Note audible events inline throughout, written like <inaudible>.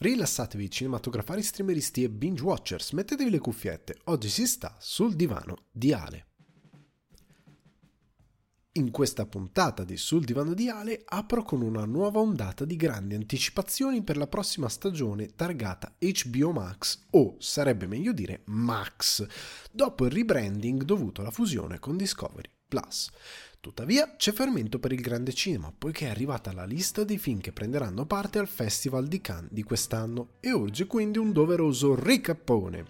Rilassatevi cinematografari, streameristi e binge watchers, mettetevi le cuffiette, oggi si sta sul divano di Ale. In questa puntata di Sul divano di Ale apro con una nuova ondata di grandi anticipazioni per la prossima stagione targata HBO Max o sarebbe meglio dire Max, dopo il rebranding dovuto alla fusione con Discovery Plus. Tuttavia c'è fermento per il grande cinema, poiché è arrivata la lista dei film che prenderanno parte al Festival di Cannes di quest'anno e urge quindi un doveroso ricappone.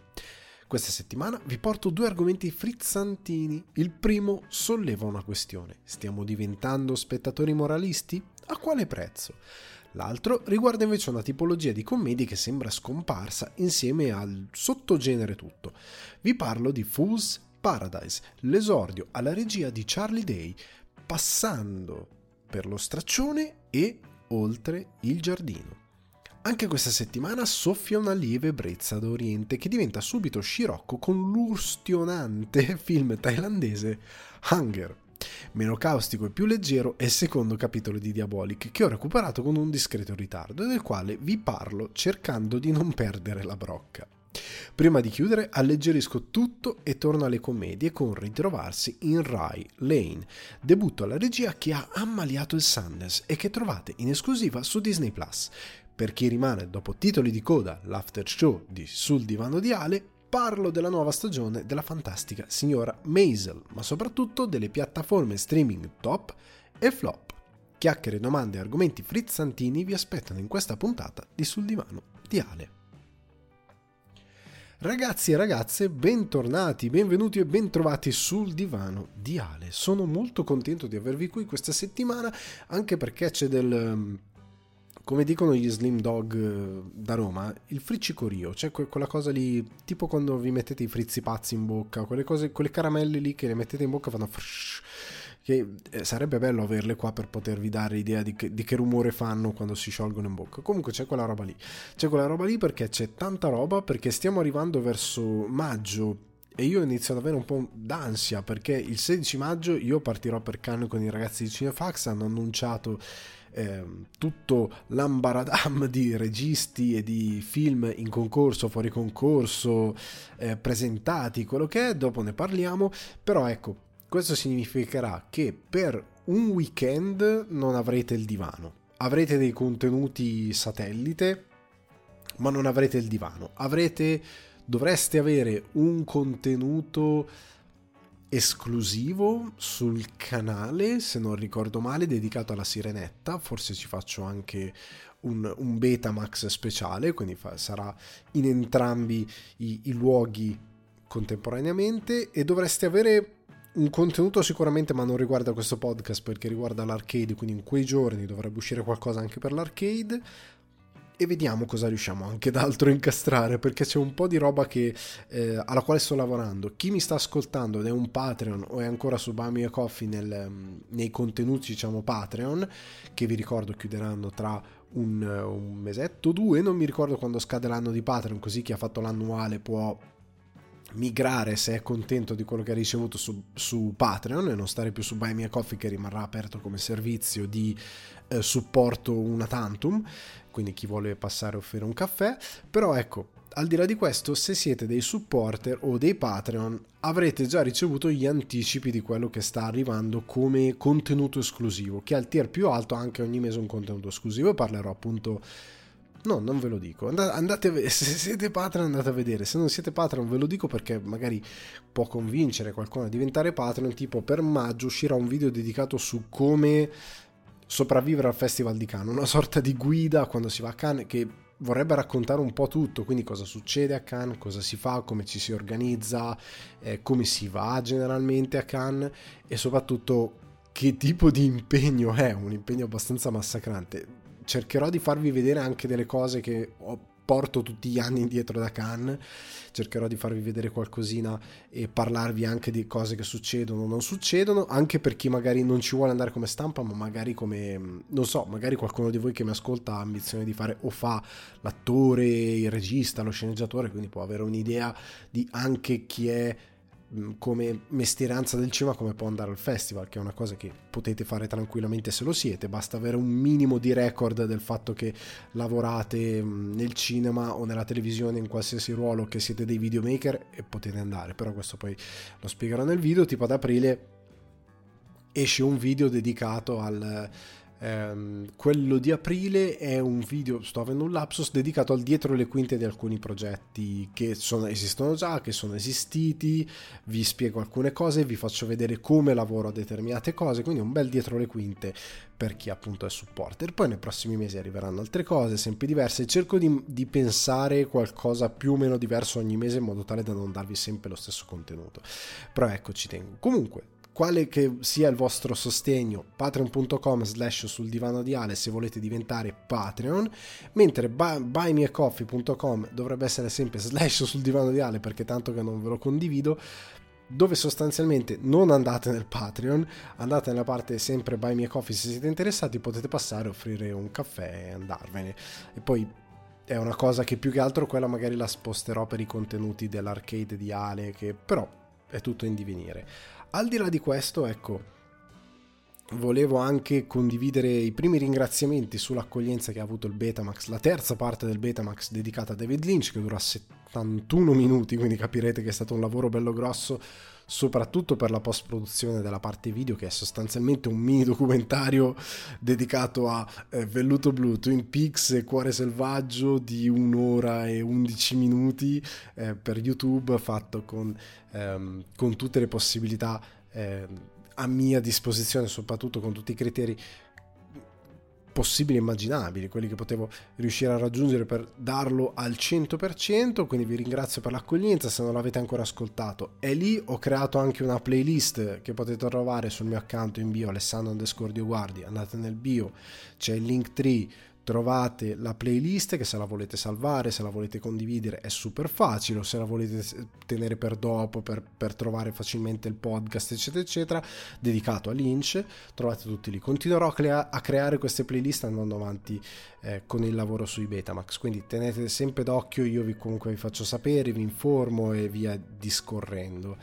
Questa settimana vi porto due argomenti frizzantini. Il primo solleva una questione. Stiamo diventando spettatori moralisti? A quale prezzo? L'altro riguarda invece una tipologia di commedie che sembra scomparsa insieme al sottogenere tutto. Vi parlo di Fool's Paradise, l'esordio alla regia di Charlie Day, passando per lo straccione e oltre il giardino. Anche questa settimana soffia una lieve brezza d'Oriente che diventa subito scirocco con l'ustionante <laughs> film thailandese Hunger. Meno caustico e più leggero è il secondo capitolo di Diabolic che ho recuperato con un discreto ritardo e del quale vi parlo cercando di non perdere la brocca. Prima di chiudere alleggerisco tutto e torno alle commedie con Ritrovarsi in Rai Lane, debutto alla regia che ha ammaliato il Sundance e che trovate in esclusiva su Disney Plus. Per chi rimane dopo titoli di coda, l'after show di Sul divano di Ale, parlo della nuova stagione della fantastica signora Maisel, ma soprattutto delle piattaforme streaming top e flop. Chiacchiere, domande e argomenti frizzantini vi aspettano in questa puntata di Sul divano di Ale. Ragazzi e ragazze, bentornati, benvenuti e bentrovati sul divano di Ale. Sono molto contento di avervi qui questa settimana, anche perché c'è del um, come dicono gli Slim Dog eh, da Roma, il friccicorio, cioè quella cosa lì, tipo quando vi mettete i frizzi pazzi in bocca, quelle cose, quelle caramelle lì che le mettete in bocca fanno frish, che eh, sarebbe bello averle qua per potervi dare idea di che, di che, rumore fanno quando si sciolgono in bocca. Comunque c'è quella roba lì. C'è quella roba lì perché c'è tanta roba, perché stiamo arrivando verso maggio e io inizio ad avere un po' d'ansia perché il 16 maggio io partirò per Cannes con i ragazzi di Cinefax, hanno annunciato eh, tutto l'ambaradam <laughs> di registi e di film in concorso, fuori concorso, eh, presentati, quello che è, dopo ne parliamo, però ecco, questo significherà che per un weekend non avrete il divano. Avrete dei contenuti satellite, ma non avrete il divano. Avrete dovreste avere un contenuto esclusivo sul canale, se non ricordo male, dedicato alla Sirenetta. Forse ci faccio anche un, un Betamax speciale, quindi fa, sarà in entrambi i, i luoghi contemporaneamente e dovreste avere un contenuto sicuramente, ma non riguarda questo podcast perché riguarda l'arcade, quindi in quei giorni dovrebbe uscire qualcosa anche per l'arcade. E vediamo cosa riusciamo anche d'altro a incastrare perché c'è un po' di roba che, eh, alla quale sto lavorando. Chi mi sta ascoltando ed è un Patreon o è ancora su Bami e Coffee nel, nei contenuti, diciamo Patreon, che vi ricordo chiuderanno tra un, un mesetto due, non mi ricordo quando scade l'anno di Patreon, così chi ha fatto l'annuale può migrare se è contento di quello che ha ricevuto su, su, Patreon e non stare più su Buy Me a Coffee che rimarrà aperto come servizio di eh, supporto una tantum quindi chi vuole passare a offrire un caffè. Però ecco al di là di questo se siete dei supporter o dei Patreon avrete già ricevuto gli anticipi di quello che sta arrivando come contenuto esclusivo che al tier più alto anche ogni mese un contenuto esclusivo e parlerò appunto No, non ve lo dico. Andate, a <laughs> se siete Patreon andate a vedere. Se non siete Patreon ve lo dico perché magari può convincere qualcuno a diventare Patreon. Tipo per maggio uscirà un video dedicato su come sopravvivere al Festival di Cannes. Una sorta di guida quando si va a Cannes che vorrebbe raccontare un po' tutto, quindi cosa succede a Cannes, cosa si fa, come ci si organizza, eh, come si va generalmente a Cannes e soprattutto che tipo di impegno è, un impegno abbastanza massacrante cercherò di farvi vedere anche delle cose che ho, porto tutti gli anni indietro da Cannes, cercherò di farvi vedere qualcosina e parlarvi anche di cose che succedono o non succedono, anche per chi magari non ci vuole andare come stampa, ma magari come, non so, magari qualcuno di voi che mi ascolta ha ambizione di fare o fa l'attore, il regista, lo sceneggiatore, quindi può avere un'idea di anche chi è come mestieranza del cinema come può andare al festival, che è una cosa che potete fare tranquillamente se lo siete, basta avere un minimo di record del fatto che lavorate nel cinema o nella televisione in qualsiasi ruolo, che siete dei videomaker e potete andare, però questo poi lo spiegherò nel video, tipo ad aprile esce un video dedicato al Um, quello di aprile è un video, sto avendo un lapsus, dedicato al dietro le quinte di alcuni progetti che sono, esistono già, che sono esistiti, vi spiego alcune cose, vi faccio vedere come lavoro a determinate cose, quindi un bel dietro le quinte per chi appunto è supporter. Poi nei prossimi mesi arriveranno altre cose, sempre diverse, cerco di, di pensare qualcosa più o meno diverso ogni mese in modo tale da non darvi sempre lo stesso contenuto. Però ecco, ci tengo. Comunque, quale che sia il vostro sostegno, patreon.com slash sul divano di Ale se volete diventare Patreon, mentre buymeacoffee.com dovrebbe essere sempre slash sul divano di Ale perché tanto che non ve lo condivido, dove sostanzialmente non andate nel Patreon, andate nella parte sempre Buy se siete interessati, potete passare, offrire un caffè e andarvene. E poi è una cosa che più che altro quella magari la sposterò per i contenuti dell'arcade di Ale, che però è tutto in divenire. Al di là di questo, ecco, volevo anche condividere i primi ringraziamenti sull'accoglienza che ha avuto il Betamax, la terza parte del Betamax dedicata a David Lynch che dura 71 minuti, quindi capirete che è stato un lavoro bello grosso soprattutto per la post produzione della parte video che è sostanzialmente un mini documentario dedicato a eh, Velluto Blu, Twin Peaks e Cuore Selvaggio di un'ora e 11 minuti eh, per YouTube fatto con, ehm, con tutte le possibilità eh, a mia disposizione soprattutto con tutti i criteri possibili e immaginabili, quelli che potevo riuscire a raggiungere per darlo al 100%, quindi vi ringrazio per l'accoglienza, se non l'avete ancora ascoltato è lì, ho creato anche una playlist che potete trovare sul mio account in bio Alessandro underscore Guardi, andate nel bio, c'è il link tree trovate la playlist che se la volete salvare, se la volete condividere è super facile, o se la volete tenere per dopo, per, per trovare facilmente il podcast, eccetera, eccetera, dedicato a Lynch, trovate tutti lì. Continuerò a, crea- a creare queste playlist andando avanti eh, con il lavoro sui Betamax, quindi tenete sempre d'occhio, io vi, comunque vi faccio sapere, vi informo e via discorrendo.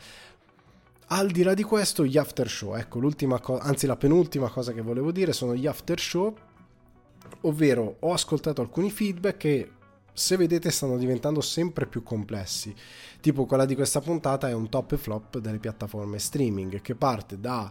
Al di là di questo, gli after show, ecco l'ultima cosa, anzi la penultima cosa che volevo dire sono gli after show ovvero ho ascoltato alcuni feedback che se vedete stanno diventando sempre più complessi. Tipo quella di questa puntata è un top e flop delle piattaforme streaming che parte da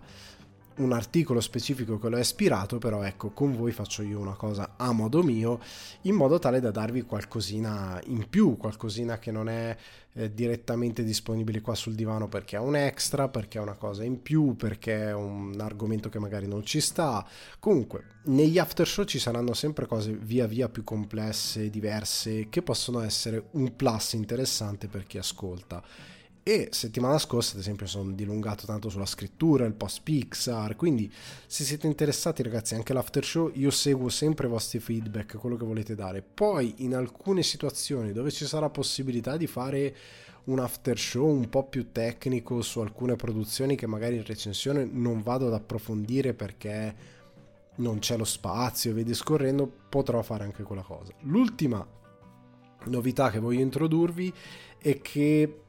un articolo specifico che l'ho ispirato, però ecco, con voi faccio io una cosa a modo mio, in modo tale da darvi qualcosina in più, qualcosina che non è eh, direttamente disponibile qua sul divano perché è un extra, perché è una cosa in più, perché è un argomento che magari non ci sta. Comunque, negli after show ci saranno sempre cose via via più complesse, diverse, che possono essere un plus interessante per chi ascolta e settimana scorsa ad esempio sono dilungato tanto sulla scrittura, il post Pixar, quindi se siete interessati ragazzi anche l'after show io seguo sempre i vostri feedback, quello che volete dare. Poi in alcune situazioni dove ci sarà possibilità di fare un after show un po' più tecnico su alcune produzioni che magari in recensione non vado ad approfondire perché non c'è lo spazio e vedi scorrendo, potrò fare anche quella cosa. L'ultima novità che voglio introdurvi è che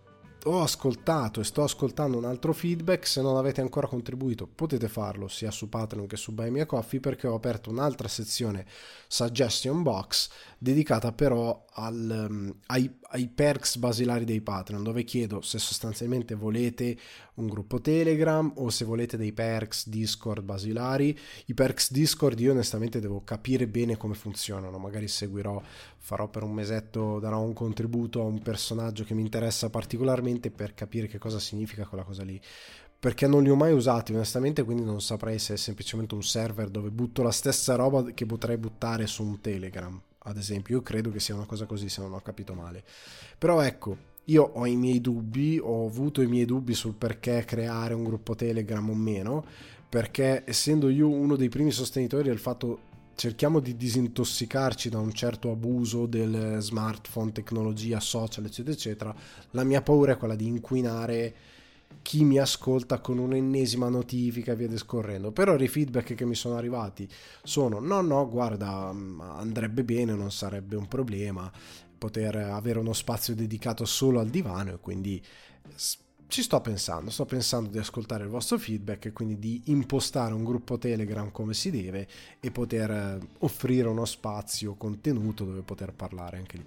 ho ascoltato e sto ascoltando un altro feedback, se non avete ancora contribuito potete farlo sia su Patreon che su Buy Me Coffee perché ho aperto un'altra sezione suggestion box dedicata però al, um, ai, ai, perks basilari dei Patreon dove chiedo se sostanzialmente volete un gruppo Telegram o se volete dei perks Discord basilari. I perks Discord io onestamente devo capire bene come funzionano, magari seguirò, farò per un mesetto, darò un contributo a un personaggio che mi interessa particolarmente per capire che cosa significa quella cosa lì perché non li ho mai usati onestamente, quindi non saprei se è semplicemente un server dove butto la stessa roba che potrei buttare su un Telegram, ad esempio. Io credo che sia una cosa così, se non ho capito male. Però ecco, io ho i miei dubbi, ho avuto i miei dubbi sul perché creare un gruppo Telegram o meno, perché essendo io uno dei primi sostenitori del fatto cerchiamo di disintossicarci da un certo abuso del smartphone, tecnologia, social, eccetera, eccetera, la mia paura è quella di inquinare chi mi ascolta con un'ennesima notifica e via discorrendo. Però i feedback che mi sono arrivati sono: no, no, guarda, mm, andrebbe bene, non sarebbe un problema poter avere uno spazio dedicato solo al divano e quindi ci sto pensando, sto pensando di ascoltare il vostro feedback e quindi di impostare un gruppo Telegram come si deve e poter eh, offrire uno spazio contenuto dove poter parlare anche lì.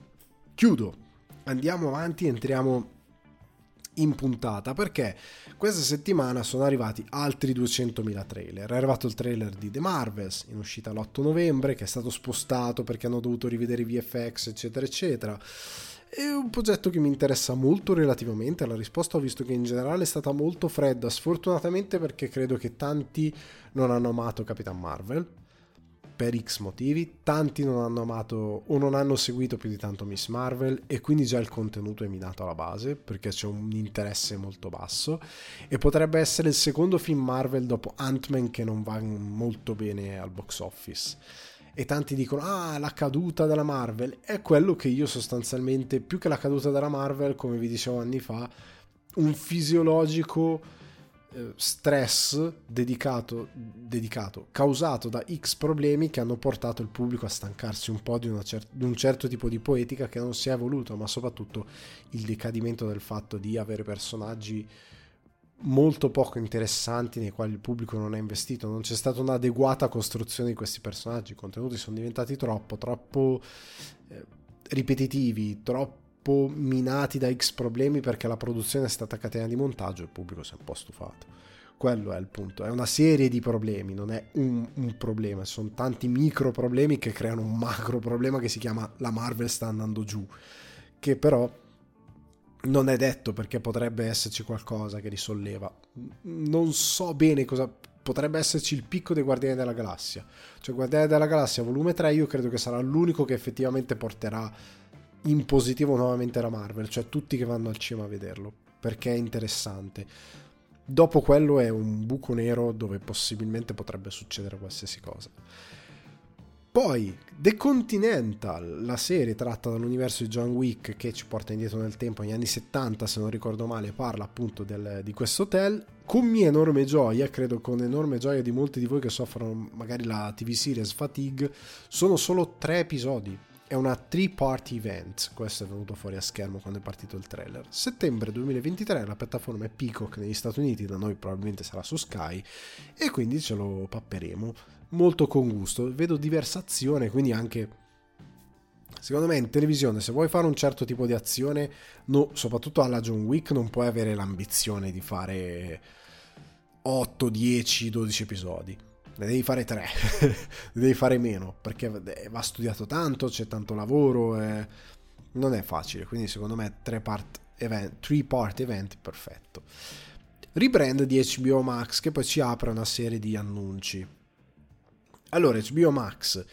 Chiudo, andiamo avanti, entriamo in puntata perché questa settimana sono arrivati altri 200.000 trailer. È arrivato il trailer di The Marvels in uscita l'8 novembre che è stato spostato perché hanno dovuto rivedere i VFX eccetera eccetera è un progetto che mi interessa molto relativamente. La risposta ho visto che in generale è stata molto fredda, sfortunatamente perché credo che tanti non hanno amato Capitan Marvel per X motivi, tanti non hanno amato o non hanno seguito più di tanto Miss Marvel e quindi già il contenuto è minato alla base perché c'è un interesse molto basso e potrebbe essere il secondo film Marvel dopo Ant-Man che non va molto bene al box office e tanti dicono ah la caduta della Marvel. È quello che io sostanzialmente più che la caduta della Marvel come vi dicevo anni fa un fisiologico eh, stress dedicato, dedicato, causato da X problemi che hanno portato il pubblico a stancarsi un po' di, cer- di un certo tipo di poetica che non si è evoluto ma soprattutto il decadimento del fatto di avere personaggi molto poco interessanti nei quali il pubblico non ha investito, non c'è stata un'adeguata costruzione di questi personaggi, i contenuti sono diventati troppo, troppo eh, ripetitivi, troppo minati da X problemi perché la produzione è stata catena di montaggio e il pubblico si è un po' stufato. Quello è il punto, è una serie di problemi, non è un, un problema, sono tanti micro problemi che creano un macro problema che si chiama la Marvel sta andando giù, che però non è detto perché potrebbe esserci qualcosa che risolleva. Non so bene cosa potrebbe esserci il picco dei Guardiani della Galassia. Cioè Guardiani della Galassia volume 3 io credo che sarà l'unico che effettivamente porterà in positivo nuovamente la Marvel, cioè tutti che vanno al cinema a vederlo, perché è interessante. Dopo quello è un buco nero dove possibilmente potrebbe succedere qualsiasi cosa. Poi The Continental, la serie tratta dall'universo di John Wick che ci porta indietro nel tempo, negli anni 70 se non ricordo male, parla appunto del, di questo hotel. Con mia enorme gioia, credo con enorme gioia di molti di voi che soffrono magari la TV series fatigue, sono solo tre episodi. È una three-party event, questo è venuto fuori a schermo quando è partito il trailer. Settembre 2023 la piattaforma è Peacock negli Stati Uniti, da noi probabilmente sarà su Sky e quindi ce lo papperemo molto con gusto. Vedo diversa azione, quindi anche secondo me in televisione se vuoi fare un certo tipo di azione, no, soprattutto alla John Wick, non puoi avere l'ambizione di fare 8, 10, 12 episodi. Ne devi fare 3, <laughs> ne devi fare meno, perché va studiato tanto, c'è tanto lavoro, eh, non è facile, quindi secondo me 3 part event, 3 part event perfetto. Rebrand di HBO Max che poi ci apre una serie di annunci allora, HBO Max,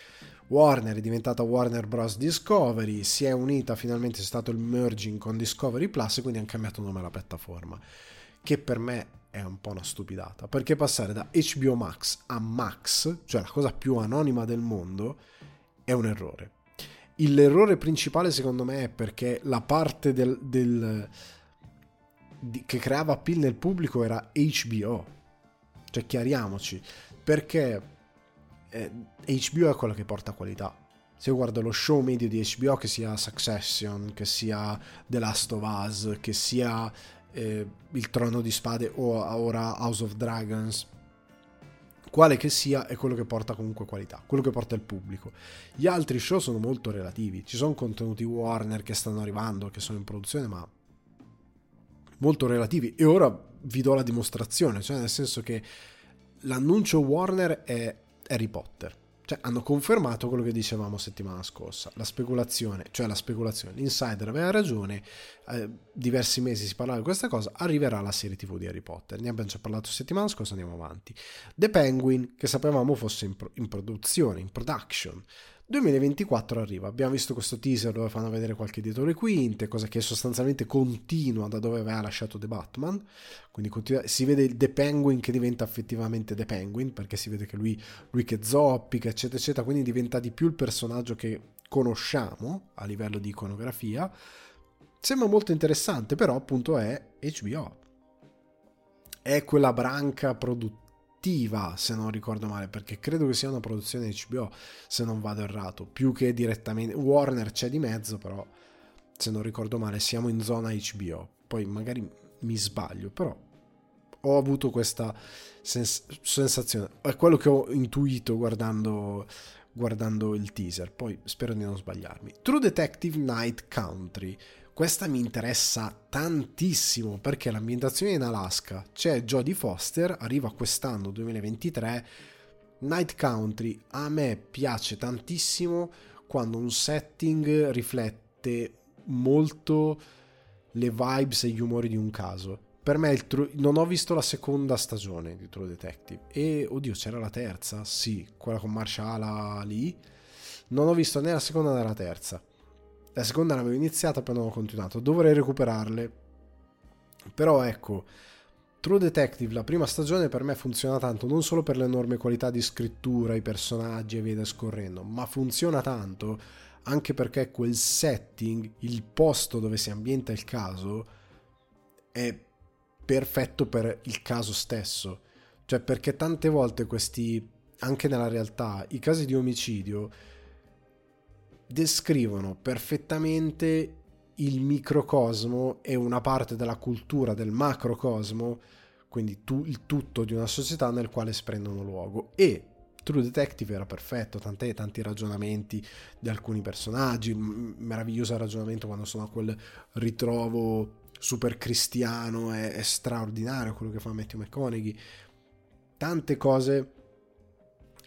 Warner è diventata Warner Bros. Discovery, si è unita finalmente, c'è stato il merging con Discovery Plus quindi hanno cambiato nome alla piattaforma, che per me è un po' una stupidata, perché passare da HBO Max a Max, cioè la cosa più anonima del mondo, è un errore. L'errore principale secondo me è perché la parte del, del, di, che creava appeal nel pubblico era HBO, cioè chiariamoci, perché eh, HBO è quello che porta qualità. Se io guardo lo show medio di HBO, che sia Succession, che sia The Last of Us, che sia eh, Il Trono di Spade o ora House of Dragons, quale che sia è quello che porta comunque qualità, quello che porta il pubblico. Gli altri show sono molto relativi, ci sono contenuti Warner che stanno arrivando, che sono in produzione, ma molto relativi. E ora vi do la dimostrazione, cioè nel senso che l'annuncio Warner è Harry Potter. Cioè, hanno confermato quello che dicevamo settimana scorsa. La speculazione, cioè la speculazione, l'insider aveva ragione, eh, diversi mesi si parlava di questa cosa, arriverà la serie TV di Harry Potter. Ne abbiamo già parlato settimana scorsa, andiamo avanti. The Penguin, che sapevamo fosse in, pro- in produzione, in production, 2024 arriva, abbiamo visto questo teaser dove fanno vedere qualche dietro le quinte, cosa che sostanzialmente continua da dove aveva lasciato The Batman, quindi continua, si vede il The Penguin che diventa effettivamente The Penguin, perché si vede che lui, lui che zoppica, eccetera, eccetera, quindi diventa di più il personaggio che conosciamo a livello di iconografia. Sembra molto interessante, però appunto è HBO. È quella branca produttiva attiva, se non ricordo male, perché credo che sia una produzione HBO, se non vado errato, più che direttamente Warner c'è di mezzo, però se non ricordo male siamo in zona HBO. Poi magari mi sbaglio, però ho avuto questa sens- sensazione, è quello che ho intuito guardando, guardando il teaser, poi spero di non sbagliarmi. True Detective Night Country. Questa mi interessa tantissimo perché l'ambientazione in Alaska c'è Jodie Foster, arriva quest'anno 2023. Night Country a me piace tantissimo quando un setting riflette molto le vibes e gli umori di un caso. Per me tru- non ho visto la seconda stagione di True Detective e oddio c'era la terza, sì, quella con Marshala lì. Non ho visto né la seconda né la terza. La seconda l'avevo iniziata poi non ho continuato. Dovrei recuperarle. Però ecco, True Detective, la prima stagione per me funziona tanto non solo per l'enorme qualità di scrittura, i personaggi e via scorrendo, ma funziona tanto anche perché quel setting, il posto dove si ambienta il caso, è perfetto per il caso stesso. Cioè, perché tante volte questi, anche nella realtà, i casi di omicidio descrivono perfettamente il microcosmo e una parte della cultura del macrocosmo, quindi tu, il tutto di una società nel quale si prendono luogo. E True Detective era perfetto, tant'è tanti ragionamenti di alcuni personaggi, meraviglioso ragionamento quando sono a quel ritrovo super cristiano, è, è straordinario quello che fa Matthew McConaughey. Tante cose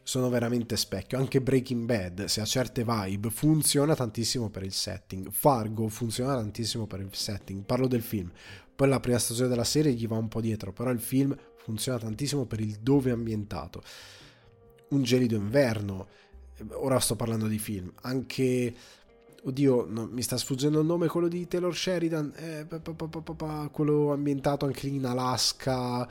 sono veramente specchio. Anche Breaking Bad, se ha certe vibe, funziona tantissimo per il setting. Fargo funziona tantissimo per il setting. Parlo del film. Poi la prima stagione della serie gli va un po' dietro, però il film funziona tantissimo per il dove è ambientato un gelido inverno. Ora sto parlando di film. Anche oddio, no, mi sta sfuggendo il nome, quello di Taylor Sheridan, eh, pa, pa, pa, quello ambientato anche lì in Alaska,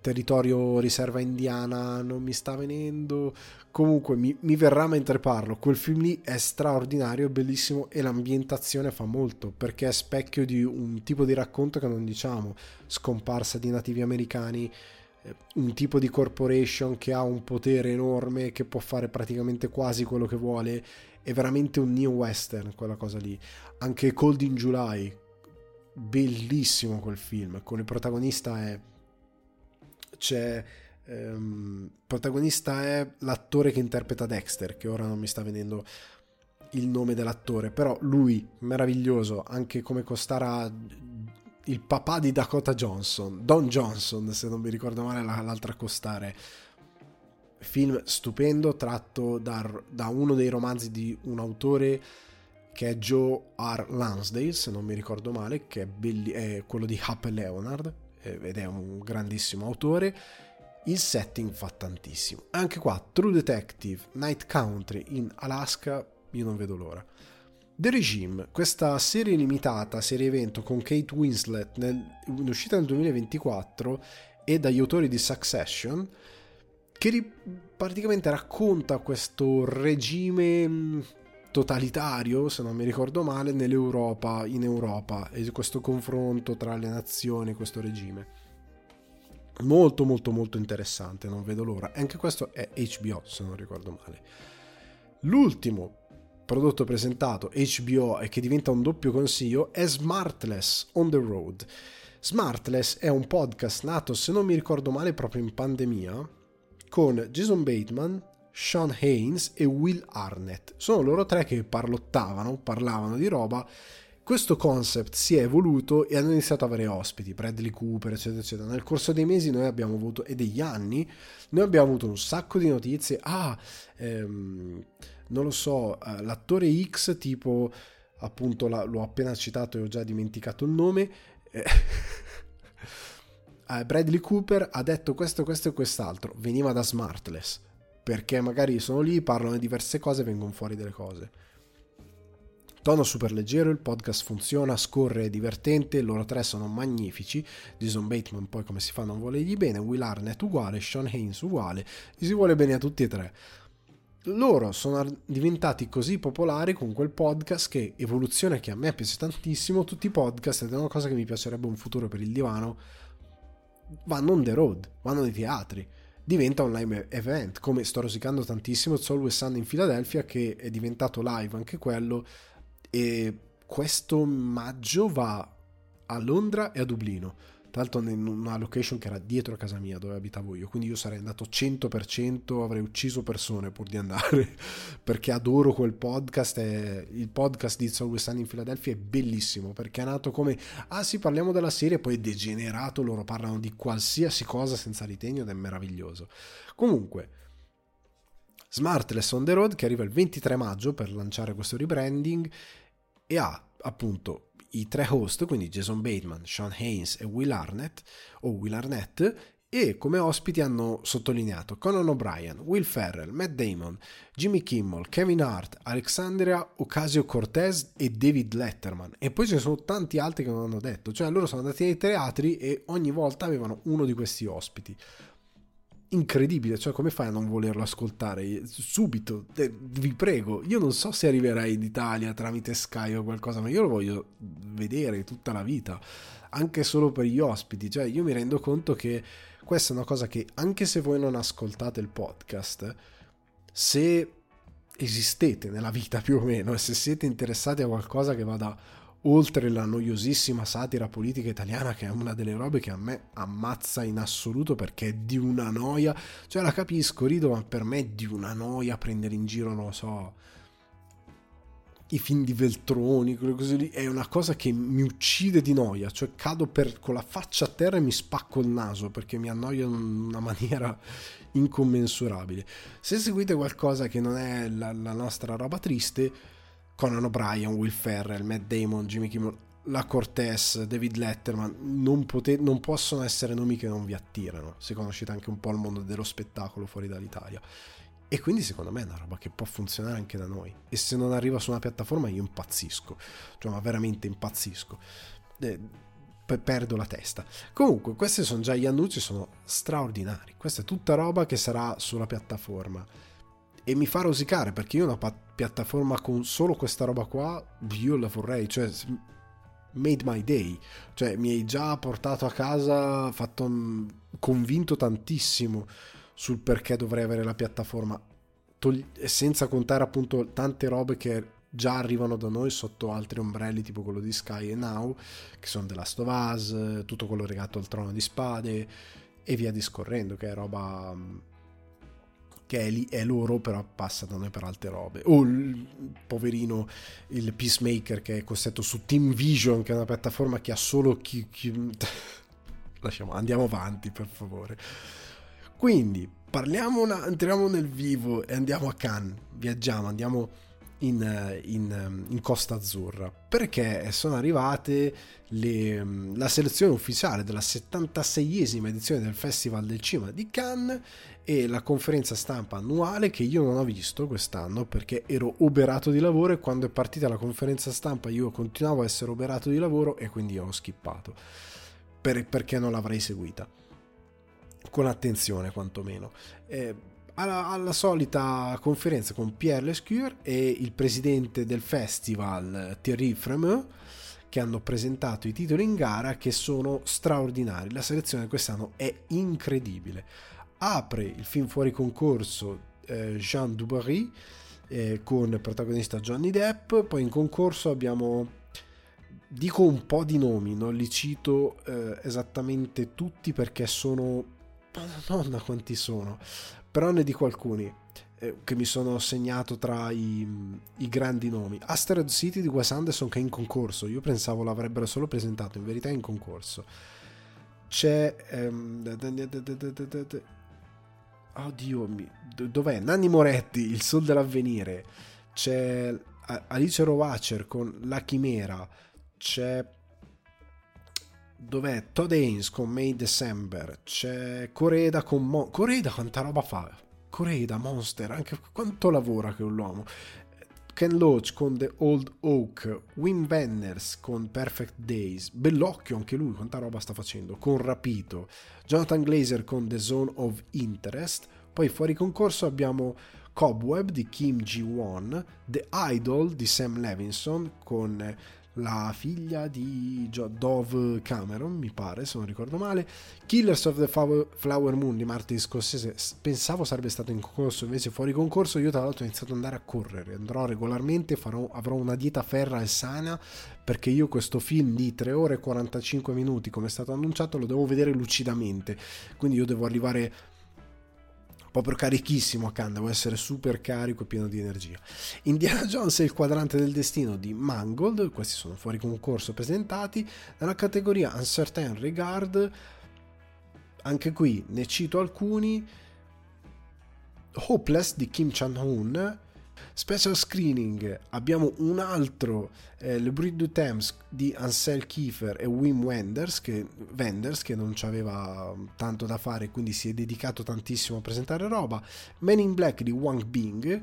territorio riserva indiana, non mi sta venendo. Comunque mi, mi, verrà mentre parlo. Quel film lì è straordinario, bellissimo e l'ambientazione fa molto perché è specchio di un tipo di racconto che non diciamo, scomparsa di nativi americani un tipo di corporation che ha un potere enorme, che può fare praticamente quasi quello che vuole. È veramente un neo western quella cosa lì. Anche Cold in July, bellissimo quel film. Con il protagonista è. C'è. Il protagonista è l'attore che interpreta Dexter, che ora non mi sta venendo il nome dell'attore, però lui meraviglioso, anche come costara il papà di Dakota Johnson, Don Johnson, se non mi ricordo male, l'altra costare. Film stupendo, tratto da, da uno dei romanzi di un autore che è Joe R. Lansdale, se non mi ricordo male, che è, belli- è quello di Happ Leonard, ed è un grandissimo autore. Il setting fa tantissimo. Anche qua, True Detective, Night Country in Alaska, io non vedo l'ora. The Regime, questa serie limitata, serie evento con Kate Winslet nel, in uscita nel 2024 e dagli autori di Succession, che ri, praticamente racconta questo regime mm, totalitario, se non mi ricordo male, nell'Europa, in Europa, e questo confronto tra le nazioni, questo regime. Molto molto molto interessante, non vedo l'ora. Anche questo è HBO, se non ricordo male. L'ultimo prodotto presentato HBO e che diventa un doppio consiglio è Smartless on the Road. Smartless è un podcast nato, se non mi ricordo male, proprio in pandemia, con Jason Bateman, Sean Haynes e Will Arnett. Sono loro tre che parlottavano, parlavano di roba. Questo concept si è evoluto e hanno iniziato ad avere ospiti, Bradley Cooper, eccetera, eccetera. Nel corso dei mesi noi abbiamo avuto, e degli anni, noi abbiamo avuto un sacco di notizie. Ah, ehm, non lo so, uh, l'attore X, tipo appunto l'ho appena citato e ho già dimenticato il nome. uh, <laughs> Bradley Cooper ha detto questo, questo e quest'altro. Veniva da Smartless. Perché magari sono lì, parlano di diverse cose e vengono fuori delle cose. Tono super leggero, il podcast funziona, scorre, è divertente, loro tre sono magnifici. Jason Bateman poi come si fa non volergli bene, Will Arnett uguale, Sean Haynes uguale, gli si vuole bene a tutti e tre. Loro sono diventati così popolari con quel podcast che evoluzione che a me piace tantissimo. Tutti i podcast ed è una cosa che mi piacerebbe un futuro per il divano. Vanno on the road vanno nei teatri diventa un live event come sto rosicando tantissimo It's Always Sun in Philadelphia che è diventato live anche quello e questo maggio va a Londra e a Dublino tra l'altro in una location che era dietro a casa mia dove abitavo io, quindi io sarei andato 100%, avrei ucciso persone pur di andare, <laughs> perché adoro quel podcast, è, il podcast di It's Always Sunny in Philadelphia è bellissimo, perché è nato come, ah sì parliamo della serie, poi è degenerato, loro parlano di qualsiasi cosa senza ritegno ed è meraviglioso. Comunque, Smartless on the Road che arriva il 23 maggio per lanciare questo rebranding e ha appunto i tre host, quindi Jason Bateman, Sean Haynes e Will Arnett, o Will Arnett, e come ospiti hanno sottolineato Conan O'Brien, Will Ferrell, Matt Damon, Jimmy Kimmel, Kevin Hart, Alexandria Ocasio-Cortez e David Letterman. E poi ce ne sono tanti altri che non hanno detto, cioè loro sono andati nei teatri e ogni volta avevano uno di questi ospiti incredibile, cioè come fai a non volerlo ascoltare subito? Eh, vi prego, io non so se arriverai in Italia tramite Sky o qualcosa, ma io lo voglio vedere tutta la vita, anche solo per gli ospiti, cioè io mi rendo conto che questa è una cosa che anche se voi non ascoltate il podcast, se esistete nella vita più o meno e se siete interessati a qualcosa che vada oltre la noiosissima satira politica italiana che è una delle robe che a me ammazza in assoluto perché è di una noia, cioè la capisco, rido, ma per me è di una noia prendere in giro, non lo so, i film di Veltroni, quelle cose lì, è una cosa che mi uccide di noia, cioè cado per, con la faccia a terra e mi spacco il naso perché mi annoia in una <laughs> maniera incommensurabile. Se seguite qualcosa che non è la, la nostra roba triste, Conan O'Brien, Will Ferrell, Matt Damon, Jimmy Kimmel, la Cortez, David Letterman, non, pote- non possono essere nomi che non vi attirano, se conoscete anche un po' il mondo dello spettacolo fuori dall'Italia. E quindi secondo me è una roba che può funzionare anche da noi. E se non arriva su una piattaforma io impazzisco, cioè ma veramente impazzisco. Eh, perdo la testa. Comunque, questi sono già gli annunci, sono straordinari. Questa è tutta roba che sarà sulla piattaforma e mi fa rosicare perché io una piattaforma con solo questa roba qua, io la vorrei, cioè made my day, cioè mi hai già portato a casa, fatto convinto tantissimo sul perché dovrei avere la piattaforma, togli- senza contare appunto tante robe che già arrivano da noi sotto altri ombrelli tipo quello di Sky e Now, che sono The Last of Us, tutto quello legato al trono di spade e via discorrendo, che è roba che è, lì, è loro, però passa da noi per altre robe. O il poverino, il Peacemaker che è costretto su Team Vision, che è una piattaforma che ha solo chi... chi... <laughs> Lasciamo, andiamo avanti per favore. Quindi, parliamo, una, entriamo nel vivo e andiamo a Cannes, viaggiamo, andiamo in, in, in, Costa Azzurra. Perché sono arrivate le, la selezione ufficiale della 76esima edizione del Festival del Cinema di Cannes e la conferenza stampa annuale che io non ho visto quest'anno perché ero oberato di lavoro e quando è partita la conferenza stampa io continuavo a essere oberato di lavoro e quindi ho skippato. Per, perché non l'avrei seguita. Con attenzione quantomeno. Eh, alla, alla, solita conferenza con Pierre Lescure e il presidente del festival Thierry Fremeux che hanno presentato i titoli in gara che sono straordinari. La selezione quest'anno è incredibile. Apre il film fuori concorso eh, Jean Dubarry eh, con protagonista Johnny Depp, poi in concorso abbiamo dico un po' di nomi, non li cito eh, esattamente tutti perché sono Madonna quanti sono però ne dico alcuni eh, che mi sono segnato tra i, i, grandi nomi. Asteroid City di Wes Anderson che è in concorso, io pensavo l'avrebbero solo presentato, in verità è in concorso. C'è... Ehm, oddio, dov'è? Nanni Moretti, Il Sol dell'Avvenire. C'è Alice Rowacher con La Chimera. C'è dov'è Todd Haynes con May December, c'è Coreda con Mo- Coreda quanta roba fa? Coreda, Monster, anche quanto lavora che l'uomo. Ken Loach con The Old Oak, Wim Wenders con Perfect Days, Bellocchio anche lui, quanta roba sta facendo, con Rapito, Jonathan Glazer con The Zone of Interest, poi fuori concorso abbiamo Cobweb di Kim Ji-won, The Idol di Sam Levinson con la figlia di Dove Cameron, mi pare, se non ricordo male. Killers of the Flower Moon di Martin Scorsese, pensavo sarebbe stato in concorso, invece fuori concorso. Io tra l'altro ho iniziato ad andare a correre, andrò regolarmente, farò, avrò una dieta ferra e sana, perché io questo film di 3 ore e 45 minuti, come è stato annunciato, lo devo vedere lucidamente. Quindi io devo arrivare proprio carichissimo a Cannes, devo essere super carico e pieno di energia. Indiana Jones e il quadrante del destino di Mangold, questi sono fuori concorso presentati, nella categoria Uncertain Regard, anche qui ne cito alcuni, Hopeless di Kim Chan-hoon, Special screening abbiamo un altro, eh, Le Bruit du Thames di Ansel Kiefer e Wim Wenders che, Wenders, che non aveva tanto da fare quindi si è dedicato tantissimo a presentare roba, Men in Black di Wang Bing,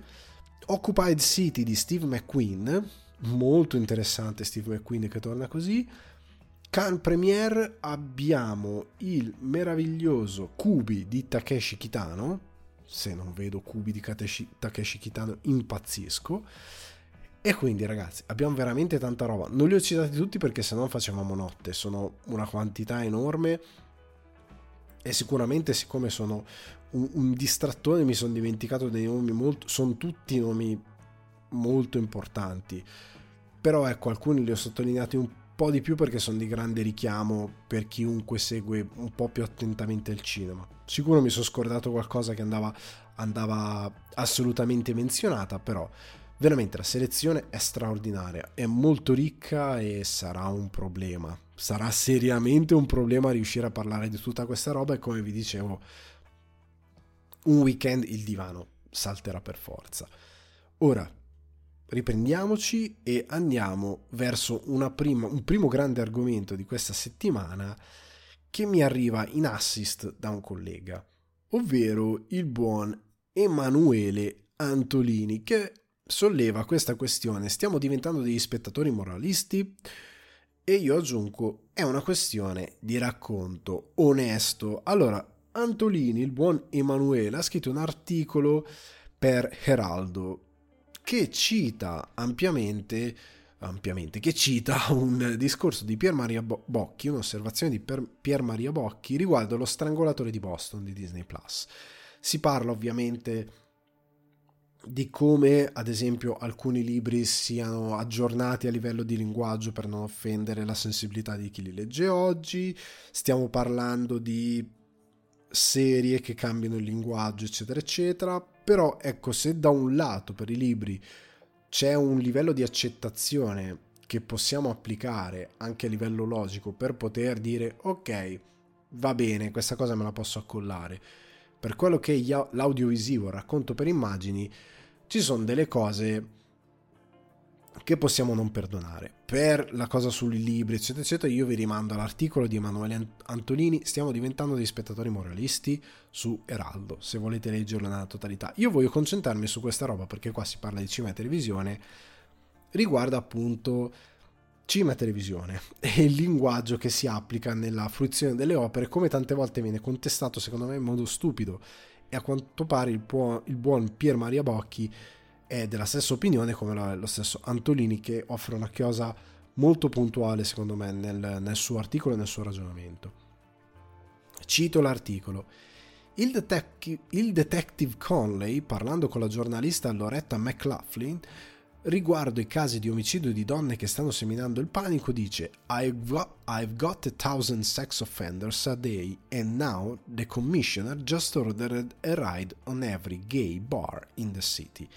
Occupied City di Steve McQueen, molto interessante Steve McQueen che torna così, Can Premiere abbiamo il meraviglioso Kubi di Takeshi Kitano, se non vedo cubi di Takeshi, Takeshi Kitano impazzisco. E quindi ragazzi, abbiamo veramente tanta roba. Non li ho citati tutti perché se no facevamo notte, sono una quantità enorme e sicuramente siccome sono un, un distrattore mi sono dimenticato dei nomi molto... sono tutti nomi molto importanti. Però ecco, alcuni li ho sottolineati un po' di più perché sono di grande richiamo per chiunque segue un po' più attentamente il cinema. Sicuro mi sono scordato qualcosa che andava, andava assolutamente menzionata, però veramente la selezione è straordinaria, è molto ricca e sarà un problema. Sarà seriamente un problema riuscire a parlare di tutta questa roba e come vi dicevo, un weekend il divano salterà per forza. Ora, riprendiamoci e andiamo verso prima, un primo grande argomento di questa settimana che mi arriva in assist da un collega, ovvero il buon Emanuele Antolini che solleva questa questione. Stiamo diventando degli spettatori moralisti? E io aggiungo, è una questione di racconto onesto. Allora, Antolini, il buon Emanuele, ha scritto un articolo per Heraldo che cita ampiamente, ampiamente che cita un discorso di Pier Maria Bocchi, un'osservazione di Pier Maria Bocchi riguardo lo strangolatore di Boston di Disney Plus. Si parla ovviamente di come ad esempio alcuni libri siano aggiornati a livello di linguaggio per non offendere la sensibilità di chi li legge oggi, stiamo parlando di serie che cambiano il linguaggio eccetera eccetera però ecco, se da un lato per i libri c'è un livello di accettazione che possiamo applicare anche a livello logico per poter dire ok, va bene, questa cosa me la posso accollare. Per quello che è l'audiovisivo racconto per immagini, ci sono delle cose che possiamo non perdonare. Per la cosa sui libri, eccetera, eccetera, io vi rimando all'articolo di Emanuele Antolini, stiamo diventando dei spettatori moralisti su Eraldo, se volete leggerlo nella totalità. Io voglio concentrarmi su questa roba perché qua si parla di cinema e televisione, riguarda appunto cinema e televisione <laughs> e il linguaggio che si applica nella fruizione delle opere, come tante volte viene contestato secondo me in modo stupido e a quanto pare il, buon, il buon Pier Maria Bocchi è della stessa opinione come lo stesso Antolini che offre una chiosa molto puntuale secondo me nel, nel suo articolo e nel suo ragionamento. Cito l'articolo. Il, detec- il, detective Conley, parlando con la giornalista Loretta McLaughlin riguardo i casi di omicidio di donne che stanno seminando il panico, dice I've got, I've got a thousand sex offenders a day and now the commissioner just ordered a ride on every gay bar in the city.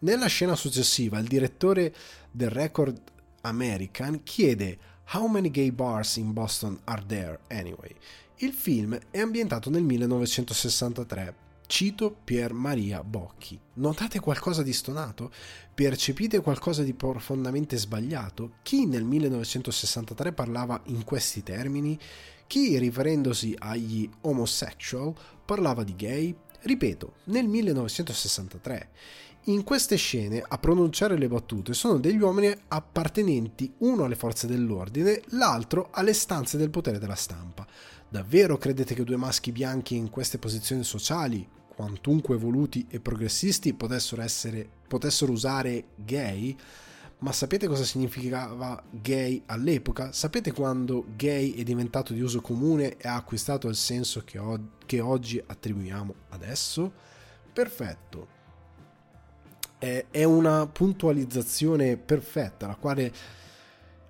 Nella scena successiva il direttore del Record American chiede How many gay bars in Boston are there anyway? Il film è ambientato nel 1963. Cito Pier Maria Bocchi. Notate qualcosa di stonato? Percepite qualcosa di profondamente sbagliato? Chi nel 1963 parlava in questi termini? Chi, riferendosi agli homosexual, parlava di gay? Ripeto, nel 1963. In queste scene a pronunciare le battute sono degli uomini appartenenti uno alle forze dell'ordine, l'altro alle stanze del potere della stampa. Davvero credete che due maschi bianchi in queste posizioni sociali, quantunque evoluti e progressisti, potessero, essere, potessero usare gay? Ma sapete cosa significava gay all'epoca? Sapete quando gay è diventato di uso comune e ha acquistato il senso che, o- che oggi attribuiamo adesso? Perfetto. È, una puntualizzazione perfetta, la quale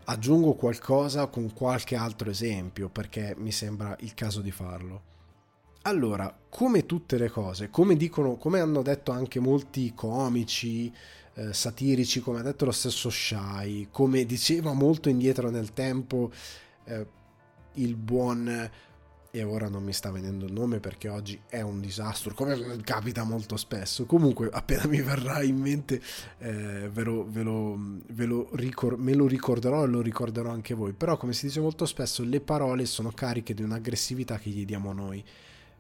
aggiungo qualcosa con qualche altro esempio perché mi sembra il caso di farlo. Allora, come tutte le cose, come dicono, come hanno detto anche molti comici, eh, satirici, come ha detto lo stesso Shai, come diceva molto indietro nel tempo eh, il buon e ora non mi sta venendo il nome perché oggi è un disastro, come capita molto spesso. Comunque, appena mi verrà in mente, eh, ve lo, ve lo, ve lo ricor- me lo ricorderò e lo ricorderò anche voi. Però, come si dice molto spesso, le parole sono cariche di un'aggressività che gli diamo noi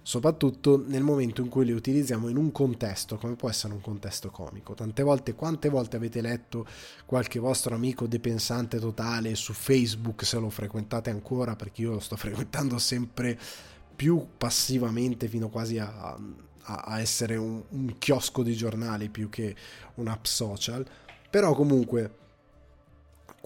soprattutto nel momento in cui le utilizziamo in un contesto, come può essere un contesto comico. Tante volte, quante volte avete letto qualche vostro amico depensante totale su Facebook, se lo frequentate ancora, perché io lo sto <laughs> frequentando sempre più passivamente fino quasi a, a, essere un, un chiosco di giornali più che un'app social, però comunque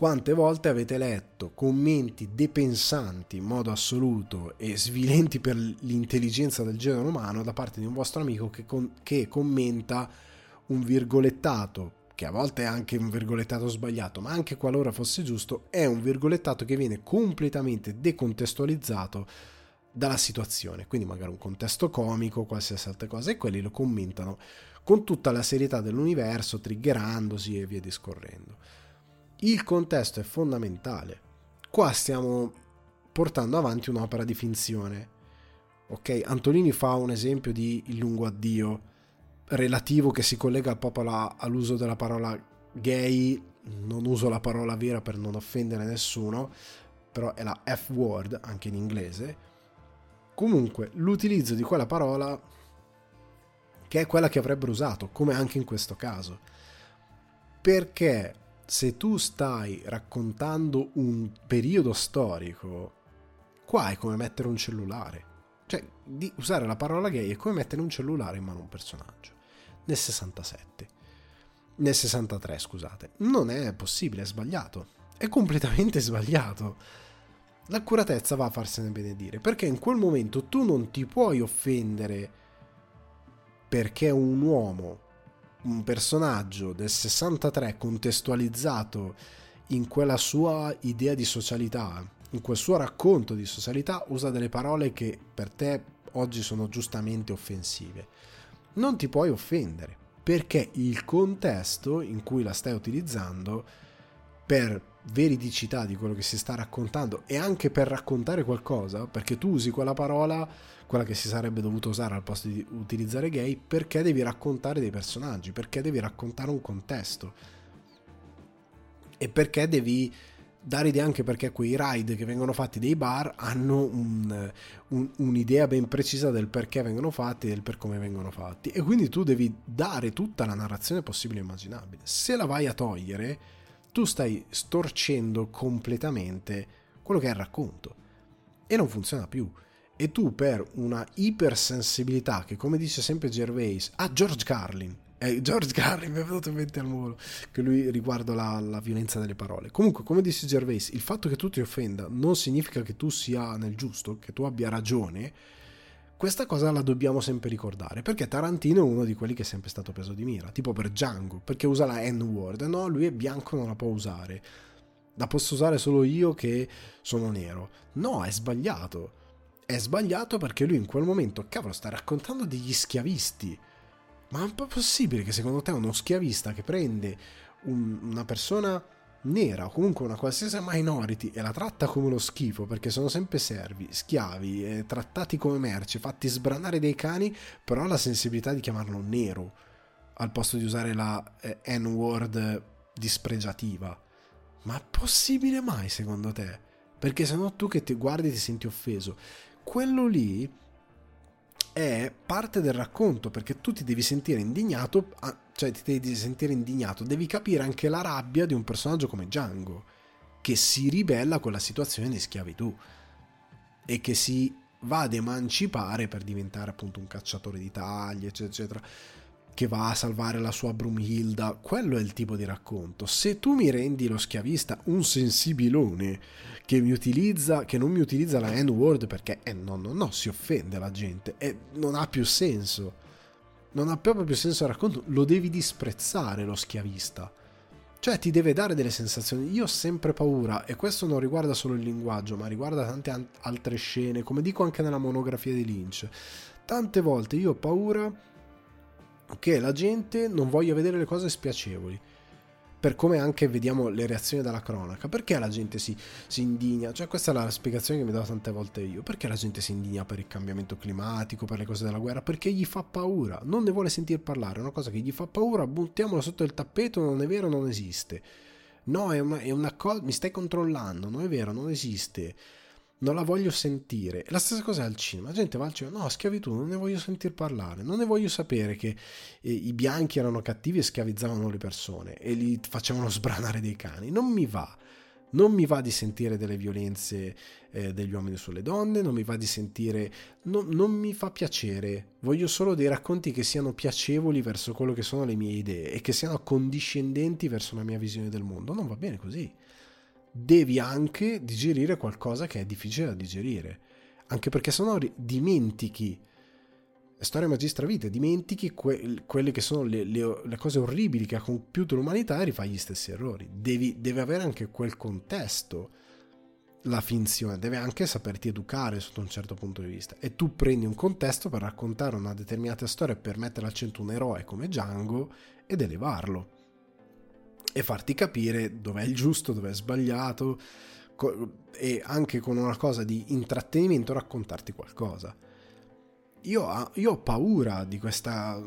quante volte avete letto commenti depensanti in modo assoluto e svilenti per l'intelligenza del genere umano da parte di un vostro amico che, con- che commenta un virgolettato che a volte è anche un virgolettato sbagliato, ma anche qualora fosse giusto, è un virgolettato che viene completamente decontestualizzato dalla situazione, quindi magari un contesto comico, qualsiasi altra cosa, e quelli lo commentano con tutta la serietà dell'universo, triggerandosi e via discorrendo il contesto è fondamentale. Qua stiamo portando avanti un'opera di finzione. Ok, Antolini fa un esempio di il lungo addio relativo che si collega proprio all'uso della parola gay. Non uso la parola vera per non offendere nessuno, però è la F-word anche in inglese. Comunque, l'utilizzo di quella parola che è quella che avrebbero usato, come anche in questo caso. Perché se tu stai raccontando un periodo storico, qua è come mettere un cellulare. Cioè, di usare la parola gay è come mettere un cellulare in mano a un personaggio. Nel 67. Nel 63, scusate. Non è possibile, è sbagliato. È completamente sbagliato. L'accuratezza va a farsene benedire, perché in quel momento tu non ti puoi offendere perché un uomo un personaggio del 63 contestualizzato in quella sua idea di socialità, in quel suo racconto di socialità, usa delle parole che per te oggi sono giustamente offensive. Non ti puoi offendere, perché il contesto in cui la stai utilizzando per veridicità di quello che si sta raccontando e anche per raccontare qualcosa, perché tu usi quella parola quella che si sarebbe dovuto usare al posto di utilizzare gay, perché devi raccontare dei personaggi, perché devi raccontare un contesto. E perché devi dare idea anche perché quei ride che vengono fatti dei bar hanno un, un, un'idea ben precisa del perché vengono fatti e del per come vengono fatti. E quindi tu devi dare tutta la narrazione possibile e immaginabile. Se la vai a togliere, tu stai storcendo completamente quello che è il racconto. E non funziona più e tu per una ipersensibilità che come dice sempre Gervais ah George Carlin eh, <laughs> George Carlin mi è venuto in mente al volo che lui riguardo la, la, violenza delle parole. Comunque come dice Gervais il fatto che tu ti offenda non significa che tu sia nel giusto che tu abbia ragione. Questa cosa la dobbiamo sempre ricordare perché Tarantino è uno di quelli che è sempre stato preso di mira tipo per Django perché usa la N-word no? Lui è bianco non la può usare. La posso usare solo io che sono nero. No è sbagliato è sbagliato perché lui in quel momento, cavolo, sta raccontando degli schiavisti. Ma è un po' possibile che secondo te uno schiavista che prende un, una persona nera o comunque una qualsiasi minority e la tratta come lo schifo perché sono sempre servi, schiavi, eh, trattati come merce, fatti sbranare dei cani, però ha la sensibilità di chiamarlo nero al posto di usare la eh, N-word dispregiativa. Ma è possibile mai secondo te? Perché se no tu che ti guardi ti senti offeso quello lì è parte del racconto perché tu ti devi sentire indignato, cioè ti devi sentire indignato, devi capire anche la rabbia di un personaggio come Django che si ribella a quella situazione di schiavitù e che si va ad emancipare per diventare appunto un cacciatore di taglie, eccetera, eccetera. Che va a salvare la sua Brumhilda, quello è il tipo di racconto. Se tu mi rendi lo schiavista un sensibilone che mi utilizza, che non mi utilizza la N-word perché eh, no, no, no, si offende la gente e non ha più senso. Non ha proprio più senso il racconto, lo devi disprezzare lo schiavista. Cioè ti deve dare delle sensazioni. Io ho sempre paura, e questo non riguarda solo il linguaggio, ma riguarda tante altre scene, come dico anche nella monografia di Lynch. Tante volte io ho paura che la gente non voglia vedere le cose spiacevoli. Per come anche vediamo le reazioni dalla cronaca. Perché la gente si, si indigna? Cioè, questa è la spiegazione che mi do tante volte io. Perché la gente si indigna per il cambiamento climatico, per le cose della guerra? Perché gli fa paura. Non ne vuole sentire parlare. È una cosa che gli fa paura, buttiamola sotto il tappeto, non è vero, non esiste. No, è una, è una cosa. Mi stai controllando, non è vero, non esiste non la voglio sentire. La stessa cosa è al cinema. La gente va al cinema, no, schiavitù, non ne voglio sentire parlare, non ne voglio sapere che eh, i bianchi erano cattivi e schiavizzavano le persone e li facevano sbranare dei cani. Non mi va. Non mi va di sentire delle violenze eh, degli uomini sulle donne, non mi va di sentire, no, non mi fa piacere. Voglio solo dei racconti che siano piacevoli verso quello che sono le mie idee e che siano condiscendenti verso la mia visione del mondo. Non va bene così devi anche digerire qualcosa che è difficile da digerire. Anche perché sennò dimentichi storia magistra vita, dimentichi que- quelle che sono le, le, le, cose orribili che ha compiuto l'umanità e rifai gli stessi errori. Devi, deve avere anche quel contesto la finzione, deve anche saperti educare sotto un certo punto di vista. E tu prendi un contesto per raccontare una determinata storia per mettere al centro un eroe come Django ed elevarlo e farti capire dov'è il giusto, dov'è sbagliato e anche con una cosa di intrattenimento raccontarti qualcosa. Io, io ho paura di questa,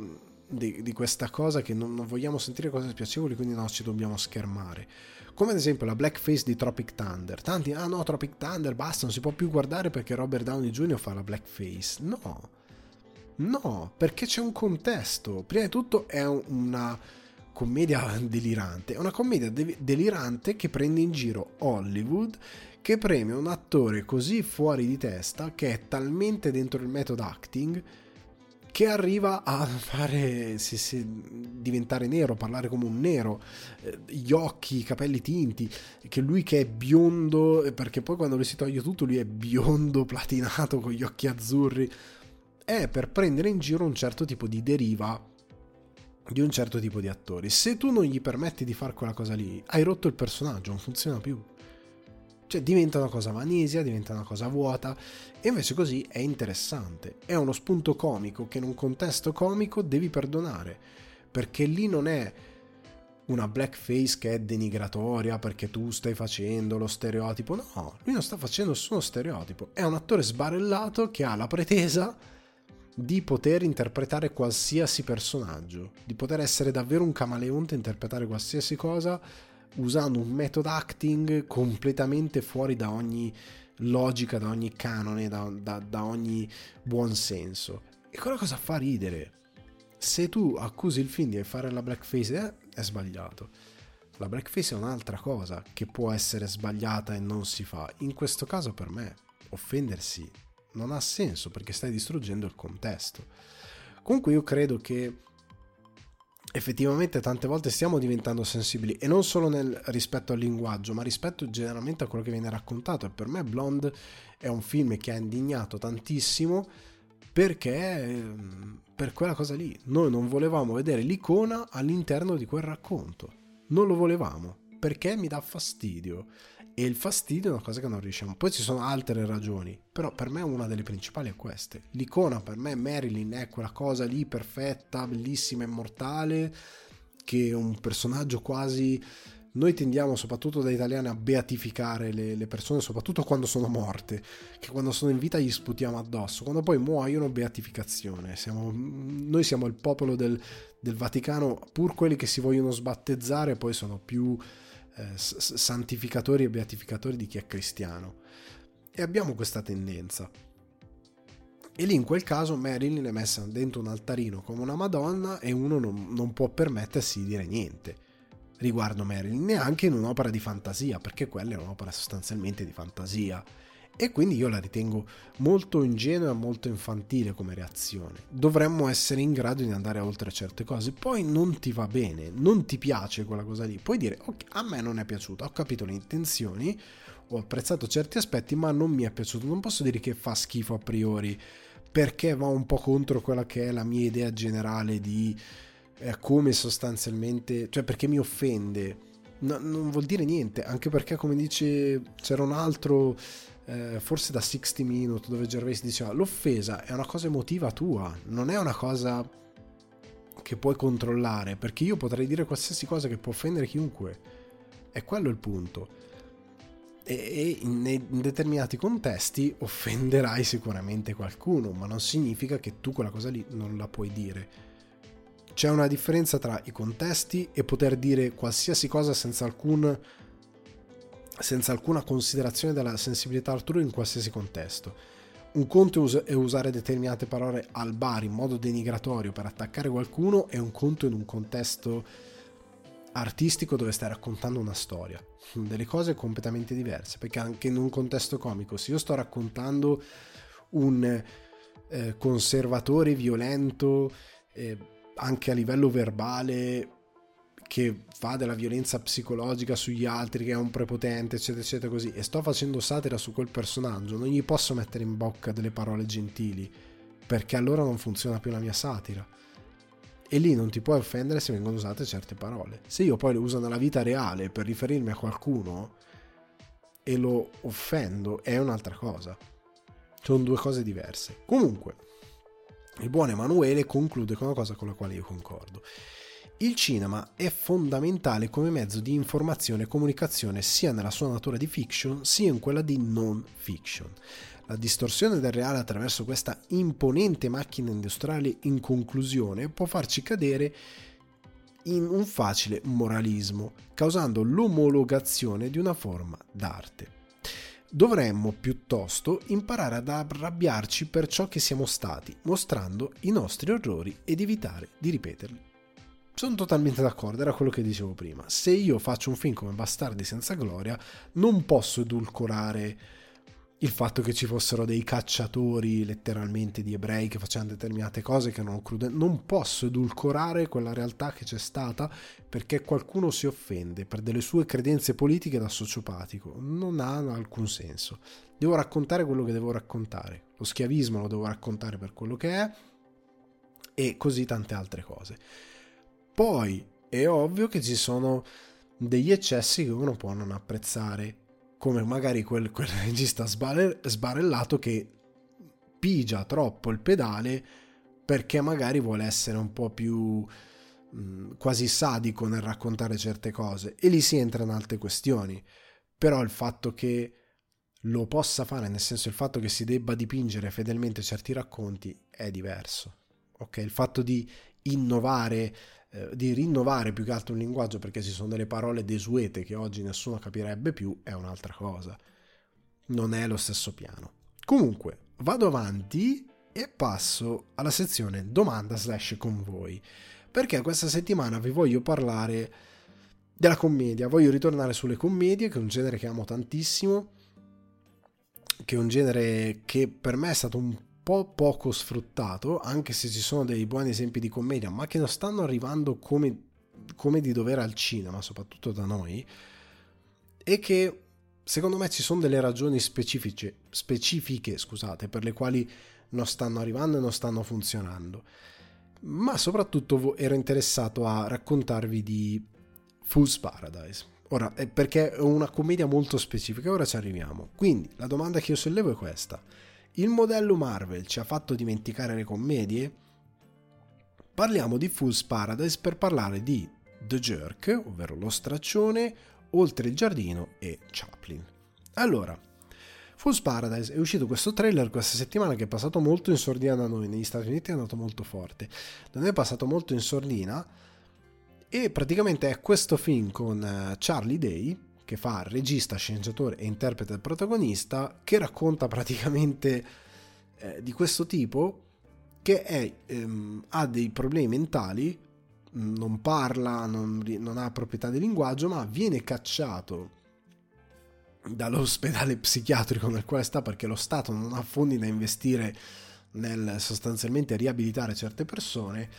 di, di questa cosa che non, non, vogliamo sentire cose spiacevoli, quindi no, ci dobbiamo schermare. Come ad esempio la blackface di Tropic Thunder. Tanti, ah no, Tropic Thunder, basta, non si può più guardare perché Robert Downey Jr. fa la blackface. No, no, perché c'è un contesto. Prima di tutto è una commedia delirante, è una commedia de- delirante che prende in giro Hollywood, che premia un attore così fuori di testa, che è talmente dentro il metodo acting, che arriva a fare sì, sì, diventare nero, parlare come un nero, eh, gli occhi, i capelli tinti, che lui che è biondo, perché poi quando lui si toglie tutto lui è biondo, <laughs> platinato, con gli occhi azzurri, è per prendere in giro un certo tipo di deriva di un certo tipo di attori. Se tu non gli permetti di fare quella cosa lì, hai rotto il personaggio, non funziona più. Cioè diventa una cosa vanesia, diventa una cosa vuota e invece così è interessante. È uno spunto comico che in un contesto comico devi perdonare, perché lì non è una blackface che è denigratoria perché tu stai facendo lo stereotipo. No, lui non sta facendo nessuno stereotipo. È un attore sbarellato che ha la pretesa di poter interpretare qualsiasi personaggio, di poter essere davvero un camaleonte, interpretare qualsiasi cosa usando un metodo acting completamente fuori da ogni logica, da ogni canone, da, da, da ogni buonsenso. E quella cosa fa ridere. Se tu accusi il film di fare la blackface, eh, è sbagliato. La blackface è un'altra cosa che può essere sbagliata e non si fa. In questo caso per me offendersi non ha senso perché stai distruggendo il contesto. Comunque io credo che effettivamente tante volte stiamo diventando sensibili e non solo nel, rispetto al linguaggio, ma rispetto generalmente a quello che viene raccontato. E per me Blonde è un film che ha indignato tantissimo perché per quella cosa lì noi non volevamo vedere l'icona all'interno di quel racconto. Non lo volevamo perché mi dà fastidio e il fastidio è una cosa che non riusciamo. Poi ci sono altre ragioni, però per me una delle principali è queste. L'icona per me Marilyn è quella cosa lì perfetta, bellissima, immortale, che è un personaggio quasi... Noi tendiamo soprattutto da italiani a beatificare le, le, persone, soprattutto quando sono morte, che quando sono in vita gli sputiamo addosso, quando poi muoiono beatificazione. Siamo, noi siamo il popolo del, del Vaticano, pur quelli che si vogliono sbattezzare poi sono più eh, santificatori e beatificatori di chi è cristiano. E abbiamo questa tendenza. E lì in quel caso Marilyn è messa dentro un altarino come una Madonna e uno non, non può permettersi di dire niente riguardo Marilyn, neanche in un'opera di fantasia, perché quella è un'opera sostanzialmente di fantasia. E quindi io la ritengo molto ingenua molto infantile come reazione. Dovremmo essere in grado di andare oltre certe cose. Poi non ti va bene, non ti piace quella cosa lì. Puoi dire, ok, a me non è piaciuta, ho capito le intenzioni, ho apprezzato certi aspetti, ma non mi è piaciuto. Non posso dire che fa schifo a priori, perché va un po' contro quella che è la mia idea generale di eh, come sostanzialmente, cioè perché mi offende. No, non vuol dire niente, anche perché come dice c'era un altro eh, forse da 60 Minute dove Gervais diceva l'offesa è una cosa emotiva tua, non è una cosa che puoi controllare, perché io potrei dire qualsiasi cosa che può offendere chiunque. È quello il punto. E, e in, in, determinati contesti offenderai sicuramente qualcuno, ma non significa che tu quella cosa lì non la puoi dire. C'è una differenza tra i contesti e poter dire qualsiasi cosa senza alcun senza alcuna considerazione della sensibilità altrui in qualsiasi contesto. Un conto è usare determinate parole al bar in modo denigratorio per attaccare qualcuno e un conto in un contesto artistico dove stai raccontando una storia. <laughs> Delle cose completamente diverse, perché anche in un contesto comico, se io sto raccontando un eh, conservatore violento, eh, anche a livello verbale, che fa della violenza psicologica sugli altri, che è un prepotente, eccetera, eccetera, così, e sto facendo satira su quel personaggio, non gli posso mettere in bocca delle parole gentili, perché allora non funziona più la mia satira. E lì non ti puoi offendere se vengono usate certe parole. Se io poi le uso nella vita reale per riferirmi a qualcuno e lo offendo, è un'altra cosa. Sono due cose diverse. Comunque, il buon Emanuele conclude con una cosa con la quale io concordo. Il cinema è fondamentale come mezzo di informazione e comunicazione sia nella sua natura di fiction sia in quella di non fiction. La distorsione del reale attraverso questa imponente macchina industriale in conclusione può farci cadere in un facile moralismo, causando l'omologazione di una forma d'arte. Dovremmo piuttosto imparare ad arrabbiarci per ciò che siamo stati, mostrando i nostri orrori ed evitare di ripeterli sono totalmente d'accordo, era quello che dicevo prima. Se io faccio un film come Bastardi senza gloria, non posso edulcorare il fatto che ci fossero dei cacciatori letteralmente di ebrei che facevano determinate cose che non crude. Non posso edulcorare quella realtà che c'è stata perché qualcuno si offende per delle sue credenze politiche da sociopatico. Non ha alcun senso. Devo raccontare quello che devo raccontare. Lo schiavismo lo devo raccontare per quello che è e così tante altre cose. Poi è ovvio che ci sono degli eccessi che uno può non apprezzare, come magari quel, quel regista sbarellato che pigia troppo il pedale perché magari vuole essere un po' più mh, quasi sadico nel raccontare certe cose e lì si entra in altre questioni. Però il fatto che lo possa fare, nel senso il fatto che si debba dipingere fedelmente certi racconti è diverso. Ok, il fatto di innovare eh, di rinnovare più che altro un linguaggio perché ci sono delle parole desuete che oggi nessuno capirebbe più è un'altra cosa. Non è lo stesso piano. Comunque, vado avanti e passo alla sezione domanda slash con voi. Perché questa settimana vi voglio parlare della commedia. Voglio ritornare sulle commedie, che è un genere che amo tantissimo. Che è un genere che per me è stato un po' poco sfruttato, anche se ci sono dei buoni esempi di commedia, ma che non stanno arrivando come, come di dovere al cinema, soprattutto da noi, e che secondo me ci sono delle ragioni specifiche, specifiche scusate, per le quali non stanno arrivando e non stanno funzionando. Ma soprattutto ero interessato a raccontarvi di Fool's Paradise. Ora, perché è una commedia molto specifica, ora ci arriviamo. Quindi la domanda che io sollevo è questa il modello Marvel ci ha fatto dimenticare le commedie? Parliamo di Fool's Paradise per parlare di The Jerk, ovvero lo straccione, Oltre il giardino e Chaplin. Allora, Fool's Paradise è uscito questo trailer questa settimana che è passato molto in sordina da noi, negli Stati Uniti è andato molto forte. Da noi è passato molto in sordina e praticamente è questo film con eh, Charlie Day che fa regista, sceneggiatore e interprete del protagonista, che racconta praticamente eh, di questo tipo che è, ehm, ha dei problemi mentali, non parla, non, non ha proprietà di linguaggio, ma viene cacciato dall'ospedale <laughs> psichiatrico nel quale sta perché lo Stato non ha fondi da investire nel sostanzialmente riabilitare certe persone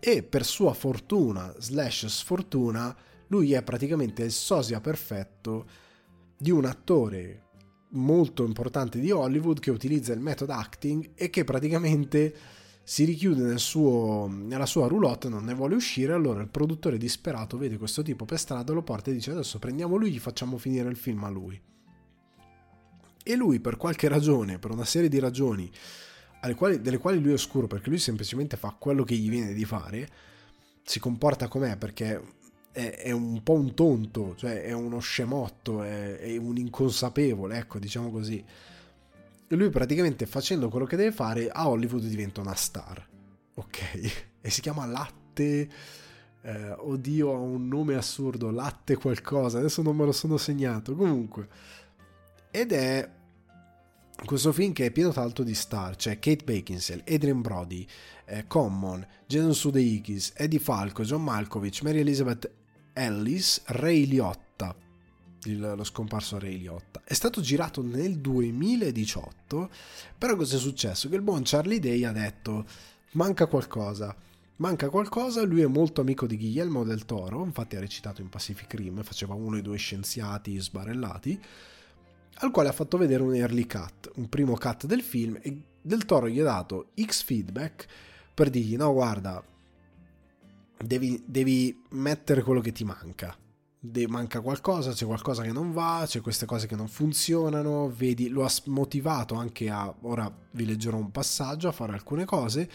e per sua fortuna slash sfortuna lui è praticamente il sosia perfetto di un attore molto importante di Hollywood che utilizza il metodo acting e che praticamente si richiude nel suo, nella sua roulotte, non ne vuole uscire, allora il produttore disperato vede questo tipo per strada, lo porta e dice adesso prendiamo lui, gli facciamo finire il film a lui. E lui per qualche ragione, per una serie di ragioni, quali, delle quali lui è oscuro, perché lui semplicemente fa quello che gli viene di fare, si comporta com'è perché è, è un po' un tonto, cioè è uno scemotto, è, è un inconsapevole, ecco, diciamo così lui praticamente facendo quello che deve fare a Hollywood diventa una star. Ok? <laughs> E si chiama Latte. Eh, oddio, ha un nome assurdo. Latte qualcosa. Adesso non me lo sono segnato. Comunque. Ed è questo film che è pieno tanto di star. C'è Kate Beckinsale, Adrian Brody, eh, Common, Jason Sudeikis, Eddie Falco, John Malkovich, Mary Elizabeth Ellis, Ray Liotta il, lo scomparso Ray Liotta. È stato girato nel 2018, però cosa è successo? Che il buon Charlie Day ha detto manca qualcosa. Manca qualcosa, lui è molto amico di Guillermo del Toro, infatti ha recitato in Pacific Rim, faceva uno dei due scienziati sbarellati, al quale ha fatto vedere un early cut, un primo cut del film e del Toro gli ha dato X feedback per dirgli no guarda, devi, devi mettere quello che ti manca, manca qualcosa, c'è qualcosa che non va, c'è queste cose che non funzionano, vedi, lo ha motivato anche a, ora vi leggerò un passaggio, a fare alcune cose,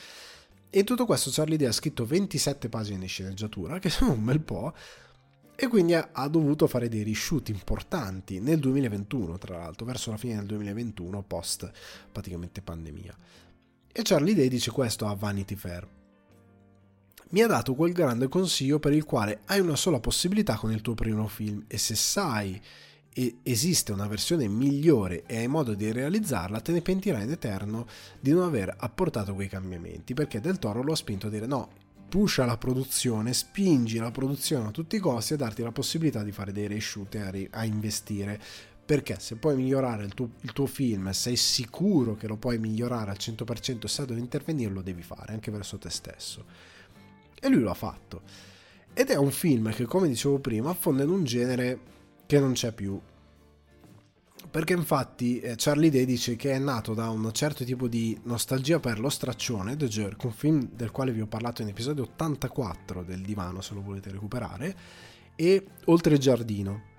e tutto questo Charlie Day ha scritto 27 pagine di sceneggiatura, che <laughs> sono un bel po', e quindi ha dovuto fare dei reshoot importanti nel 2021, tra l'altro, verso la fine del 2021, post praticamente pandemia. E Charlie Day dice questo a Vanity Fair mi ha dato quel grande consiglio per il quale hai una sola possibilità con il tuo primo film e se sai e esiste una versione migliore e hai modo di realizzarla, te ne pentirai in eterno di non aver apportato quei cambiamenti, perché Del Toro lo ha spinto a dire no, pusha la produzione, spingi la produzione a tutti i costi a darti la possibilità di fare dei reshoot e a investire. Perché se puoi migliorare il tuo, il tuo, film, sei sicuro che lo puoi migliorare al 100% e sai dove intervenire, lo devi fare anche verso te stesso. E lui lo ha fatto. Ed è un film che, come dicevo prima, affonda in un genere che non c'è più. Perché infatti eh, Charlie Day dice che è nato da un certo tipo di nostalgia per Lo Straccione, The Jerk, un film del quale vi ho parlato in episodio 84 del divano, se lo volete recuperare, e Oltre il giardino.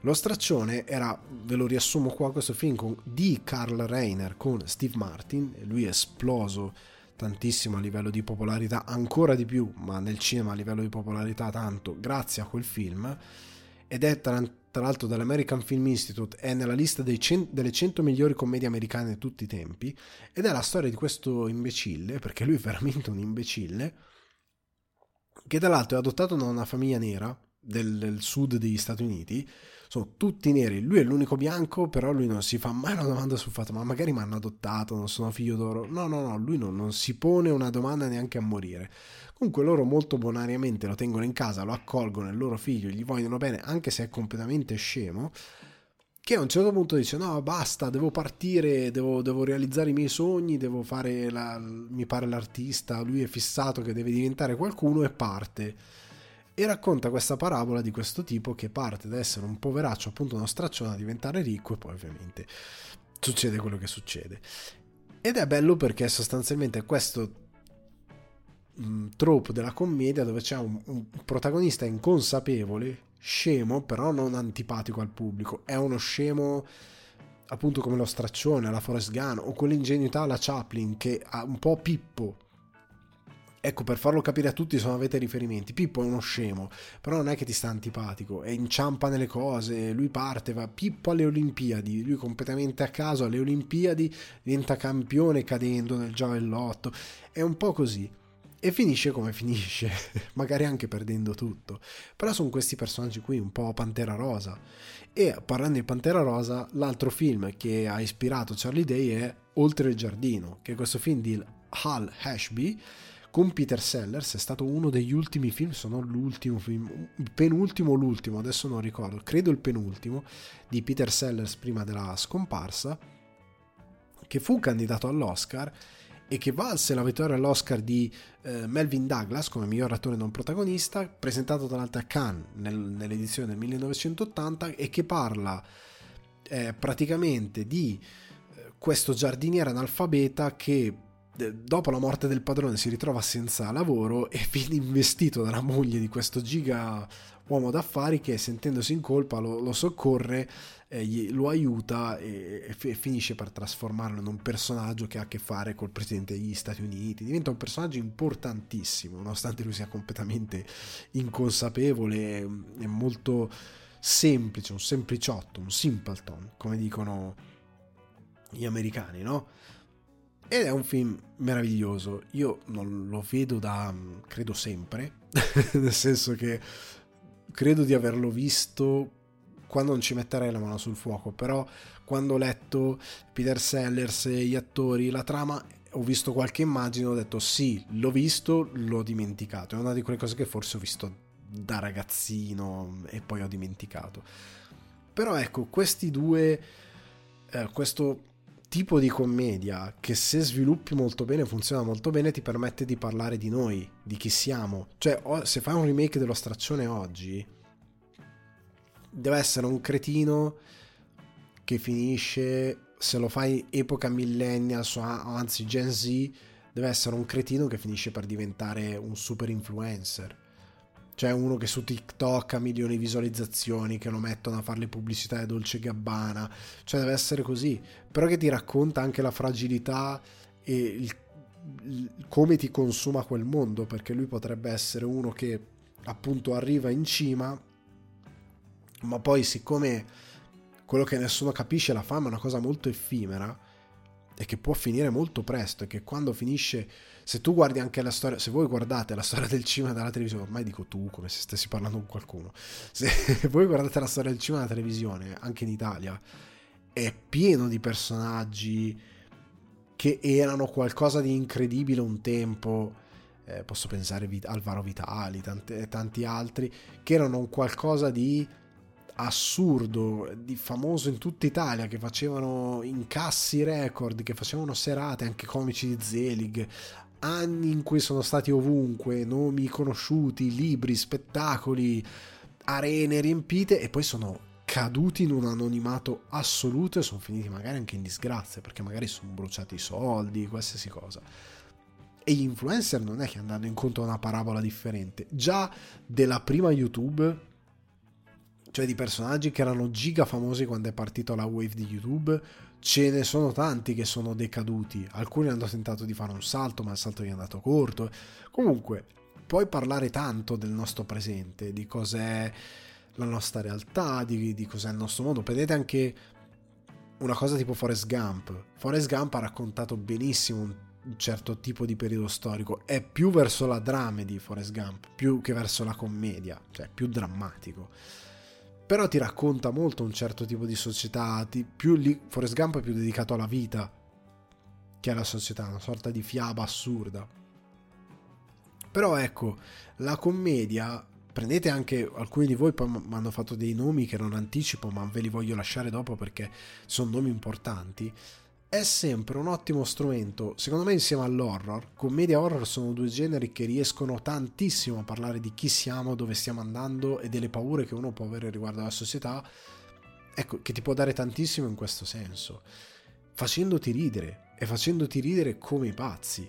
Lo Straccione era, ve lo riassumo qua, questo film con, di Carl Reiner con Steve Martin, lui è esploso tantissimo a livello di popolarità, ancora di più, ma nel cinema a livello di popolarità tanto, grazie a quel film, ed è tra, tra l'altro dall'American Film Institute, è nella lista cent- delle 100 migliori commedie americane di tutti i tempi, ed è la storia di questo imbecille, perché lui è veramente un imbecille, che tra l'altro è adottato da una famiglia nera del, del sud degli Stati Uniti, sono tutti neri, lui è l'unico bianco, però lui non si fa mai una domanda sul fatto, ma magari mi hanno adottato, non sono figlio d'oro. No, no, no, lui non, non si pone una domanda neanche a morire. Comunque loro molto bonariamente lo tengono in casa, lo accolgono, il loro figlio, gli vogliono bene, anche se è completamente scemo che a un certo punto dice no basta devo partire devo, devo realizzare i miei sogni devo fare la, mi pare l'artista lui è fissato che deve diventare qualcuno e parte e racconta questa parabola di questo tipo che parte da essere un poveraccio, appunto uno straccione, a diventare ricco e poi ovviamente succede quello che succede. Ed è bello perché sostanzialmente questo mh, trope della commedia dove c'è un, un protagonista inconsapevole, scemo, però non antipatico al pubblico, è uno scemo appunto come lo straccione alla Forrest Gump o quell'ingenuità alla Chaplin che ha un po' pippo Ecco, per farlo capire a tutti se non avete riferimenti, Pippo è uno scemo, però non è che ti sta antipatico, e inciampa nelle cose, lui parte, va Pippo alle Olimpiadi, lui completamente a caso alle Olimpiadi diventa campione cadendo nel giavellotto, è un po' così. E finisce come finisce, <laughs> magari anche perdendo tutto. Però sono questi personaggi qui, un po' Pantera Rosa. E parlando di Pantera Rosa, l'altro film che ha ispirato Charlie Day è Oltre il giardino, che è questo film di Hal Ashby, con Peter Sellers è stato uno degli ultimi film, se non l'ultimo film, il penultimo o l'ultimo, adesso non ricordo, credo il penultimo, di Peter Sellers prima della scomparsa, che fu candidato all'Oscar e che valse la vittoria all'Oscar di eh, Melvin Douglas come miglior attore non protagonista, presentato tra l'altro a Cannes nel, nell'edizione del 1980 e che parla eh, praticamente di eh, questo giardiniere analfabeta che dopo la morte del padrone si ritrova senza lavoro e <laughs> viene investito dalla moglie di questo giga uomo d'affari che sentendosi in colpa lo, lo soccorre, eh, gli, lo aiuta e, e, f- finisce per trasformarlo in un personaggio che ha a che fare col presidente degli Stati Uniti. Diventa un personaggio importantissimo, nonostante lui sia completamente inconsapevole e molto semplice, un sempliciotto, un simpleton, come dicono gli americani, no? Ed è un film meraviglioso. Io non lo vedo da, credo sempre, <laughs> nel senso che credo di averlo visto quando non ci metterei la mano sul fuoco, però quando ho letto Peter Sellers, gli attori, la trama, ho visto qualche immagine, ho detto sì, l'ho visto, l'ho dimenticato. È una di quelle cose che forse ho visto da ragazzino e poi ho dimenticato. Però ecco, questi due, eh, questo tipo di commedia che se sviluppi molto bene, funziona molto bene, ti permette di parlare di noi, di chi siamo. Cioè, se fai un remake dello straccione oggi, deve essere un cretino che finisce, se lo fai epoca millennial, anzi Gen Z, deve essere un cretino che finisce per diventare un super influencer c'è uno che su TikTok ha milioni di visualizzazioni, che lo mettono a fare le pubblicità di Dolce Gabbana, cioè deve essere così, però che ti racconta anche la fragilità e il, il, come ti consuma quel mondo, perché lui potrebbe essere uno che appunto arriva in cima, ma poi siccome quello che nessuno capisce, la fama è una cosa molto effimera e che può finire molto presto e che quando finisce se tu guardi anche la storia, se voi guardate la storia del cinema dalla televisione, ormai dico tu come se stessi parlando con qualcuno, se <laughs> voi guardate la storia del cinema dalla televisione, anche in Italia, è pieno di personaggi che erano qualcosa di incredibile un tempo. Eh, posso pensare a Alvaro Vitali, tanti, tanti altri, che erano un qualcosa di assurdo, di famoso in tutta Italia, che facevano incassi record, che facevano serate, anche comici di Zelig, anni in cui sono stati ovunque, nomi conosciuti, libri, spettacoli, arene riempite e poi sono caduti in un anonimato assoluto e sono finiti magari anche in disgrazia perché magari sono bruciati i soldi, qualsiasi cosa. E gli influencer non è che andando incontro a una parabola differente. Già della prima YouTube, cioè di personaggi che erano giga famosi quando è partito la wave di YouTube, ce ne sono tanti che sono decaduti. Alcuni hanno tentato di fare un salto, ma il salto gli è andato corto. Comunque, puoi parlare tanto del nostro presente, di cos'è la nostra realtà, di, di cos'è il nostro mondo. Prendete anche una cosa tipo Forrest Gump. Forrest Gump ha raccontato benissimo un certo tipo di periodo storico. È più verso la dramedy Forrest Gump, più che verso la commedia, cioè più drammatico però ti racconta molto un certo tipo di società, ti, più lì, Forrest Gump è più dedicato alla vita che alla società, una sorta di fiaba assurda. Però ecco, la commedia, prendete anche alcuni di voi, poi mi hanno fatto dei nomi che non anticipo, ma ve li voglio lasciare dopo perché sono nomi importanti è sempre un ottimo strumento, secondo me insieme all'horror. Commedia e horror sono due generi che riescono tantissimo a parlare di chi siamo, dove stiamo andando e delle paure che uno può avere riguardo alla società. Ecco, che ti può dare tantissimo in questo senso, facendoti ridere e facendoti ridere come i pazzi.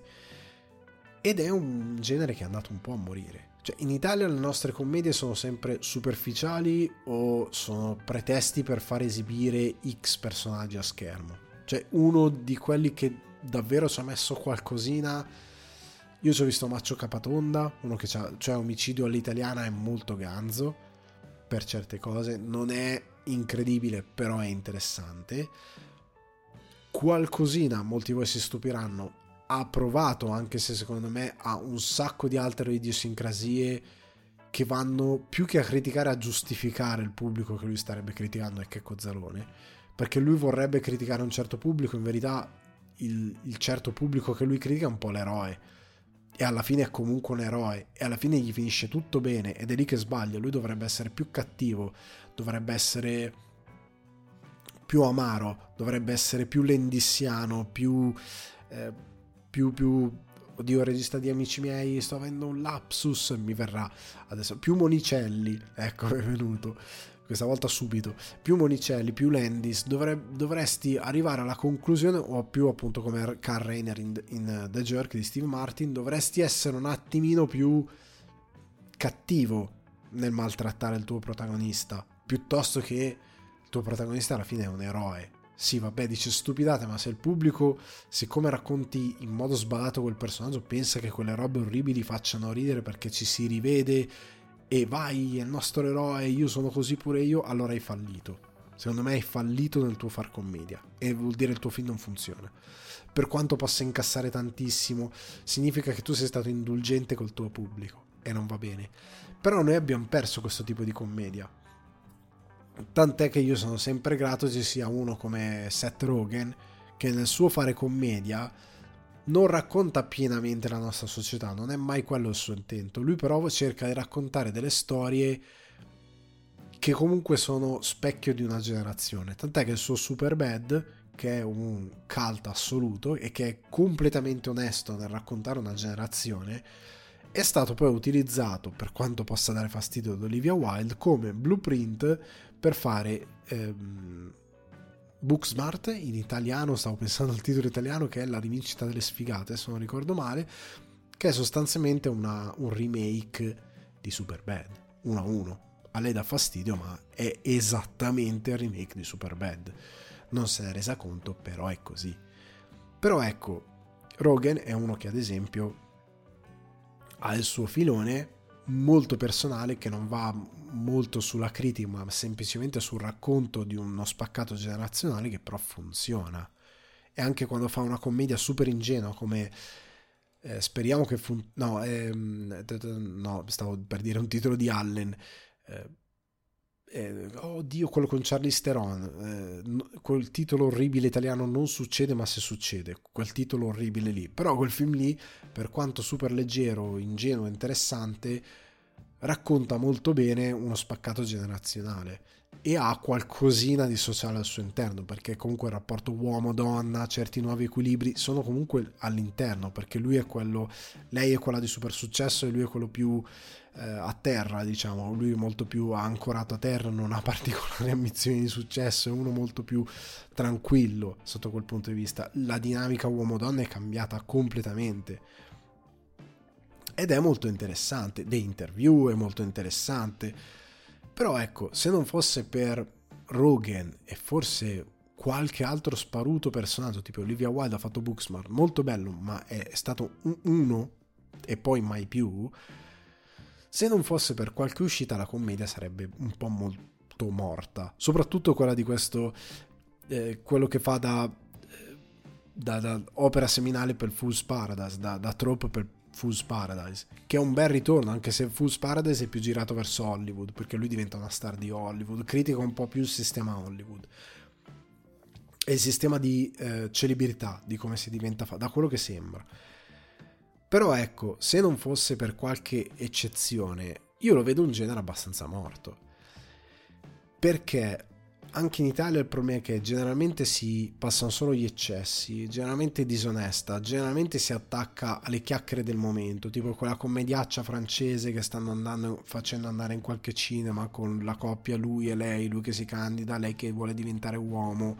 Ed è un genere che è andato un po' a morire. Cioè, in Italia le nostre commedie sono sempre superficiali o sono pretesti per far esibire X personaggi a schermo cioè, uno di quelli che davvero ci ha messo qualcosina. Io ci ho visto Maccio Capatonda, uno che ha, cioè omicidio all'italiana è molto ganzo per certe cose, non è incredibile, però è interessante. Qualcosina, molti di voi si stupiranno, ha provato, anche se secondo me ha un sacco di altre idiosincrasie che vanno più che a criticare a giustificare il pubblico che lui starebbe criticando e che Cozzalone perché lui vorrebbe criticare un certo pubblico, in verità il, il certo pubblico che lui critica è un po' l'eroe. E alla fine è comunque un eroe e alla fine gli finisce tutto bene ed è lì che sbaglia, lui dovrebbe essere più cattivo, dovrebbe essere più amaro, dovrebbe essere più lendissiano, più, eh, più, più oddio regista di amici miei sto avendo un lapsus mi verrà adesso. Più Monicelli ecco <laughs> è venuto questa volta subito. Più Monicelli più Landis dovre, dovresti arrivare alla conclusione o più appunto come Carl Reiner in, in The Jerk di Steve Martin dovresti essere un attimino più cattivo nel maltrattare il tuo protagonista piuttosto che il tuo protagonista alla fine è un eroe. Sì, vabbè, dice stupidate, ma se il pubblico, siccome racconti in modo sbadato quel personaggio, pensa che quelle robe orribili facciano ridere perché ci si rivede e vai, è il nostro eroe, io sono così pure io, allora hai fallito. Secondo me hai fallito nel tuo far commedia e vuol dire che il tuo film non funziona. Per quanto possa incassare tantissimo, significa che tu sei stato indulgente col tuo pubblico e non va bene. Però noi abbiamo perso questo tipo di commedia Tant'è che io sono sempre grato ci sia uno come Seth Rogen che nel suo fare commedia non racconta pienamente la nostra società, non è mai quello il suo intento. Lui però cerca di raccontare delle storie che comunque sono specchio di una generazione. Tant'è che il suo Superbad, che è un cult assoluto e che è completamente onesto nel raccontare una generazione, è stato poi utilizzato, per quanto possa dare fastidio ad Olivia Wilde, come blueprint per fare ehm, Booksmart in italiano, stavo pensando al titolo italiano che è La rivincita delle sfigate, se non ricordo male, che è sostanzialmente una, un remake di Superbad, 1 a 1. A lei dà fastidio, ma è esattamente il remake di Superbad. Non se ne è resa conto, però è così. Però ecco, Rogan è uno che ad esempio ha il suo filone molto personale che non va molto sulla critica ma semplicemente sul racconto di uno spaccato generazionale che però funziona. E anche quando fa una commedia super ingenua come eh, speriamo che fun- no, ehm, no stavo per dire un titolo di Allen eh, eh, oddio quello con Charlie Theron eh, quel titolo orribile italiano non succede ma se succede quel titolo orribile lì. Però quel film lì per quanto super leggero ingenuo interessante racconta molto bene uno spaccato generazionale e ha qualcosina di sociale al suo interno perché comunque il rapporto uomo-donna, certi nuovi equilibri sono comunque all'interno perché lui è quello, lei è quella di super successo e lui è quello più eh, a terra diciamo, lui è molto più ancorato a terra, non ha <laughs> particolari ambizioni di successo, è uno molto più tranquillo sotto quel punto di vista, la dinamica uomo-donna è cambiata completamente ed è molto interessante, The Interview è molto interessante, però ecco, se non fosse per Rogan e forse qualche altro sparuto personaggio, tipo Olivia Wilde ha fatto Booksmart, molto bello, ma è stato un uno e poi mai più, se non fosse per qualche uscita la commedia sarebbe un po' molto morta, soprattutto quella di questo, eh, quello che fa da, eh, da, da, opera seminale per Fool's Paradise, da, da trope per Fool's Paradise, che è un bel ritorno, anche se Fool's Paradise è più girato verso Hollywood, perché lui diventa una star di Hollywood, critica un po' più il sistema Hollywood. E il sistema di eh, celebrità, di come si diventa, fa- da quello che sembra. Però ecco, se non fosse per qualche eccezione, io lo vedo un genere abbastanza morto. Perché anche in Italia il problema è che generalmente si passano solo gli eccessi, generalmente è disonesta, generalmente si attacca alle chiacchiere del momento, tipo quella commediaccia francese che stanno andando, facendo andare in qualche cinema con la coppia lui e lei, lui che si candida, lei che vuole diventare uomo.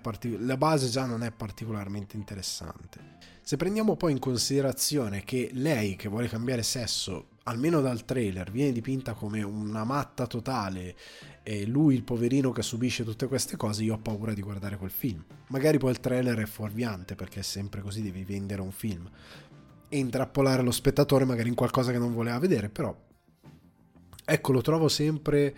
Partic- la base già non è particolarmente interessante. Se prendiamo poi in considerazione che lei che vuole cambiare sesso almeno dal trailer, viene dipinta come una matta totale e lui il poverino che subisce tutte queste cose, io ho paura di guardare quel film. Magari poi il trailer è fuorviante perché è sempre così, devi vendere un film e intrappolare lo spettatore magari in qualcosa che non voleva vedere, però ecco, lo trovo sempre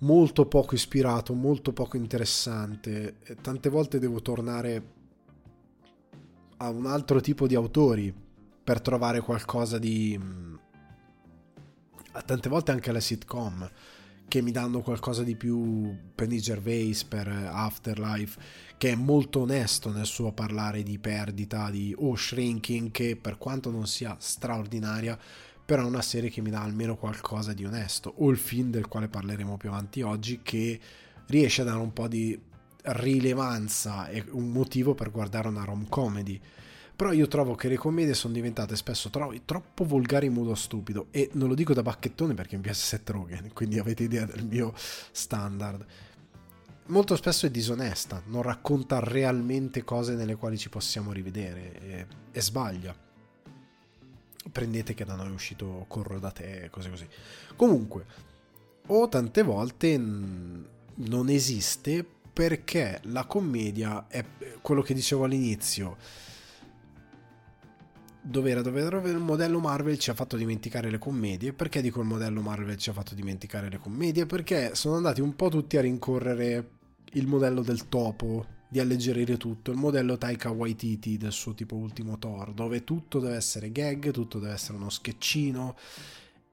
molto poco ispirato, molto poco interessante. Tante volte devo tornare a un altro tipo di autori per trovare qualcosa di... Mm, tante volte anche la sitcom, che mi danno qualcosa di più Penny Gervais per Afterlife che è molto onesto nel suo parlare di perdita di o shrinking che per quanto non sia straordinaria però è una serie che mi dà almeno qualcosa di onesto. O il film del quale parleremo più avanti oggi che riesce a dare un po' di rilevanza e un motivo per guardare una rom comedy però io trovo che le commedie sono diventate spesso tro- troppo volgari in modo stupido e non lo dico da bacchettone perché mi piace Seth Rogen, <laughs> quindi avete idea del mio standard. Molto spesso è disonesta, non racconta realmente cose nelle quali ci possiamo rivedere e, e sbaglia. Prendete che da noi è uscito Corro da te, cose così. Comunque, o tante volte non esiste perché la commedia è quello che dicevo all'inizio dov'era, dov'era, dov'era? Il modello Marvel ci ha fatto dimenticare le commedie. Perché dico il modello Marvel ci ha fatto dimenticare le commedie? Perché sono andati un po' tutti a rincorrere il modello del topo, di alleggerire tutto, il modello Taika Waititi del suo tipo ultimo Thor, dove tutto deve essere gag, tutto deve essere uno scheccino.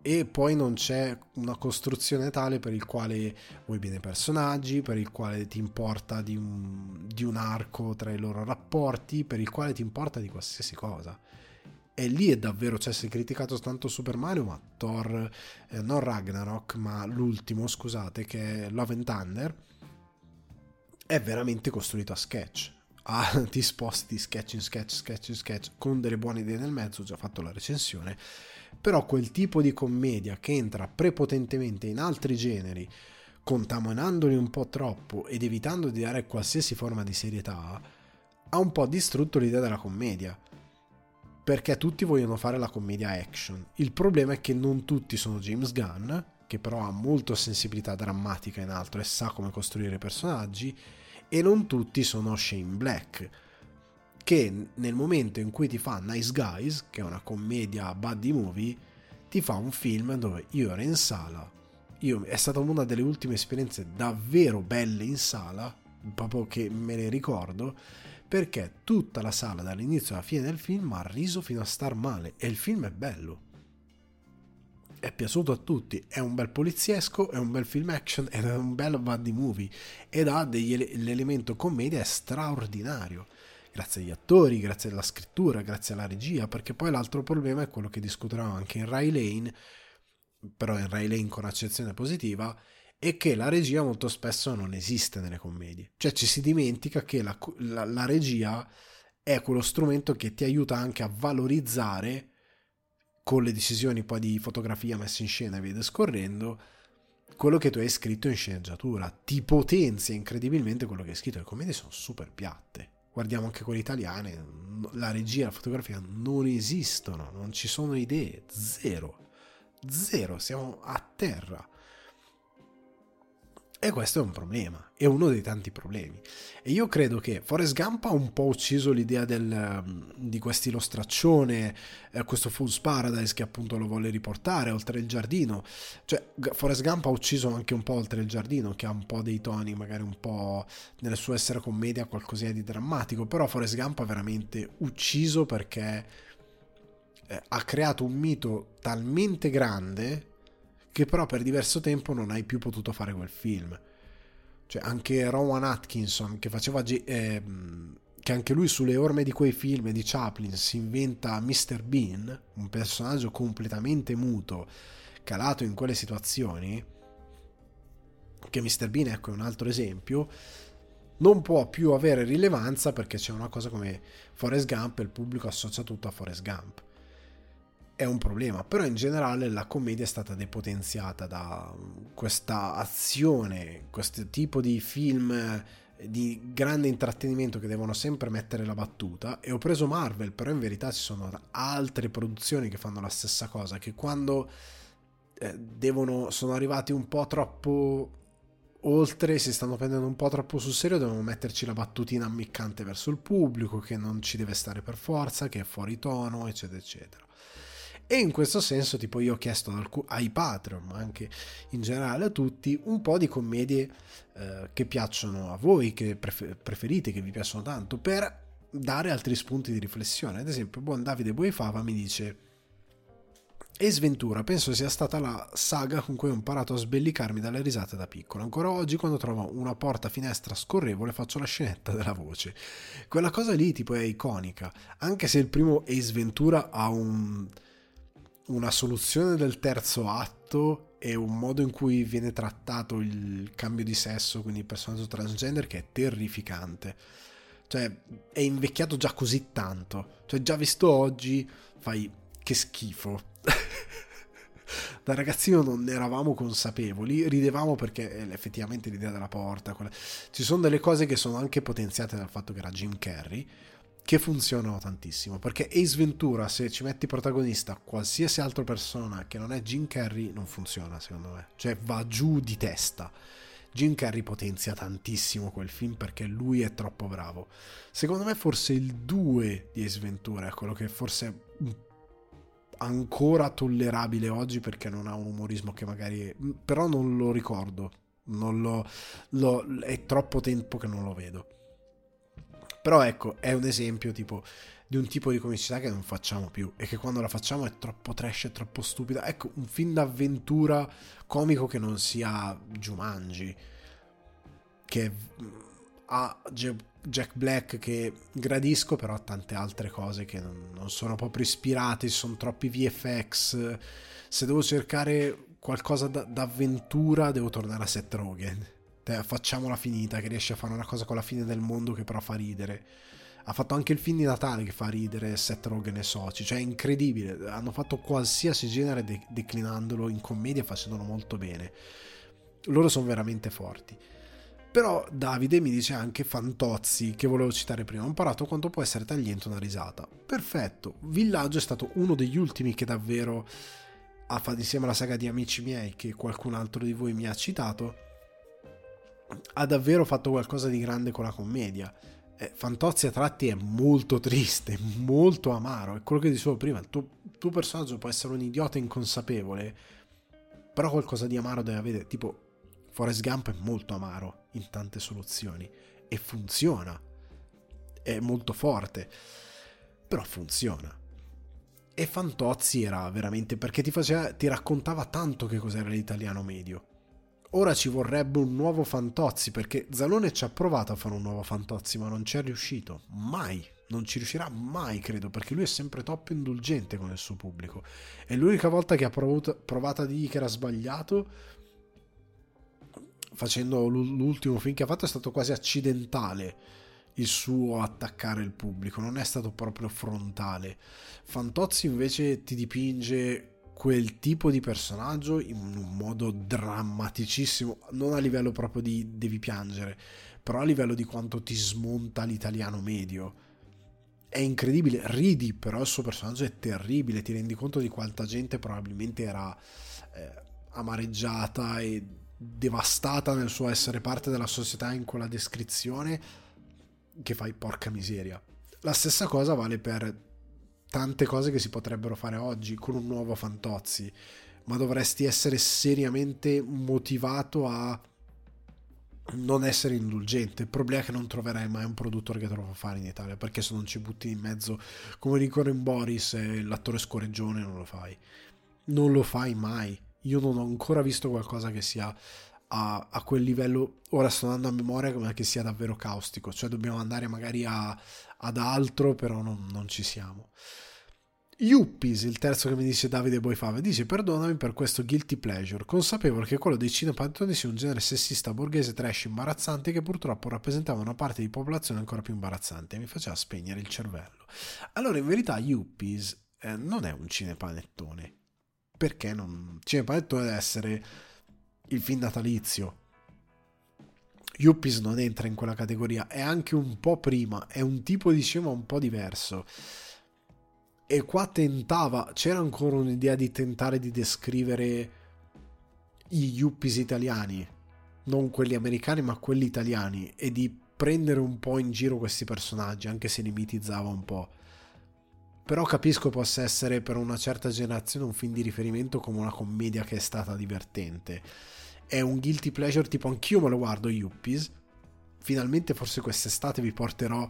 E poi non c'è una costruzione tale per il quale vuoi bene i personaggi, per il quale ti importa di un, di un arco tra i loro rapporti, per il quale ti importa di qualsiasi cosa e lì è davvero, cioè si è criticato tanto Super Mario, ma Thor, eh, non Ragnarok, ma l'ultimo, scusate, che è Love and Thunder, è veramente costruito a sketch. <laughs> Ah, ti sposti sketch in sketch, sketch in sketch, con delle buone idee nel mezzo, ho già fatto la recensione, però quel tipo di commedia che entra prepotentemente in altri generi, contaminandoli un po' troppo ed evitando di dare qualsiasi forma di serietà, ha un po' distrutto l'idea della commedia perché tutti vogliono fare la commedia action. Il problema è che non tutti sono James Gunn, che però ha molta sensibilità drammatica in alto e sa come costruire personaggi, e non tutti sono Shane Black, che nel momento in cui ti fa Nice Guys, che è una commedia buddy movie, ti fa un film dove io ero in sala, io, è stata una delle ultime esperienze davvero belle in sala, proprio che me ne ricordo, perché tutta la sala dall'inizio alla fine del film ha riso fino a star male e il film è bello. È piaciuto a tutti, è un bel poliziesco, è un bel film action è un bel buddy movie ed ha degli, l'elemento commedia straordinario. Grazie agli attori, grazie alla scrittura, grazie alla regia, perché poi l'altro problema è quello che discuterò anche in Ray Lane, però in Ray Lane con accezione positiva, e che la regia molto spesso non esiste nelle commedie. Cioè ci si dimentica che la, la, la regia è quello strumento che ti aiuta anche a valorizzare con le decisioni poi di fotografia messa in scena e via discorrendo quello che tu hai scritto in sceneggiatura. Ti potenzia incredibilmente quello che hai scritto. Le commedie sono super piatte. Guardiamo anche quelle italiane la regia e la fotografia non esistono non ci sono idee. Zero. Zero. Siamo a terra e questo è un problema, è uno dei tanti problemi. E io credo che Forrest Gump ha un po' ucciso l'idea del, mm, di quest'ilo straccione, eh, questo Fool's Paradise che appunto lo vuole riportare oltre il giardino. Cioè, Forrest Gump ha ucciso anche un po' oltre il giardino, che ha un po' dei toni, magari un po' nel suo essere commedia qualcosina di drammatico, però Forrest Gump ha veramente ucciso perché eh, ha creato un mito talmente grande che però per diverso tempo non hai più potuto fare quel film. Cioè anche Rowan Atkinson che faceva eh, che anche lui sulle orme di quei film di Chaplin si inventa Mr. Bean, un personaggio completamente muto, calato in quelle situazioni, che Mr. Bean ecco è un altro esempio, non può più avere rilevanza perché c'è una cosa come Forrest Gump e il pubblico associa tutto a Forrest Gump è un problema, però in generale la commedia è stata depotenziata da questa azione, questo tipo di film eh, di grande intrattenimento che devono sempre mettere la battuta e ho preso Marvel, però in verità ci sono altre produzioni che fanno la stessa cosa, che quando eh, devono, sono arrivati un po' troppo oltre, si stanno prendendo un po' troppo sul serio, devono metterci la battutina ammiccante verso il pubblico, che non ci deve stare per forza, che è fuori tono, eccetera, eccetera. E in questo senso, tipo, io ho chiesto ai Patreon, ma anche in generale a tutti, un po' di commedie eh, che piacciono a voi, che preferite, che vi piacciono tanto, per dare altri spunti di riflessione. Ad esempio, buon Davide Boifava mi dice: Ace Ventura penso sia stata la saga con cui ho imparato a sbellicarmi dalle risate da piccolo. Ancora oggi quando trovo una porta finestra scorrevole faccio la scenetta della voce. Quella cosa lì tipo è iconica, anche se il primo Ace Ventura ha un, una soluzione del terzo atto e un modo in cui viene trattato il cambio di sesso, quindi il personaggio transgender che è terrificante. Cioè è invecchiato già così tanto. Cioè già visto oggi fai che schifo <laughs> da ragazzino non ne eravamo consapevoli, ridevamo perché eh, effettivamente l'idea della porta, quella... ci sono delle cose che sono anche potenziate dal fatto che era Jim Carrey, che funzionano tantissimo, perché Ace Ventura, se ci metti protagonista qualsiasi altra persona che non è Jim Carrey, non funziona secondo me, cioè va giù di testa. Jim Carrey potenzia tantissimo quel film perché lui è troppo bravo. Secondo me forse il 2 di Ace Ventura è quello che forse un ancora tollerabile oggi perché non ha un umorismo che magari... però non lo ricordo, non lo, lo, è troppo tempo che non lo vedo. Però ecco, è un esempio tipo di un tipo di comicità che non facciamo più e che quando la facciamo è troppo trash, è troppo stupida. Ecco, un film d'avventura comico che non sia Jumanji, che ha Jack Black che gradisco, però ha tante altre cose che non, sono proprio ispirate, sono troppi VFX. Se devo cercare qualcosa da, d'avventura, devo tornare a Seth Rogen. Facciamola finita, che riesce a fare una cosa con la fine del mondo che però fa ridere. Ha fatto anche il film di Natale che fa ridere Seth Rogen e soci, cioè è incredibile. Hanno fatto qualsiasi genere de- declinandolo in commedia facendolo molto bene. Loro sono veramente forti. Però Davide mi dice anche Fantozzi, che volevo citare prima, ho imparato quanto può essere tagliente una risata. Perfetto, Villaggio è stato uno degli ultimi che davvero ha fatto insieme alla saga di Amici miei, che qualcun altro di voi mi ha citato, ha davvero fatto qualcosa di grande con la commedia. Eh, Fantozzi a tratti è molto triste, molto amaro, è quello che dicevo prima, il tuo, tuo personaggio può essere un idiota inconsapevole, però qualcosa di amaro deve avere, tipo Forrest Gump è molto amaro in tante soluzioni e funziona. È molto forte, però funziona. E Fantozzi era veramente perché ti, faceva, ti raccontava tanto che cos'era l'italiano medio. Ora ci vorrebbe un nuovo Fantozzi perché Zalone ci ha provato a fare un nuovo Fantozzi ma non ci è riuscito. Mai. Non ci riuscirà mai, credo, perché lui è sempre troppo indulgente con il suo pubblico. E l'unica volta che ha provato, provato a dirgli che era sbagliato facendo l'ultimo film che ha fatto è stato quasi accidentale il suo attaccare il pubblico, non è stato proprio frontale. Fantozzi invece ti dipinge quel tipo di personaggio in un modo drammaticissimo, non a livello proprio di devi piangere, però a livello di quanto ti smonta l'italiano medio. È incredibile, ridi, però il suo personaggio è terribile, ti rendi conto di quanta gente probabilmente era eh, amareggiata e devastata nel suo essere parte della società in quella descrizione che fai porca miseria. La stessa cosa vale per tante cose che si potrebbero fare oggi con un nuovo Fantozzi, ma dovresti essere seriamente motivato a non essere indulgente. Il problema è che non troverai mai un produttore che te lo fa fare in Italia, perché se non ci butti in mezzo, come dicono in Boris, l'attore scorreggione non lo fai. Non lo fai mai io non ho ancora visto qualcosa che sia a, a, quel livello, ora sto andando a memoria come che sia davvero caustico, cioè dobbiamo andare magari a, ad altro, però non, non ci siamo. Yuppies, il terzo che mi dice Davide Boifave, dice perdonami per questo guilty pleasure, consapevole che quello dei cinepanettoni sia un genere sessista borghese trash imbarazzante che purtroppo rappresentava una parte di popolazione ancora più imbarazzante e mi faceva spegnere il cervello. Allora in verità Yuppies eh, non è un cinepanettone, perché non... Cinepanettone deve essere il film natalizio. Yuppies non entra in quella categoria, è anche un po' prima, è un tipo di cinema un po' diverso. E qua tentava, c'era ancora un'idea di tentare di descrivere i Yuppies italiani, non quelli americani ma quelli italiani, e di prendere un po' in giro questi personaggi, anche se li mitizzava un po'. Però capisco possa essere per una certa generazione un film di riferimento come una commedia che è stata divertente. È un guilty pleasure tipo anch'io me lo guardo Yuppies. Finalmente forse quest'estate vi porterò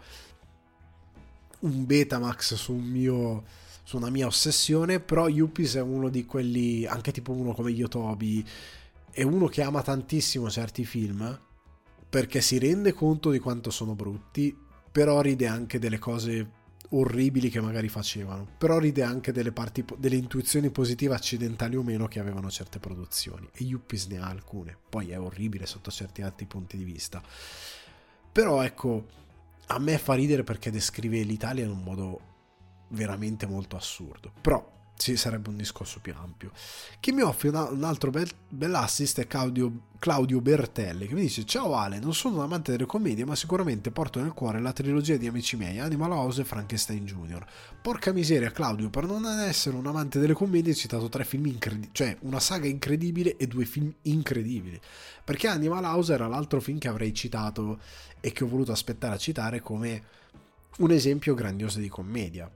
un Betamax su un mio su una mia ossessione, però Yuppies è uno di quelli, anche tipo uno come Yotobi, è uno che ama tantissimo certi film perché si rende conto di quanto sono brutti, però ride anche delle cose orribili che magari facevano, però ride anche delle, parti, delle intuizioni positive accidentali o meno che avevano certe produzioni e Yuppies ne ha alcune, poi è orribile sotto certi altri punti di vista. Però ecco, a me fa ridere perché descrive l'Italia in un modo veramente molto assurdo, però sì, sarebbe un discorso più ampio. Chi mi offre un altro bel, bell'assist è Claudio, Claudio, Bertelli che mi dice: Ciao Ale, non sono un amante delle commedie, ma sicuramente porto nel cuore la trilogia di amici miei, Animal House e Frankenstein Jr. Porca miseria, Claudio, per non essere un amante delle commedie, hai citato tre film incredibili, cioè una saga incredibile e due film incredibili. Perché Animal House era l'altro film che avrei citato e che ho voluto aspettare a citare come un esempio grandioso di commedia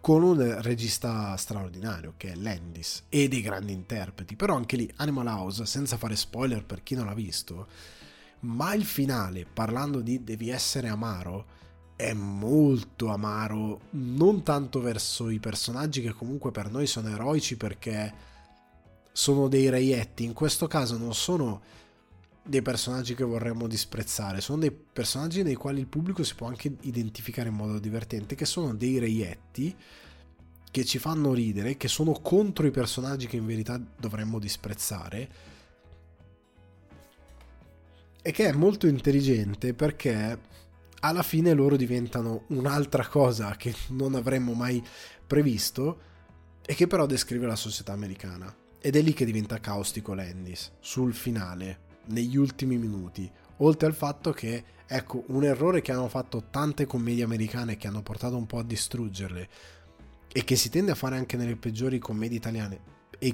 con un regista straordinario che è Landis e dei grandi interpreti, però anche lì Animal House, senza fare spoiler per chi non l'ha visto, ma il finale, parlando di devi essere amaro, è molto amaro, non tanto verso i personaggi che comunque per noi sono eroici perché sono dei reietti, in questo caso non sono dei personaggi che vorremmo disprezzare, sono dei personaggi nei quali il pubblico si può anche identificare in modo divertente, che sono dei reietti che ci fanno ridere, che sono contro i personaggi che in verità dovremmo disprezzare e che è molto intelligente perché alla fine loro diventano un'altra cosa che non avremmo mai previsto e che però descrive la società americana. Ed è lì che diventa caustico Landis, sul finale, negli ultimi minuti. Oltre al fatto che, ecco, un errore che hanno fatto tante commedie americane che hanno portato un po' a distruggerle e che si tende a fare anche nelle peggiori commedie italiane,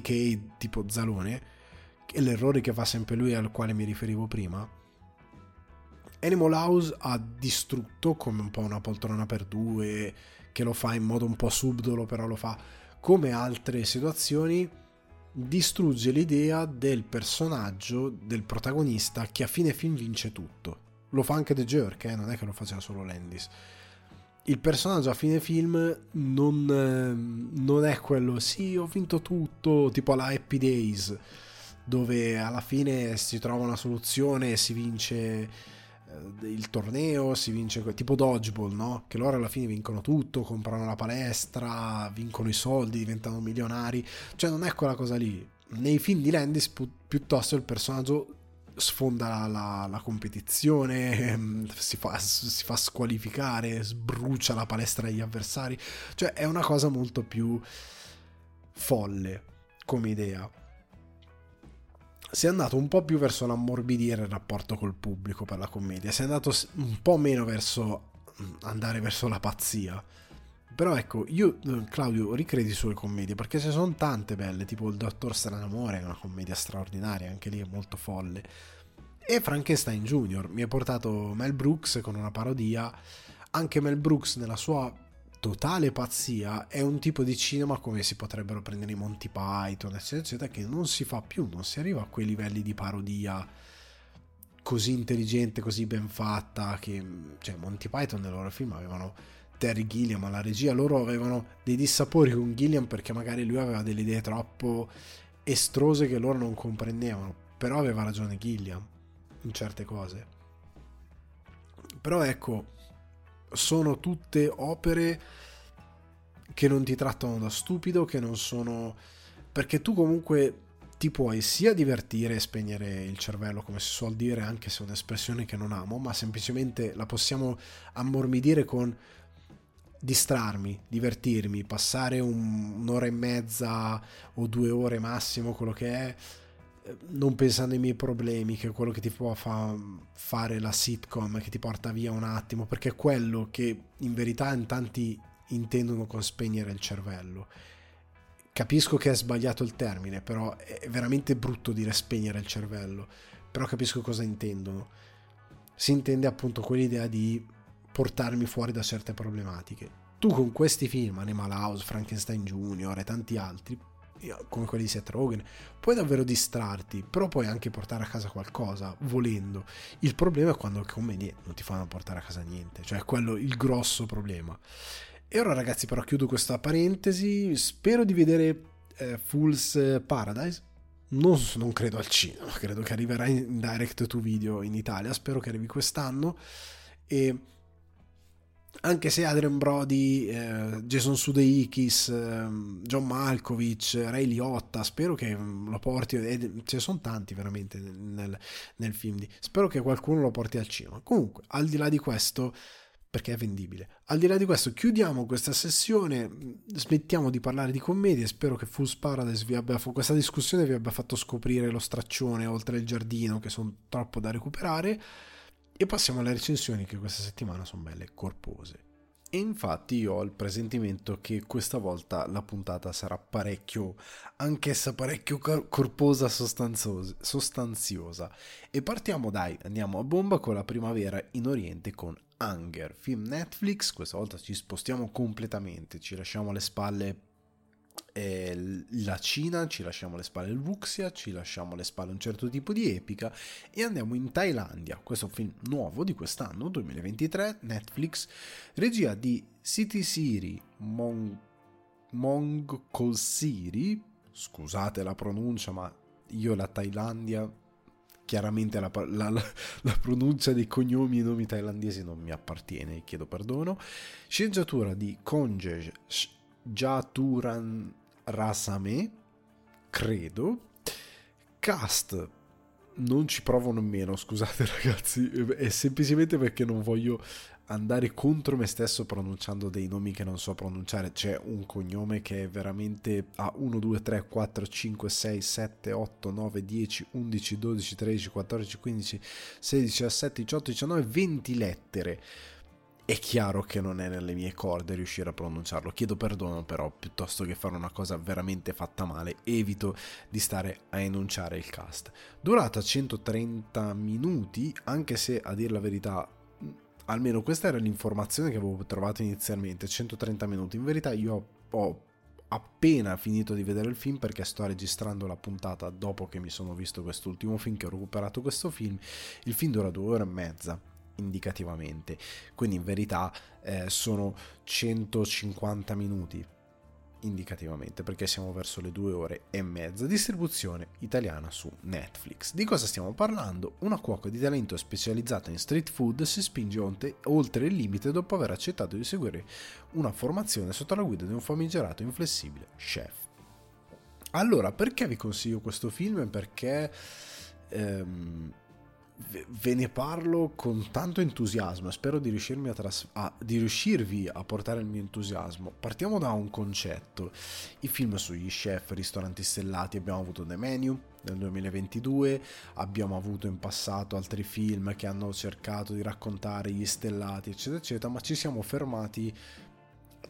che tipo Zalone, che è l'errore che fa sempre lui al quale mi riferivo prima. Animal House ha distrutto come un po' una poltrona per due, che lo fa in modo un po' subdolo, però lo fa come altre situazioni distrugge l'idea del personaggio, del protagonista che a fine film vince tutto. Lo fa anche The Jerk, eh? non è che lo faceva solo Landis. Il personaggio a fine film non, eh, non è quello, sì, ho vinto tutto, tipo alla Happy Days, dove alla fine si trova una soluzione e si vince il torneo, si vince tipo dodgeball, no? Che loro alla fine vincono tutto, comprano la palestra, vincono i soldi, diventano milionari. Cioè non è quella cosa lì. Nei film di Landis pi- piuttosto il personaggio sfonda la, la competizione, ehm, si fa, si fa squalificare, sbrucia la palestra degli avversari. Cioè è una cosa molto più folle come idea si è andato un po' più verso l'ammorbidire il rapporto col pubblico per la commedia, si è andato un po' meno verso mm, andare verso la pazzia. Però ecco, io, eh, Claudio, ricredi sulle commedie, perché ce sono tante belle, tipo Il Dottor Stranamore, è una commedia straordinaria, anche lì è molto folle. E Frankenstein Jr. mi ha portato Mel Brooks con una parodia. Anche Mel Brooks nella sua totale pazzia è un tipo di cinema come si potrebbero prendere i Monty Python, eccetera, eccetera, che non si fa più, non si arriva a quei livelli di parodia così intelligente, così ben fatta, che cioè Monty Python nei loro film avevano Terry Gilliam alla regia, loro avevano dei dissapori con Gilliam perché magari lui aveva delle idee troppo estrose che loro non comprendevano, però aveva ragione Gilliam in certe cose. Però ecco, sono tutte opere che non ti trattano da stupido, che non sono... perché tu comunque ti puoi sia divertire e spegnere il cervello, come si suol dire, anche se è un'espressione che non amo, ma semplicemente la possiamo ammormidire con distrarmi, divertirmi, passare un, un'ora e mezza o due ore massimo, quello che è, non pensando ai miei problemi, che è quello che ti può fa fare la sitcom, che ti porta via un attimo, perché è quello che in verità in tanti intendono con spegnere il cervello. Capisco che è sbagliato il termine, però è veramente brutto dire spegnere il cervello, però capisco cosa intendono. Si intende appunto quell'idea di portarmi fuori da certe problematiche. Tu con questi film, Animal House, Frankenstein Jr. e tanti altri, come quelli di Seth Rogen, puoi davvero distrarti, però puoi anche portare a casa qualcosa, volendo. Il problema è quando le commedie non ti fanno portare a casa niente, cioè quello il grosso problema. E ora ragazzi però chiudo questa parentesi, spero di vedere eh, Fool's Paradise, non, non, credo al cinema, credo che arriverà in direct to video in Italia, spero che arrivi quest'anno e anche se Adrian Brody, eh, Jason Sudeikis, eh, John Malkovich, Ray Liotta, spero che lo porti, eh, ce ne sono tanti veramente nel, nel film, di, spero che qualcuno lo porti al cinema. Comunque, al di là di questo, perché è vendibile. Al di là di questo, chiudiamo questa sessione, smettiamo di parlare di commedie, spero che Fool's Paradise vi abbia, questa discussione vi abbia fatto scoprire lo straccione oltre il giardino, che sono troppo da recuperare. E passiamo alle recensioni che questa settimana sono belle corpose. E infatti io ho il presentimento che questa volta la puntata sarà parecchio, anch'essa parecchio corposa, sostanziosa. E partiamo dai, andiamo a bomba con la primavera in Oriente con Hunger, film Netflix. Questa volta ci spostiamo completamente, ci lasciamo alle spalle eh, la Cina, ci lasciamo alle spalle il Wuxia, ci lasciamo alle spalle un certo tipo di epica e andiamo in Thailandia. Questo è un film nuovo di quest'anno, 2023, Netflix, regia di City Siri Mong, Mongkolsiri, scusate la pronuncia ma io la Thailandia chiaramente la, la, la, la, pronuncia dei cognomi e nomi thailandesi non mi appartiene, chiedo perdono. Sceneggiatura di Konje Jaturan Rasame, credo. Cast, non ci provo nemmeno, scusate <laughs> ragazzi, è semplicemente perché non voglio andare contro me stesso pronunciando dei nomi che non so pronunciare. C'è un cognome che è veramente a 1, 2, 3, 4, 5, 6, 7, 8, 9, 10, 11, 12, 13, 14, 15, 16, 17, 18, 19, 20 lettere è chiaro che non è nelle mie corde riuscire a pronunciarlo. Chiedo perdono, però, piuttosto che fare una cosa veramente fatta male, evito di stare a enunciare il cast. Durata 130 minuti, anche se a dire la verità, almeno questa era l'informazione che avevo trovato inizialmente: 130 minuti. In verità, io ho appena finito di vedere il film perché sto registrando la puntata dopo che mi sono visto quest'ultimo film, che ho recuperato questo film. Il film dura due ore e mezza indicativamente. Quindi in verità eh, sono 150 minuti indicativamente perché siamo verso le due ore e mezza distribuzione italiana su Netflix di cosa stiamo parlando? una cuoca di talento specializzata in street food si spinge oltre il limite dopo aver accettato di seguire una formazione sotto la guida di un famigerato inflessibile chef allora perché vi consiglio questo film? perché ehm, ve ne parlo con tanto entusiasmo e spero di, riuscirmi a tras- a, di riuscirvi a portare il mio entusiasmo. Partiamo da un concetto. I film sugli chef, ristoranti stellati, abbiamo avuto The Menu nel 2022, abbiamo avuto in passato altri film che hanno cercato di raccontare gli stellati, eccetera, eccetera, ma ci siamo fermati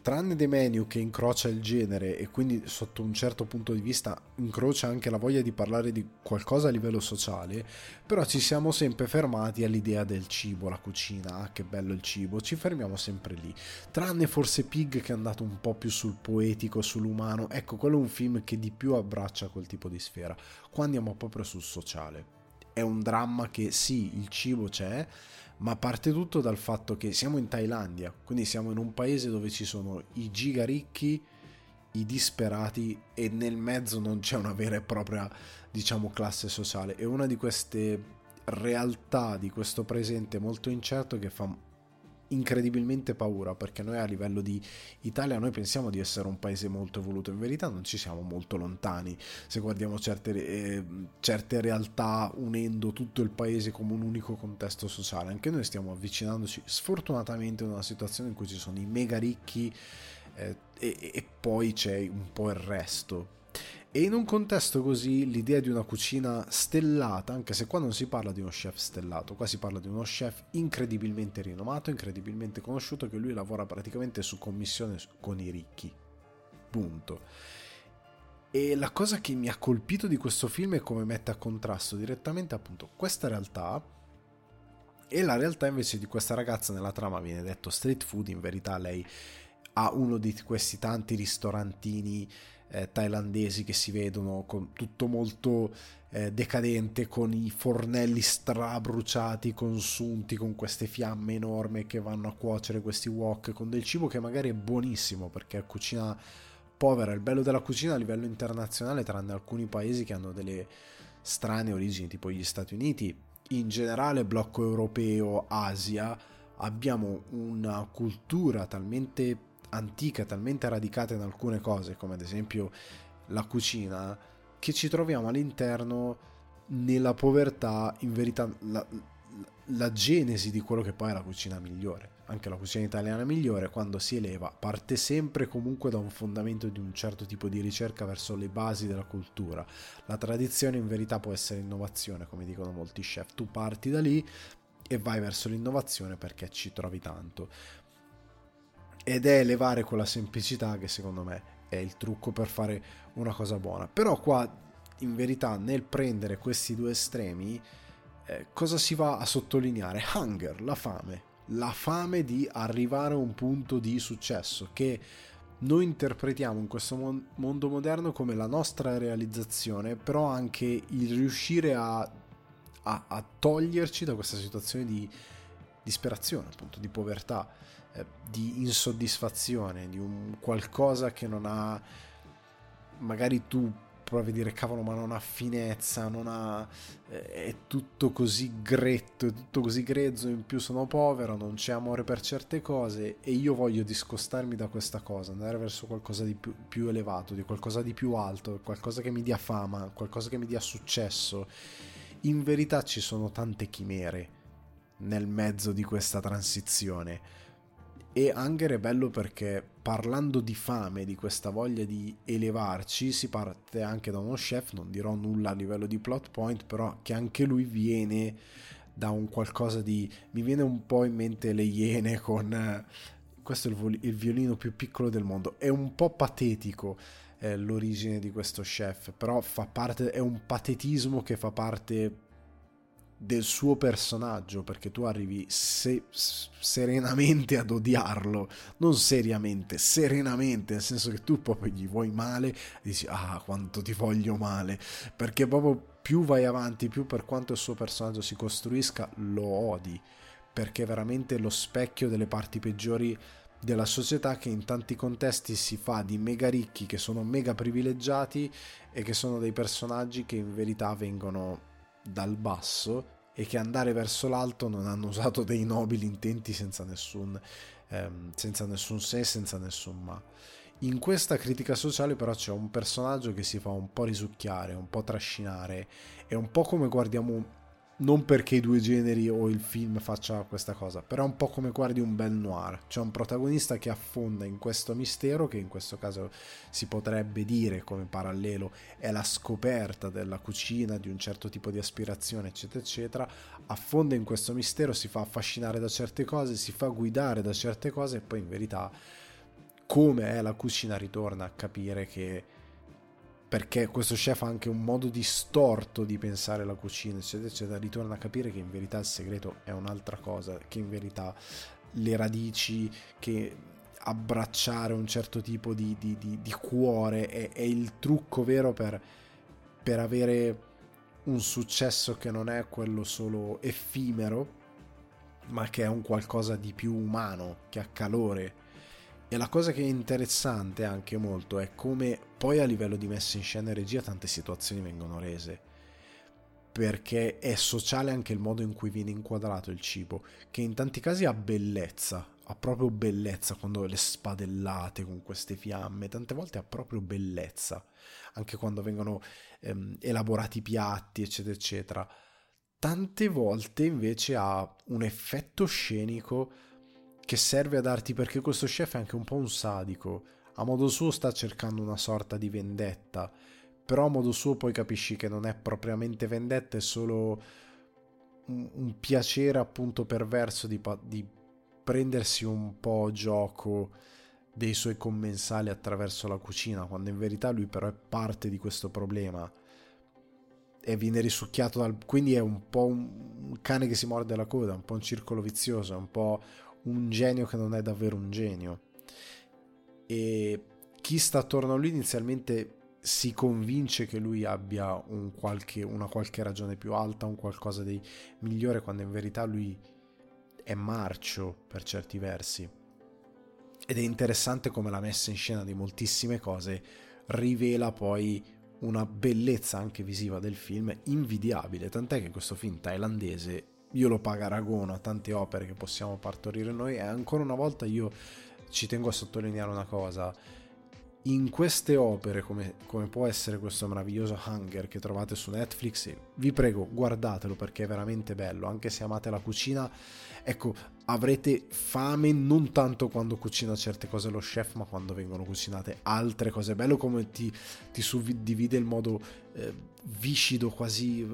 tranne The Menu che incrocia il genere e quindi sotto un certo punto di vista incrocia anche la voglia di parlare di qualcosa a livello sociale, però ci siamo sempre fermati all'idea del cibo, la cucina, ah che bello il cibo, ci fermiamo sempre lì. Tranne forse Pig che è andato un po' più sul poetico, sull'umano, ecco quello è un film che di più abbraccia quel tipo di sfera. Qua andiamo proprio sul sociale. È un dramma che sì, il cibo c'è, ma parte tutto dal fatto che siamo in Thailandia, quindi siamo in un paese dove ci sono i giga ricchi, i disperati e nel mezzo non c'è una vera e propria, diciamo, classe sociale. È una di queste realtà di questo presente molto incerto che fa incredibilmente paura perché noi a livello di Italia noi pensiamo di essere un paese molto evoluto. In verità non ci siamo molto lontani. Se guardiamo certe, eh, certe realtà unendo tutto il paese come un unico contesto sociale anche noi stiamo avvicinandoci sfortunatamente a una situazione in cui ci sono i mega ricchi eh, e, e poi c'è un po' il resto e in un contesto così l'idea di una cucina stellata, anche se qua non si parla di uno chef stellato, qua si parla di uno chef incredibilmente rinomato, incredibilmente conosciuto, che lui lavora praticamente su commissione con i ricchi. Punto. E la cosa che mi ha colpito di questo film è come mette a contrasto direttamente appunto questa realtà e la realtà invece di questa ragazza nella trama viene detto street food, in verità lei ha uno di questi tanti ristorantini eh, thailandesi che si vedono con tutto molto eh, decadente, con i fornelli strabruciati, consunti, con queste fiamme enormi che vanno a cuocere questi wok, con del cibo che magari è buonissimo perché cucina povera. Il bello della cucina a livello internazionale, tranne alcuni paesi che hanno delle strane origini, tipo gli Stati Uniti, in generale blocco europeo, Asia, abbiamo una cultura talmente antica, talmente radicata in alcune cose, come ad esempio la cucina, che ci troviamo all'interno nella povertà, in verità la, la genesi di quello che poi è la cucina migliore. Anche la cucina italiana migliore, quando si eleva, parte sempre comunque da un fondamento di un certo tipo di ricerca verso le basi della cultura. La tradizione in verità può essere innovazione, come dicono molti chef. Tu parti da lì e vai verso l'innovazione perché ci trovi tanto ed è elevare quella semplicità che secondo me è il trucco per fare una cosa buona. Però qua in verità nel prendere questi due estremi eh, cosa si va a sottolineare? Hunger, la fame, la fame di arrivare a un punto di successo che noi interpretiamo in questo mon- mondo moderno come la nostra realizzazione, però anche il riuscire a, a, a toglierci da questa situazione di disperazione, appunto, di povertà eh, di insoddisfazione, di un qualcosa che non ha... Magari tu provi a dire cavolo ma non ha finezza, non ha... Eh, è tutto così gretto, è tutto così grezzo, in più sono povero, non c'è amore per certe cose e io voglio discostarmi da questa cosa, andare verso qualcosa di più, più elevato, di qualcosa di più alto, qualcosa che mi dia fama, qualcosa che mi dia successo. In verità ci sono tante chimere nel mezzo di questa transizione e Hunger è bello perché parlando di fame, di questa voglia di elevarci, si parte anche da uno chef, non dirò nulla a livello di plot point, però che anche lui viene da un qualcosa di... mi viene un po' in mente le iene con... questo è il, vol- il violino più piccolo del mondo, è un po' patetico eh, l'origine di questo chef, però fa parte, è un patetismo che fa parte del suo personaggio perché tu arrivi se- serenamente ad odiarlo non seriamente serenamente nel senso che tu proprio gli vuoi male e dici ah quanto ti voglio male perché proprio più vai avanti più per quanto il suo personaggio si costruisca lo odi perché è veramente lo specchio delle parti peggiori della società che in tanti contesti si fa di mega ricchi che sono mega privilegiati e che sono dei personaggi che in verità vengono dal basso e che andare verso l'alto non hanno usato dei nobili intenti senza nessun, ehm, senza nessun se, senza nessun ma. In questa critica sociale però c'è un personaggio che si fa un po' risucchiare, un po' trascinare, è un po' come guardiamo non perché i due generi o il film faccia questa cosa, però è un po' come guardi un bel noir, c'è un protagonista che affonda in questo mistero che in questo caso si potrebbe dire come parallelo è la scoperta della cucina, di un certo tipo di aspirazione, eccetera, eccetera, affonda in questo mistero, si fa affascinare da certe cose, si fa guidare da certe cose e poi in verità come è la cucina ritorna a capire che perché questo chef ha anche un modo distorto di pensare la cucina, eccetera, eccetera, ritorna a capire che in verità il segreto è un'altra cosa, che in verità le radici, che abbracciare un certo tipo di, di, di, di cuore è, è, il trucco vero per, per avere un successo che non è quello solo effimero, ma che è un qualcosa di più umano, che ha calore, e la cosa che è interessante anche molto è come poi a livello di messa in scena e regia tante situazioni vengono rese. Perché è sociale anche il modo in cui viene inquadrato il cibo, che in tanti casi ha bellezza, ha proprio bellezza quando le spadellate con queste fiamme, tante volte ha proprio bellezza, anche quando vengono ehm, elaborati i piatti, eccetera, eccetera. Tante volte invece ha un effetto scenico che serve a darti perché questo chef è anche un po' un sadico, a modo suo sta cercando una sorta di vendetta, però a modo suo poi capisci che non è propriamente vendetta, è solo un, un piacere appunto perverso di, di prendersi un po' gioco dei suoi commensali attraverso la cucina, quando in verità lui però è parte di questo problema e viene risucchiato dal... quindi è un po' un cane che si morde la coda, un po' un circolo vizioso, un po' un genio che non è davvero un genio. E chi sta attorno a lui inizialmente si convince che lui abbia un qualche, una qualche ragione più alta, un qualcosa di migliore, quando in verità lui è marcio per certi versi. Ed è interessante come la messa in scena di moltissime cose rivela poi una bellezza anche visiva del film invidiabile, tant'è che questo film thailandese io lo paragona a tante opere che possiamo partorire noi e ancora una volta io ci tengo a sottolineare una cosa, in queste opere, come, come, può essere questo meraviglioso Hunger che trovate su Netflix, vi prego guardatelo perché è veramente bello, anche se amate la cucina, ecco, avrete fame non tanto quando cucina certe cose lo chef, ma quando vengono cucinate altre cose. Bello come ti, ti suddivide il modo eh, viscido, quasi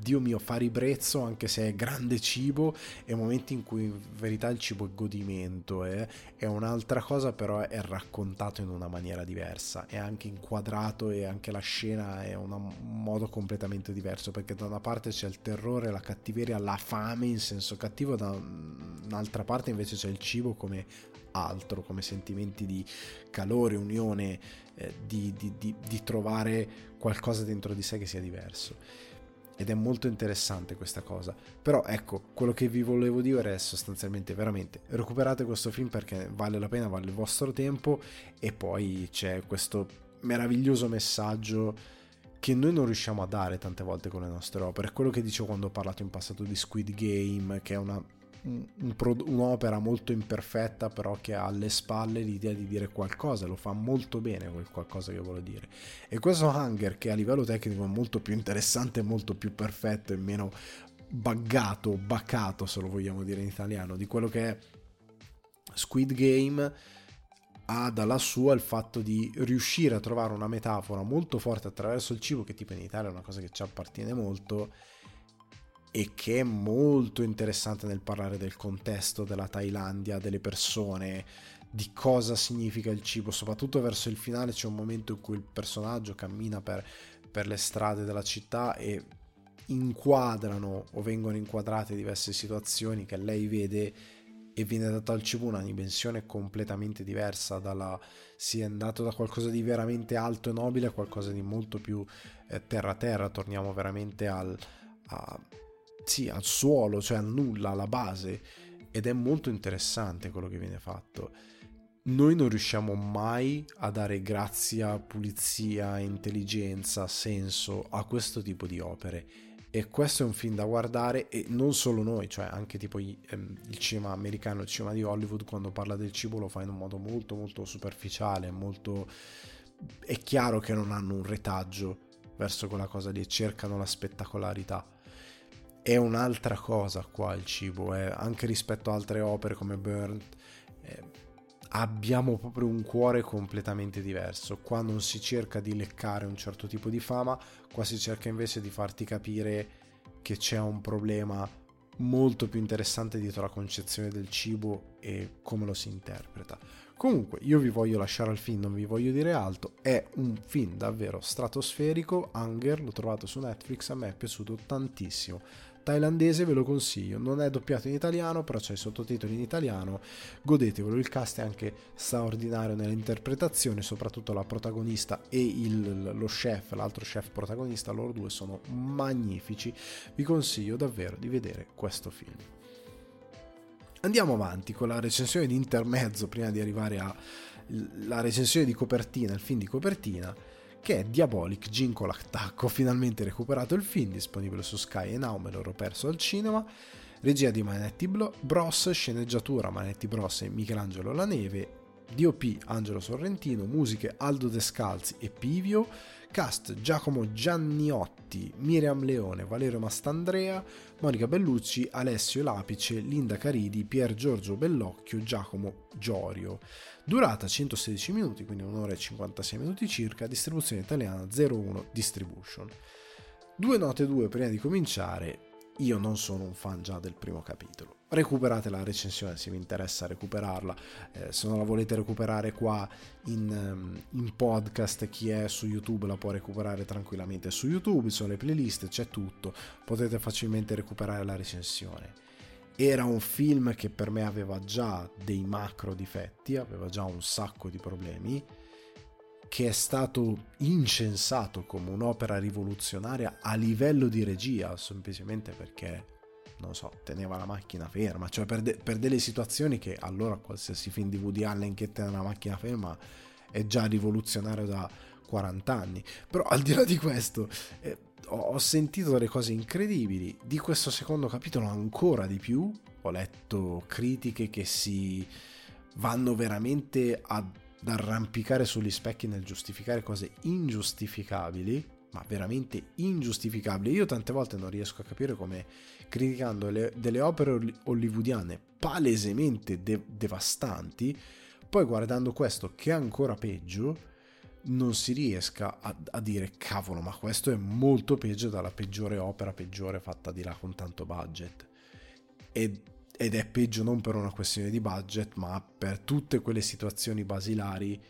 Dio mio, fa ribrezzo anche se è grande cibo e momenti in cui in verità il cibo è godimento, eh? è un'altra cosa però è raccontato in una maniera diversa, è anche inquadrato e anche la scena è un modo completamente diverso perché da una parte c'è il terrore, la cattiveria, la fame in senso cattivo, da un'altra parte invece c'è il cibo come altro, come sentimenti di calore, unione, eh, di, di, di, di trovare qualcosa dentro di sé che sia diverso ed è molto interessante questa cosa. Però ecco, quello che vi volevo dire è sostanzialmente veramente recuperate questo film perché vale la pena, vale il vostro tempo e poi c'è questo meraviglioso messaggio che noi non riusciamo a dare tante volte con le nostre opere. Quello che dicevo quando ho parlato in passato di Squid Game, che è una un'opera molto imperfetta però che ha alle spalle l'idea di dire qualcosa lo fa molto bene quel qualcosa che vuole dire. E questo Hunger che a livello tecnico è molto più interessante molto più perfetto e meno buggato baccato se lo vogliamo dire in italiano di quello che è Squid Game ha dalla sua il fatto di riuscire a trovare una metafora molto forte attraverso il cibo che tipo in Italia è una cosa che ci appartiene molto e che è molto interessante nel parlare del contesto della Thailandia, delle persone, di cosa significa il cibo, soprattutto verso il finale c'è un momento in cui il personaggio cammina per, per le strade della città e inquadrano o vengono inquadrate diverse situazioni che lei vede e viene dato al cibo una dimensione completamente diversa dalla si è andato da qualcosa di veramente alto e nobile a qualcosa di molto più eh, terra terra. Torniamo veramente al, a, sì, al suolo, cioè a nulla, alla base, ed è molto interessante quello che viene fatto. Noi non riusciamo mai a dare grazia, pulizia, intelligenza, senso a questo tipo di opere. E questo è un film da guardare e non solo noi, cioè anche tipo ehm, il cinema americano, il cinema di Hollywood quando parla del cibo lo fa in un modo molto molto superficiale, molto... è chiaro che non hanno un retaggio verso quella cosa lì cercano la spettacolarità è un'altra cosa qua il cibo, eh. anche rispetto a altre opere come Burnt. Eh, abbiamo proprio un cuore completamente diverso. Qua non si cerca di leccare un certo tipo di fama, qua si cerca invece di farti capire che c'è un problema molto più interessante dietro la concezione del cibo e come lo si interpreta. Comunque, io vi voglio lasciare al film, non vi voglio dire altro. È un film davvero stratosferico. Hunger, l'ho trovato su Netflix, a me è piaciuto tantissimo thailandese ve lo consiglio, non è doppiato in italiano, però c'è i sottotitoli in italiano, godetevelo, il cast è anche straordinario nell'interpretazione, soprattutto la protagonista e il, lo chef, l'altro chef protagonista, loro due sono magnifici, vi consiglio davvero di vedere questo film. Andiamo avanti con la recensione di intermezzo prima di arrivare alla recensione di copertina, il film di copertina che è Diabolic Ginko l'attacco. <laughs> Finalmente recuperato il film, disponibile su Sky e Now, me l'ero perso al cinema. Regia di Manetti Bros, sceneggiatura Manetti Bros e Michelangelo La Neve, DOP Angelo Sorrentino, musiche Aldo Descalzi e Pivio, cast Giacomo Gianniotti, Miriam Leone, Valerio Mastandrea, Monica Bellucci, Alessio Lapice, Linda Caridi, Pier Giorgio Bellocchio, Giacomo Giorio. Durata 116 minuti, quindi un'ora e 56 minuti circa, distribuzione italiana 01 Distribution. Due note due prima di cominciare, io non sono un fan già del primo capitolo. Recuperate la recensione se vi interessa recuperarla, eh, se non la volete recuperare qua in, um, in, podcast, chi è su YouTube la può recuperare tranquillamente. Su YouTube, ci sono le playlist, c'è tutto, potete facilmente recuperare la recensione. Era un film che per me aveva già dei macro difetti, aveva già un sacco di problemi che è stato incensato come un'opera rivoluzionaria a livello di regia, semplicemente perché, non so, teneva la macchina ferma, cioè per, de- per delle situazioni che allora qualsiasi film di Woody Allen che tiene la macchina ferma è già rivoluzionario da 40 anni. Però al di là di questo, eh, ho sentito delle cose incredibili. Di questo secondo capitolo ancora di più. Ho letto critiche che si vanno veramente ad arrampicare sugli specchi nel giustificare cose ingiustificabili, ma veramente ingiustificabili. Io tante volte non riesco a capire come criticando le, delle opere hollywoodiane palesemente de- devastanti, poi guardando questo che è ancora peggio, non si riesca a, a, dire cavolo, ma questo è molto peggio dalla peggiore opera peggiore fatta di là con tanto budget. Ed, ed è peggio non per una questione di budget, ma per tutte quelle situazioni basilari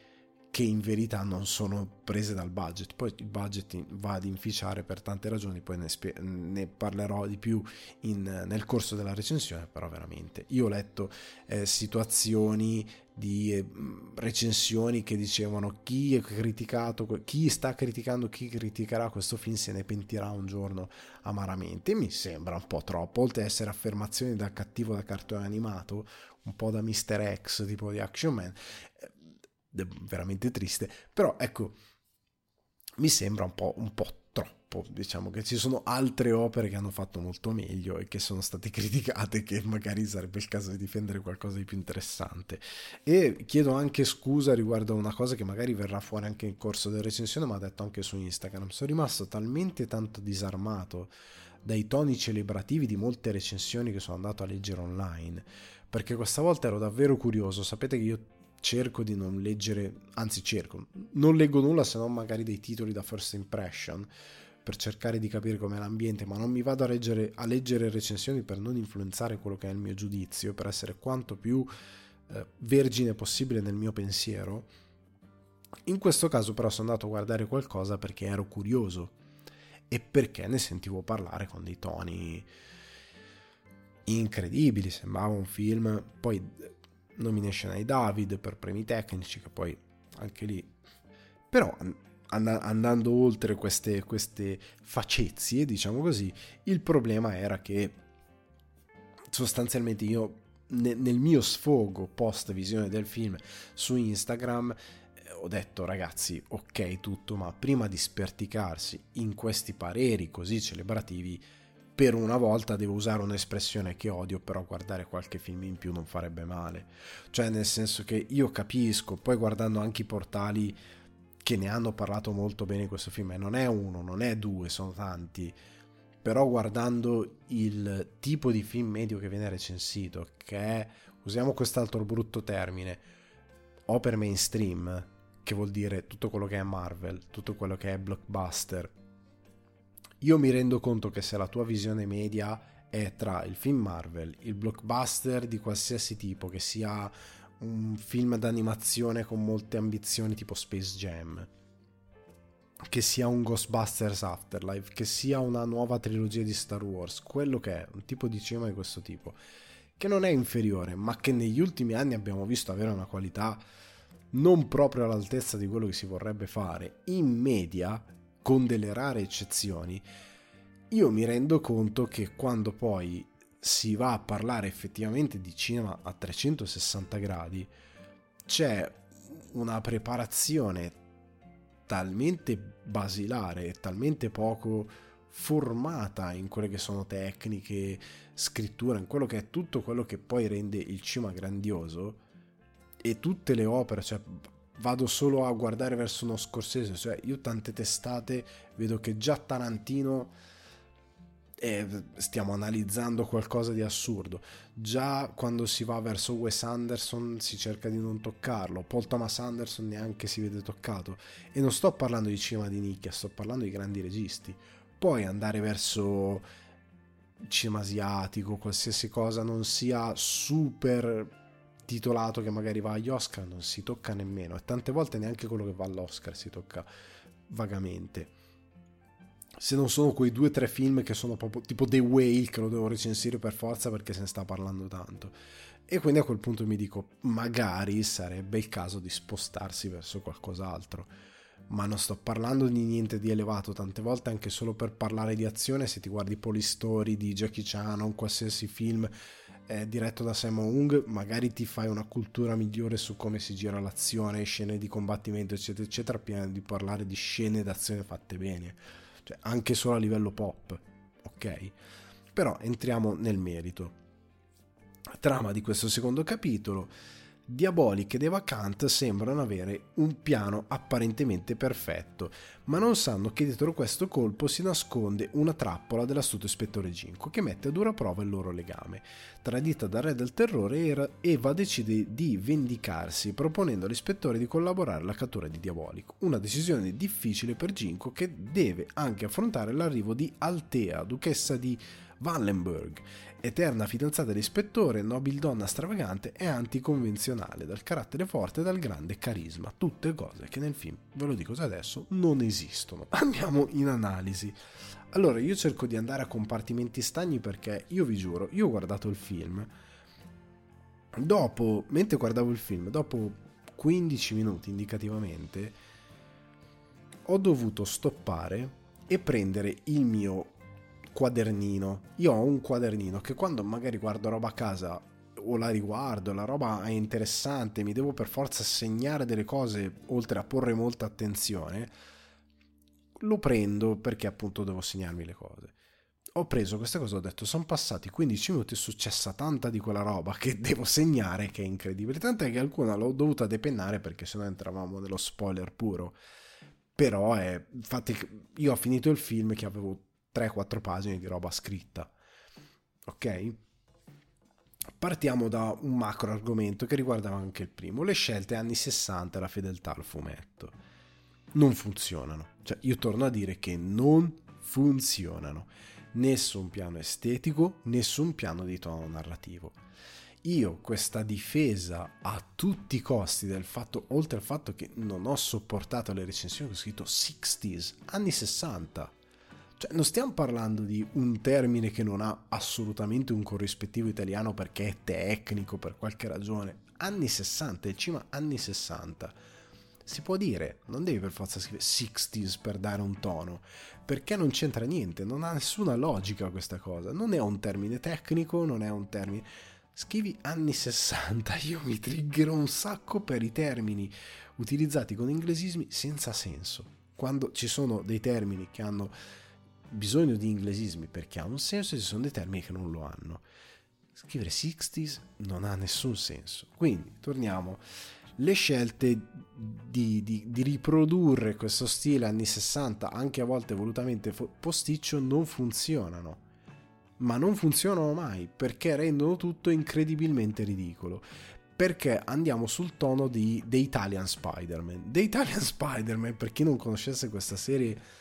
che in verità non sono prese dal budget. Poi il budget va ad inficiare per tante ragioni, poi ne, spe- ne parlerò di più in, nel corso della recensione, però veramente io ho letto eh, situazioni di eh, recensioni che dicevano chi è criticato, chi sta criticando, chi criticherà questo film se ne pentirà un giorno amaramente. Mi sembra un po' troppo, oltre ad essere affermazioni da cattivo da cartone animato, un po' da Mr. X tipo di Action Man, veramente triste, però ecco, mi sembra un po', un po' troppo, diciamo che ci sono altre opere che hanno fatto molto meglio e che sono state <laughs> criticate che magari sarebbe il caso di difendere qualcosa di più interessante. E chiedo anche scusa riguardo a una cosa che magari verrà fuori anche in corso della recensione, ma ha detto anche su Instagram, sono rimasto talmente tanto disarmato dai toni celebrativi di molte recensioni che sono andato a leggere online, perché questa volta ero davvero curioso, sapete che io cerco di non leggere, anzi cerco, non leggo nulla se non magari dei titoli da first impression per cercare di capire com'è l'ambiente, ma non mi vado a leggere, a leggere recensioni per non influenzare quello che è il mio giudizio, per essere quanto più eh, vergine possibile nel mio pensiero. In questo caso però sono andato a guardare qualcosa perché ero curioso e perché ne sentivo parlare con dei toni incredibili, sembrava un film, poi nomination ai David per premi tecnici, che poi anche lì... Però and- andando oltre queste, queste facezie, diciamo così, il problema era che sostanzialmente io ne- nel mio sfogo post visione del film su Instagram eh, ho detto ragazzi ok tutto ma prima di sperticarsi in questi pareri così celebrativi per una volta devo usare un'espressione che odio, però guardare qualche film in più non farebbe male. Cioè, nel senso che io capisco, poi guardando anche i portali che ne hanno parlato molto bene di questo film, e non è uno, non è due, sono tanti, però guardando il tipo di film medio che viene recensito, che è, usiamo quest'altro brutto termine, opera mainstream, che vuol dire tutto quello che è Marvel, tutto quello che è blockbuster, io mi rendo conto che se la tua visione media è tra il film Marvel, il blockbuster di qualsiasi tipo, che sia un film d'animazione con molte ambizioni tipo Space Jam, che sia un Ghostbusters Afterlife, che sia una nuova trilogia di Star Wars, quello che è un tipo di cinema di questo tipo, che non è inferiore, ma che negli ultimi anni abbiamo visto avere una qualità non proprio all'altezza di quello che si vorrebbe fare, in media con delle rare eccezioni, io mi rendo conto che quando poi si va a parlare effettivamente di cinema a 360 gradi, c'è una preparazione talmente basilare e talmente poco formata in quelle che sono tecniche, scrittura, in quello che è tutto quello che poi rende il cinema grandioso e tutte le opere, cioè vado solo a guardare verso uno scorsese, cioè io tante testate vedo che già Tarantino eh, stiamo analizzando qualcosa di assurdo. Già quando si va verso Wes Anderson si cerca di non toccarlo, Paul Thomas Anderson neanche si vede toccato. E non sto parlando di cinema di nicchia, sto parlando di grandi registi. Poi andare verso cinema asiatico, qualsiasi cosa non sia super titolato che magari va agli Oscar non si tocca nemmeno e tante volte neanche quello che va all'Oscar si tocca vagamente se non sono quei due o tre film che sono proprio tipo The Whale che lo devo recensire per forza perché se ne sta parlando tanto E quindi a quel punto mi dico, magari sarebbe il caso di spostarsi verso qualcos'altro. Ma non sto parlando di niente di elevato, tante volte anche solo per parlare di azione, se ti guardi Polistory di Jackie Chan o un qualsiasi film eh, diretto da Simon Hung, magari ti fai una cultura migliore su come si gira l'azione, scene di combattimento, eccetera, eccetera, prima di parlare di scene d'azione fatte bene. Cioè, anche solo a livello pop, ok? Però entriamo nel merito trama di questo secondo capitolo, Diabolic ed Eva Kant sembrano avere un piano apparentemente perfetto, ma non sanno che dietro questo colpo si nasconde una trappola dell'astuto ispettore Ginko che mette a dura prova il loro legame. Tradita dal re del terrore, Eva decide di vendicarsi proponendo all'ispettore di collaborare alla cattura di Diabolic, una decisione difficile per Ginko che deve anche affrontare l'arrivo di Altea, duchessa di Wallenberg, eterna fidanzata dell'ispettore, nobildonna stravagante e anticonvenzionale, dal carattere forte e dal grande carisma, tutte cose che nel film, ve lo dico adesso, non esistono. <laughs> Andiamo in analisi. Allora, io cerco di andare a compartimenti stagni perché io vi giuro, io ho guardato il film, dopo, mentre guardavo il film, dopo 15 minuti indicativamente, ho dovuto stoppare e prendere il mio quadernino. Io ho un quadernino che quando magari guardo roba a casa o la riguardo, la roba è interessante, mi devo per forza segnare delle cose oltre a porre molta attenzione, lo prendo perché appunto devo segnarmi le cose. Ho preso questa cosa, ho detto, sono passati 15 minuti, è successa tanta di quella roba che <laughs> devo segnare che è incredibile, tant'è che alcuna l'ho dovuta depennare perché sennò entravamo nello spoiler puro. Però è, infatti io ho finito il film che avevo 3-4 pagine di roba scritta. Ok? Partiamo da un macro argomento che riguardava anche il primo, le scelte anni 60 e la fedeltà al fumetto. Non funzionano. Cioè, io torno a dire che non funzionano. Nessun piano estetico, nessun piano di tono narrativo. Io questa difesa a tutti i costi del fatto, oltre al fatto che non ho sopportato le recensioni che ho scritto 60s, anni 60, cioè, non stiamo parlando di un termine che non ha assolutamente un corrispettivo italiano perché è tecnico per qualche ragione. Anni 60, il cima anni 60. Si può dire, non devi per forza scrivere 60s per dare un tono, perché non c'entra niente, non ha nessuna logica questa cosa. Non è un termine tecnico, non è un termine... Scrivi anni 60, <laughs> io mi triggerò un sacco per i termini utilizzati con inglesismi senza senso. Quando ci sono dei termini che hanno bisogno di inglesismi perché ha un senso e ci sono dei termini che non lo hanno. Scrivere 60s non ha nessun senso. Quindi torniamo. Le scelte di, di, di, riprodurre questo stile anni 60, anche a volte volutamente posticcio, non funzionano. Ma non funzionano mai perché rendono tutto incredibilmente ridicolo. Perché andiamo sul tono di The Italian Spider-Man. The Italian <laughs> Spider-Man, per chi non conoscesse questa serie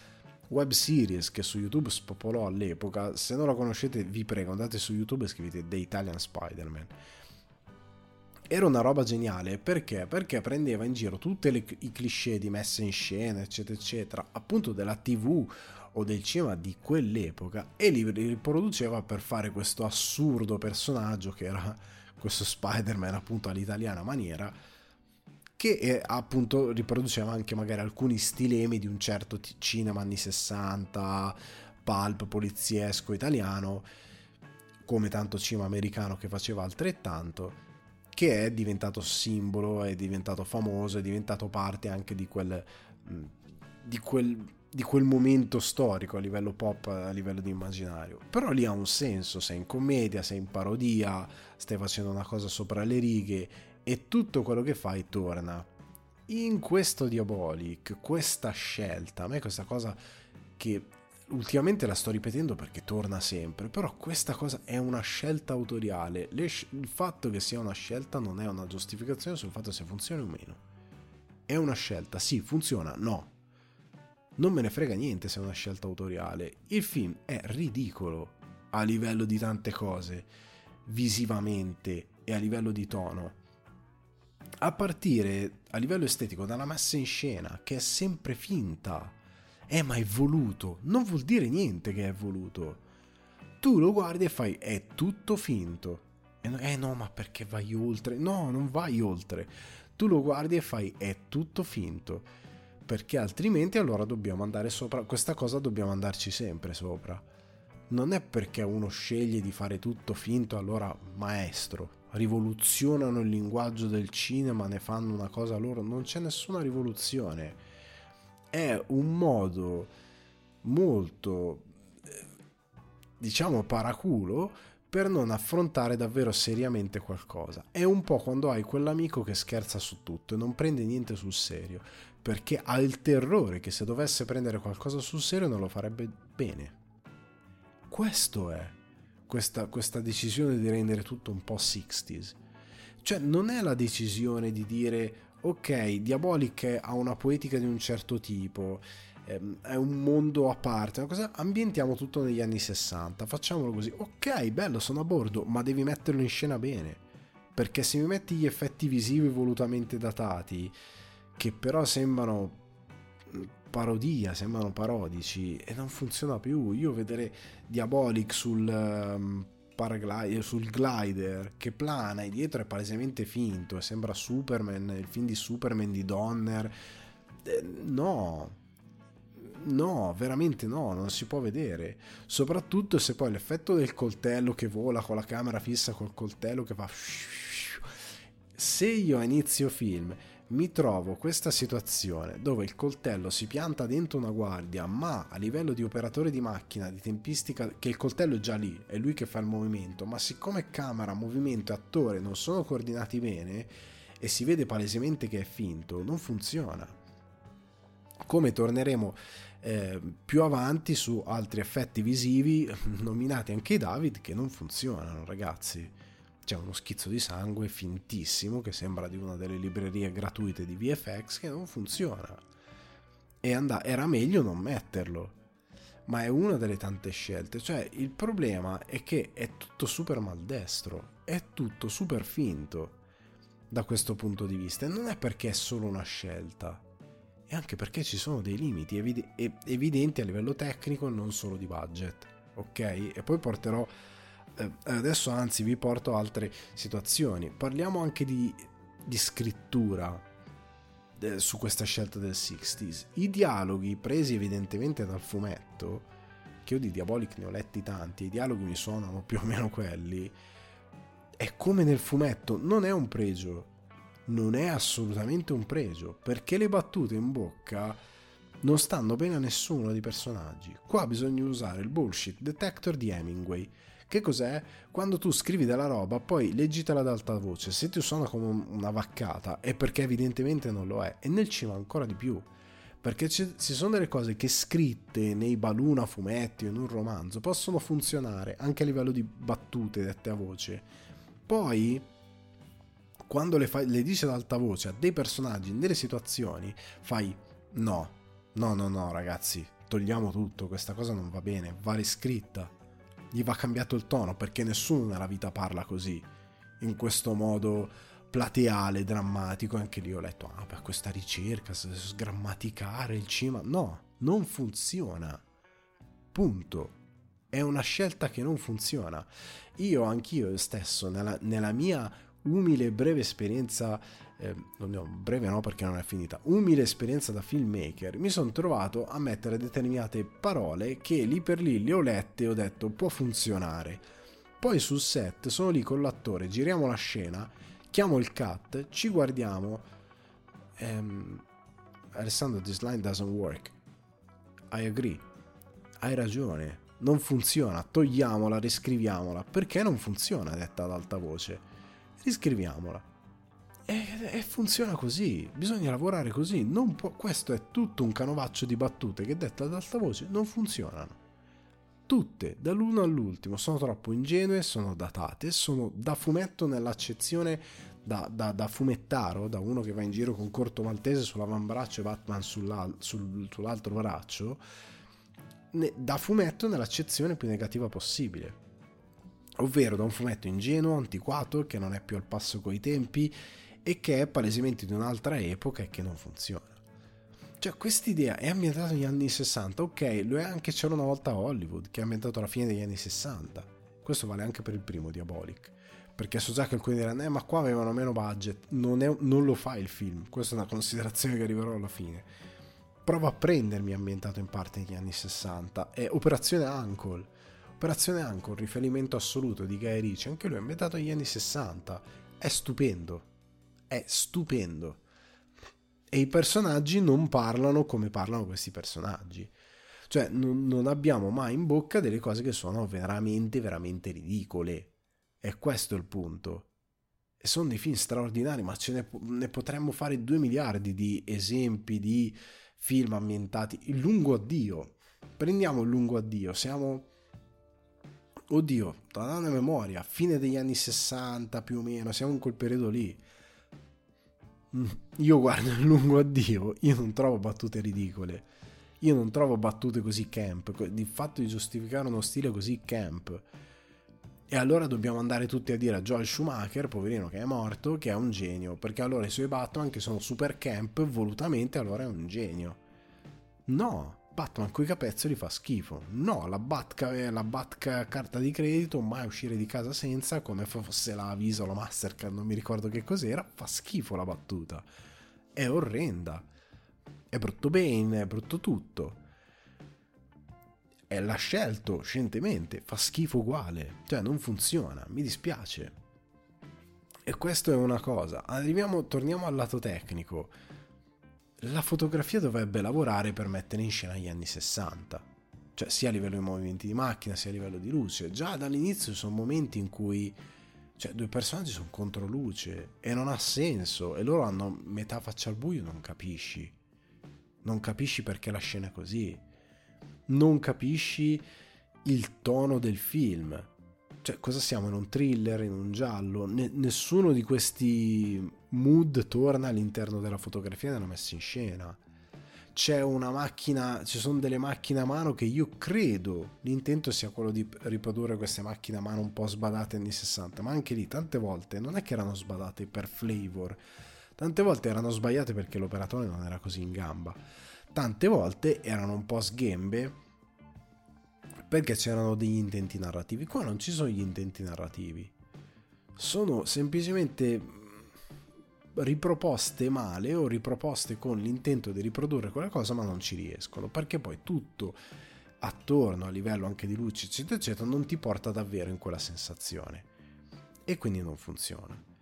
web series che su YouTube spopolò all'epoca. Se non la conoscete, vi prego, andate su YouTube e scrivete The Italian Spider-Man. Era una roba geniale perché? Perché prendeva in giro tutti i cliché di messa in scena, eccetera, eccetera, appunto della TV o del cinema di quell'epoca e li riproduceva per fare questo assurdo personaggio che era <laughs> questo Spider-Man appunto all'italiana maniera che eh, appunto riproduceva anche magari alcuni stilemi di un certo cinema anni 60, pulp poliziesco italiano, come tanto cinema americano che faceva altrettanto, che è diventato simbolo, è diventato famoso, è diventato parte anche di quel, mm, di quel, di quel momento storico a livello pop, a livello di immaginario. Però lì ha un senso, sei in commedia, sei in parodia, stai facendo una cosa sopra le righe e tutto quello che fai torna. In questo Diabolic, questa scelta, a me questa cosa che ultimamente la sto ripetendo perché torna sempre, però questa cosa è una scelta autoriale. il fatto che sia una scelta non è una giustificazione sul fatto se funziona o meno. È una scelta, sì, funziona, no. Non me ne frega niente se è una scelta autoriale. Il film è ridicolo a livello di tante cose, visivamente e a livello di tono a partire a livello estetico dalla messa in scena che è sempre finta. Eh, ma è voluto. Non vuol dire niente che è voluto. Tu lo guardi e fai è tutto finto. eh no, ma perché vai oltre? No, non vai oltre. Tu lo guardi e fai è tutto finto. Perché altrimenti allora dobbiamo andare sopra. Questa cosa dobbiamo andarci sempre sopra. Non è perché uno sceglie di fare tutto finto, allora maestro. Rivoluzionano il linguaggio del cinema, ne fanno una cosa loro. Non c'è nessuna rivoluzione. È un modo molto, eh, diciamo, paraculo per non affrontare davvero seriamente qualcosa. È un po' quando hai quell'amico che scherza su tutto e non prende niente sul serio, perché ha il terrore che se dovesse prendere qualcosa sul serio non lo farebbe bene. Questo è questa, questa decisione di rendere tutto un po' 60s. Cioè non è la decisione di dire ok, Diabolic ha una poetica di un certo tipo, Ehm, è un mondo a parte, una cosa, ambientiamo tutto negli anni 60, facciamolo così. Ok, bello, sono a bordo, ma devi metterlo in scena bene. Perché se mi metti gli effetti visivi volutamente datati, che però sembrano parodia, sembrano parodici e non funziona più. Io vedere Diabolic sul um, paraglider, sul glider che plana e dietro è palesemente finto e sembra Superman, il film di Superman di Donner. Eh, no, no, veramente no, non si può vedere. Soprattutto se poi l'effetto del coltello che vola con la camera fissa col coltello che fa... Se io a inizio film mi trovo questa situazione dove il coltello si pianta dentro una guardia, ma a livello di operatore di macchina, di tempistica, che il coltello è già lì, è lui che fa il movimento, ma siccome camera, movimento e attore non sono coordinati bene e si vede palesemente che è finto, non funziona. Come torneremo eh, più avanti su altri effetti visivi <laughs> nominati anche David che non funzionano ragazzi c'è uno schizzo di sangue fintissimo che sembra di una delle librerie gratuite di VFX che non funziona e and- era meglio non metterlo ma è una delle tante scelte cioè il problema è che è tutto super maldestro è tutto super finto da questo punto di vista e non è perché è solo una scelta e anche perché ci sono dei limiti evid- evidenti a livello tecnico, non solo di budget. Ok? E poi porterò. Eh, adesso, anzi, vi porto altre situazioni. Parliamo anche di, di scrittura eh, su questa scelta del 60s. I dialoghi presi evidentemente dal fumetto, che io di Diabolic ne ho letti tanti, i dialoghi mi suonano più o meno quelli. È come nel fumetto, non è un pregio non è assolutamente un pregio, perché le battute in bocca non stanno bene a nessuno dei personaggi. Qua bisogna usare il bullshit detector di Hemingway. Che cos'è? Quando tu scrivi della roba, poi leggitela ad alta voce. Se ti suona come una vaccata, è perché evidentemente non lo è. E nel cinema ancora di più. Perché ci sono delle cose che scritte nei balloon a fumetti o in un romanzo possono funzionare anche a livello di battute dette a voce. Poi quando le, fai, le dici ad alta voce a dei personaggi in delle situazioni, fai no, no, no, no, ragazzi, togliamo tutto, questa cosa non va bene, va riscritta. Gli va cambiato il tono perché nessuno nella vita parla così, in questo modo plateale, drammatico. Anche lì ho letto, ah, per questa ricerca, sgrammaticare il cinema. No, non funziona. Punto. È una scelta che non funziona. Io, anch'io stesso, nella, nella mia umile e breve esperienza, eh, no, breve no perché non è finita, umile esperienza da filmmaker, mi sono trovato a mettere determinate parole che lì per lì le ho lette e ho detto può funzionare. Poi sul set sono lì con l'attore, giriamo la scena, chiamo il cut, ci guardiamo. Ehm, Alessandro, this line doesn't work. I agree. Hai ragione. Non funziona, togliamola, riscriviamola. Perché non funziona detta ad alta voce? riscriviamola. E, e, funziona così, bisogna lavorare così. Può, questo è tutto un canovaccio di battute che dette ad alta voce non funzionano. Tutte, dall'uno all'ultimo, sono troppo ingenue, sono datate, sono da fumetto nell'accezione da, da, da fumettaro, da uno che va in giro con corto maltese sull'avambraccio e Batman sull'al, sul, sull'altro braccio, da fumetto nell'accezione più negativa possibile ovvero da un fumetto ingenuo, antiquato, che non è più al passo coi tempi e che è palesemente di un'altra epoca e che non funziona. Cioè, quest'idea è ambientata negli anni 60, ok, lo è anche C'era una volta a Hollywood, che è ambientato alla fine degli anni 60. Questo vale anche per il primo Diabolic. Perché so già che alcuni diranno, eh, ma qua avevano meno budget. Non, è, non lo fa il film. Questa è una considerazione che arriverò alla fine. Prova a prendermi ambientato in parte negli anni 60. È Operazione Uncle. Operazione Uncle, riferimento assoluto di Guy Ritchie. Anche lui è ambientato negli anni 60. È stupendo. È stupendo. E i personaggi non parlano come parlano questi personaggi. Cioè, non, non abbiamo mai in bocca delle cose che sono veramente, veramente ridicole. E questo è il punto. E sono dei film straordinari, ma ce ne, ne potremmo fare due miliardi di esempi di film ambientati. Il lungo addio. Prendiamo il lungo addio. Siamo. Oddio, dalla memoria, fine degli anni 60 più o meno, siamo in quel periodo lì. Mm, io guardo il lungo addio, io non trovo battute ridicole. Io non trovo battute così camp. Il fatto di giustificare uno stile così camp. E allora dobbiamo andare tutti a dire a Joel Schumacher, poverino che è morto, che è un genio. Perché allora i suoi Batman, che sono super camp, volutamente allora è un genio. No, Batman coi capezzoli fa schifo. No, la Bat, la Bat carta di credito, mai uscire di casa senza, come fosse la Visa o la Mastercard, non mi ricordo che cos'era, fa schifo la battuta. È orrenda è brutto Bane, è brutto tutto. E l'ha scelto scientemente, fa schifo uguale, cioè non funziona, mi dispiace. E questa è una cosa. Arriviamo, torniamo al lato tecnico. La fotografia dovrebbe lavorare per mettere in scena gli anni 60. Cioè, sia a livello di movimenti di macchina, sia a livello di luce. Già dall'inizio sono momenti in cui cioè, due personaggi sono contro luce e non ha senso. E loro hanno metà faccia al buio, non capisci non capisci perché la scena è così, non capisci il tono del film. Cioè, cosa siamo in un thriller, in un giallo? Ne- nessuno di questi mood torna all'interno della fotografia della messa in scena. C'è una macchina, ci sono delle macchine a mano che io credo l'intento sia quello di riprodurre queste macchine a mano un po' sbadate anni 60, ma anche lì tante volte non è che erano sbadate per flavor, Tante volte erano sbagliate perché l'operatore non era così in gamba. Tante volte erano un po' sghembe perché c'erano degli intenti narrativi. Qua non ci sono gli intenti narrativi. Sono semplicemente riproposte male o riproposte con l'intento di riprodurre quella cosa ma non ci riescono perché poi tutto attorno a livello anche di luce eccetera eccetera non ti porta davvero in quella sensazione e quindi non funziona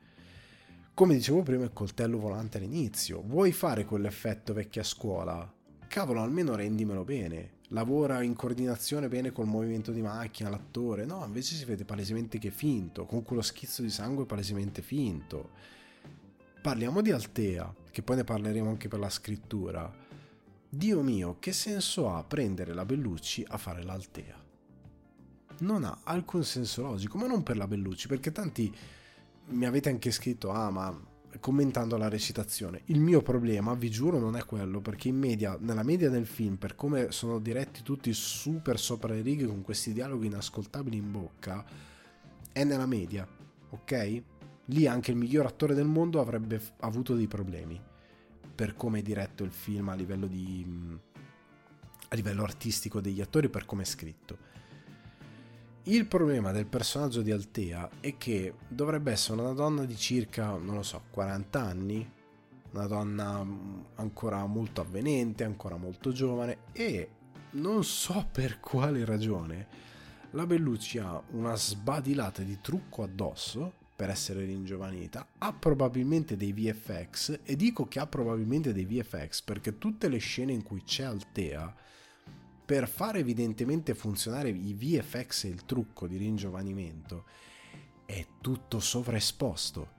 come dicevo prima, il coltello volante all'inizio. Vuoi fare quell'effetto vecchia scuola? Cavolo, almeno rendimelo bene. Lavora in coordinazione bene col movimento di macchina, l'attore. No, invece si vede palesemente che è finto, con quello schizzo di sangue palesemente finto. Parliamo di Altea, che poi ne parleremo anche per la scrittura. Dio mio, che senso ha prendere la Bellucci a fare l'Altea? Non ha alcun senso logico, ma non per la Bellucci, perché tanti mi avete anche scritto, ah ma commentando la recitazione. Il mio problema, vi giuro, non è quello, perché in media, nella media del film, per come sono diretti tutti super sopra le righe con questi dialoghi inascoltabili in bocca, è nella media, ok? Lì anche il miglior attore del mondo avrebbe avuto dei problemi per come è diretto il film a livello di a livello artistico degli attori per come è scritto. Il problema del personaggio di Altea è che dovrebbe essere una donna di circa, non lo so, 40 anni, una donna mm, ancora molto avvenente, ancora molto giovane e non so per quale ragione la Bellucci ha una sbadilata di trucco addosso per essere ringiovanita, ha probabilmente dei VFX e dico che ha probabilmente dei VFX perché tutte le scene in cui c'è Altea per fare evidentemente funzionare i VFX e il trucco di ringiovanimento è tutto sovraesposto.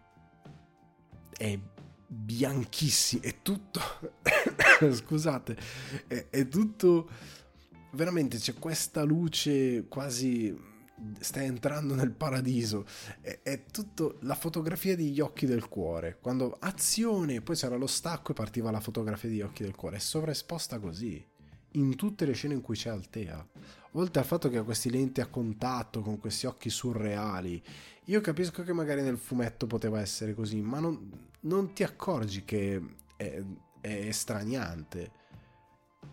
È bianchissimo, è tutto... <coughs> scusate, è, è tutto... Veramente c'è questa luce quasi sta entrando nel paradiso. È, è, tutto la fotografia degli occhi del cuore. Quando azione, poi c'era lo stacco e partiva la fotografia degli occhi del cuore. È sovraesposta così in tutte le scene in cui c'è Altea. Oltre al fatto che ha questi lenti a contatto con questi occhi surreali, io capisco che magari nel fumetto poteva essere così, ma non, non ti accorgi che è, è estraniante.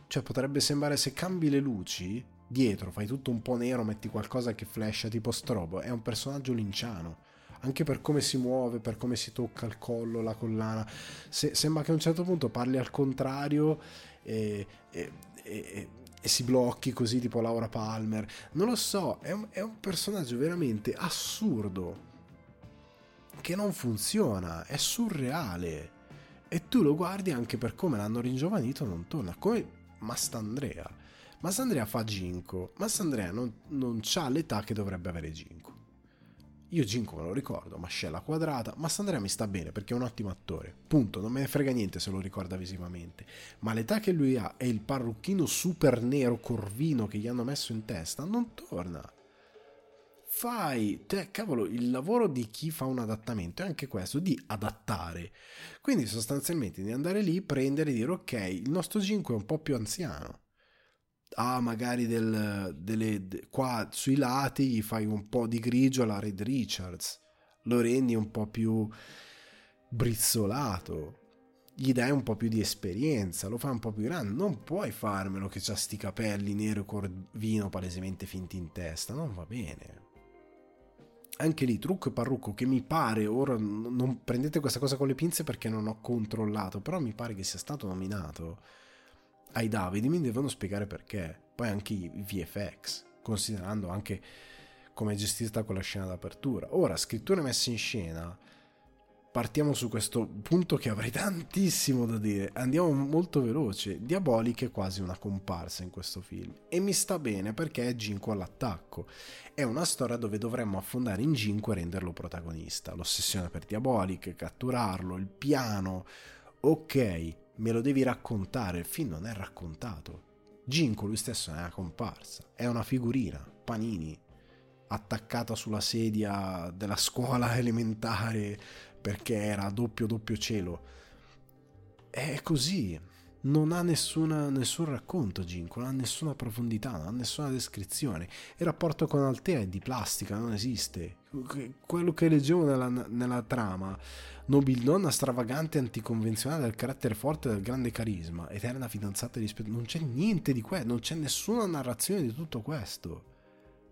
Cioè potrebbe sembrare se cambi le luci dietro, fai tutto un po' nero, metti qualcosa che flasha tipo strobo, è un personaggio linciano. Anche per come si muove, per come si tocca il collo, la collana. Se, sembra che a un certo punto parli al contrario e, e, e, e, si blocchi così tipo Laura Palmer. Non lo so, è un, è un personaggio veramente assurdo. Che non funziona, è surreale. E tu lo guardi anche per come l'hanno ringiovanito, non torna. Come Mastandrea. Mastandrea fa Ginko. Mastandrea non, non ha l'età che dovrebbe avere Ginko. Io Ginko me lo ricordo, mascella quadrata, Mastandrea mi sta bene perché è un ottimo attore. Punto, non me ne frega niente se lo ricorda visivamente. Ma l'età che lui ha e il parrucchino super nero corvino che gli hanno messo in testa non torna fai, te, cavolo, il lavoro di chi fa un adattamento è anche questo, di adattare. Quindi sostanzialmente di andare lì, prendere e dire ok, il nostro 5 è un po' più anziano. Ah, magari del, delle, de, qua sui lati gli fai un po' di grigio alla Red Richards, lo rendi un po' più brizzolato, gli dai un po' più di esperienza, lo fai un po' più grande. Non puoi farmelo che c'ha sti capelli nero corvino palesemente finti in testa, non va bene. Anche lì trucco e parrucco che mi pare ora non prendete questa cosa con le pinze perché non ho controllato però mi pare che sia stato nominato ai Davide mi devono spiegare perché poi anche i VFX considerando anche come è gestita quella scena d'apertura ora scrittura messa in scena partiamo su questo punto che avrei <laughs> tantissimo da dire. Andiamo molto veloce. Diabolic è quasi una comparsa in questo film e mi sta bene perché è Ginko all'attacco. È una storia dove dovremmo affondare in Ginko e renderlo protagonista. L'ossessione per Diabolic, catturarlo, il piano. Ok, me lo devi raccontare, il film non è raccontato. Ginko lui stesso è una comparsa, è una figurina, panini, attaccata sulla sedia della scuola <laughs> elementare perché era doppio doppio cielo. È così, non ha nessuna, nessun racconto Ginko, non ha nessuna profondità, non ha nessuna descrizione. Il rapporto con Altea è di plastica, non esiste. Quello che leggevo nella, nella trama, nobildonna stravagante anticonvenzionale dal carattere forte del grande carisma, eterna fidanzata di rispetto, non c'è niente di questo, non c'è nessuna narrazione di tutto questo.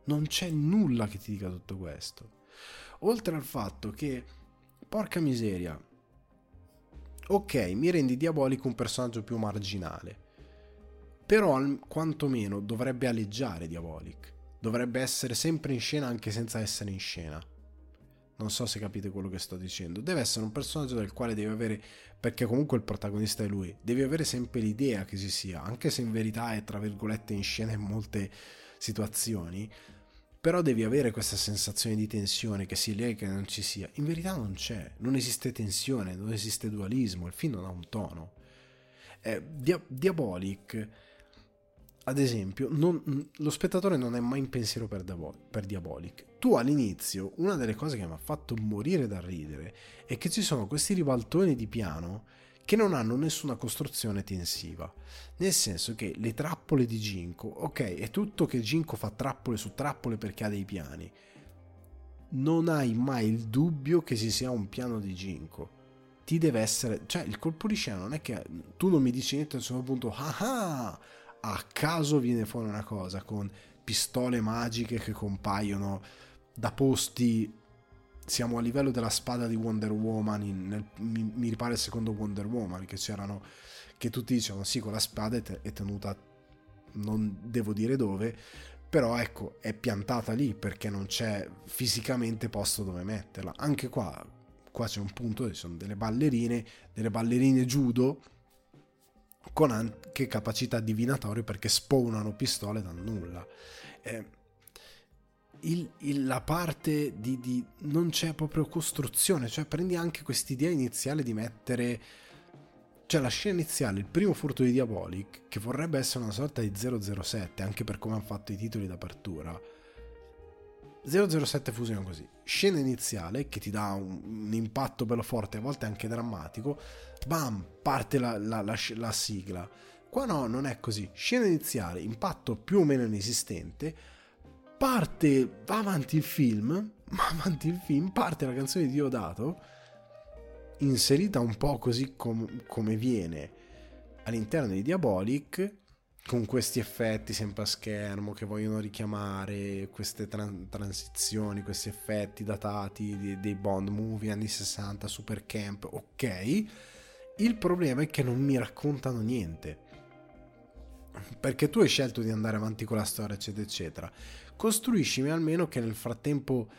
Non c'è nulla che ti dica tutto questo. Oltre al fatto che porca miseria. Ok, mi rendi diabolico un personaggio più marginale. Però quantomeno dovrebbe aleggiare Diabolic. Dovrebbe essere sempre in scena anche senza essere in scena. Non so se capite quello che sto dicendo. Deve essere un personaggio del quale devi avere, perché comunque il protagonista è lui, devi avere sempre l'idea che ci sia, anche se in verità è tra virgolette in scena in molte situazioni però devi avere questa sensazione di tensione che sia lei che non ci sia. In verità non c'è, non esiste tensione, non esiste dualismo, il film non ha un tono. Eh, Dia- Diabolic, ad esempio, non, lo spettatore non è mai in pensiero per, Diabol- per Diabolic. Tu all'inizio, una delle cose che mi ha fatto morire da ridere è che ci sono questi ribaltoni di piano che non hanno nessuna costruzione tensiva. Nel senso che le trappole di Ginko, ok, è tutto che Ginko fa trappole su trappole perché ha dei piani. Non hai mai il dubbio che ci sia un piano di Ginko. Ti deve essere, cioè il colpo di scena non è che tu non mi dici niente a un certo punto, ah ah, a caso viene fuori una cosa con pistole magiche che compaiono da posti siamo a livello della spada di Wonder Woman, in, nel, mi, mi ripare il secondo Wonder Woman, che c'erano, che tutti dicevano sì, con la spada è, te, è tenuta, non devo dire dove, però ecco, è piantata lì perché non c'è fisicamente posto dove metterla. Anche qua, qua c'è un punto, ci sono delle ballerine, delle ballerine judo con anche capacità divinatorie perché spawnano pistole dal nulla. Eh, il, il, la parte di, di, non c'è proprio costruzione, cioè prendi anche quest'idea iniziale di mettere cioè la scena iniziale, il primo furto di Diabolic, che vorrebbe essere una sorta di 007, anche per come hanno fatto i titoli d'apertura. 007 funziona così. Scena iniziale che ti dà un, un, impatto bello forte, a volte anche drammatico. Bam, parte la, la, la, la sigla. Qua no, non è così. Scena iniziale, impatto più o meno inesistente parte, va avanti il film, <laughs> ma avanti il film, parte la canzone di Diodato, inserita un po' così com- come viene all'interno di Diabolic, con questi effetti sempre a schermo che vogliono richiamare queste tran- transizioni, questi effetti datati di- dei Bond movie anni 60, super camp, ok. Il problema è che non mi raccontano niente. Perché tu hai scelto di andare avanti con la storia, eccetera, eccetera. Costruiscimi almeno che nel frattempo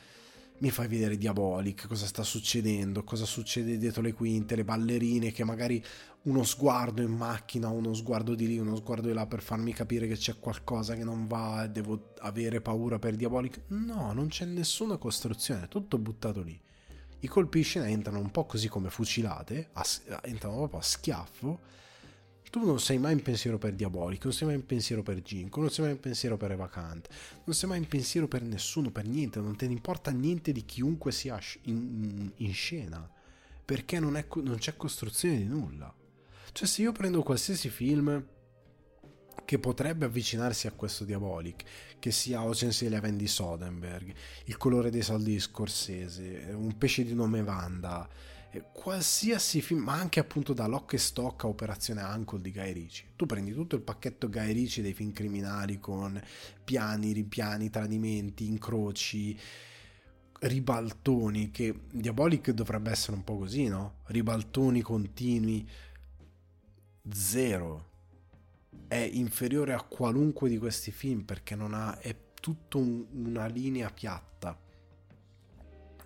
mi fai vedere Diabolic, cosa sta succedendo, cosa succede dietro le quinte, le ballerine, che magari uno sguardo in macchina, uno sguardo di lì, uno sguardo di là per farmi capire che c'è qualcosa che non va, devo avere paura per Diabolic. No, non c'è nessuna costruzione, è tutto buttato lì. I colpi scena entrano un po' così come fucilate, a, entrano proprio a schiaffo tu non sei mai in pensiero per Diabolico, non sei mai in pensiero per Ginko, non sei mai in pensiero per Evacant, non sei mai in pensiero per nessuno, per niente, non te ne importa niente di chiunque sia in, in scena, perché non, è, non c'è costruzione di nulla. Cioè se io prendo qualsiasi film che potrebbe avvicinarsi a questo Diabolic, che sia Ocean's Eleven di Soderbergh, Il colore dei soldi di Scorsese, Un pesce di nome Vanda, qualsiasi film, ma anche appunto da Lock e Stock a Operazione Uncle di Guy Ritchie. Tu prendi tutto il pacchetto Guy Ritchie dei film criminali con piani, ripiani, tradimenti, incroci, ribaltoni, che Diabolic dovrebbe essere un po' così, no? Ribaltoni continui, zero. È inferiore a qualunque di questi film perché non ha, è tutto un, una linea piatta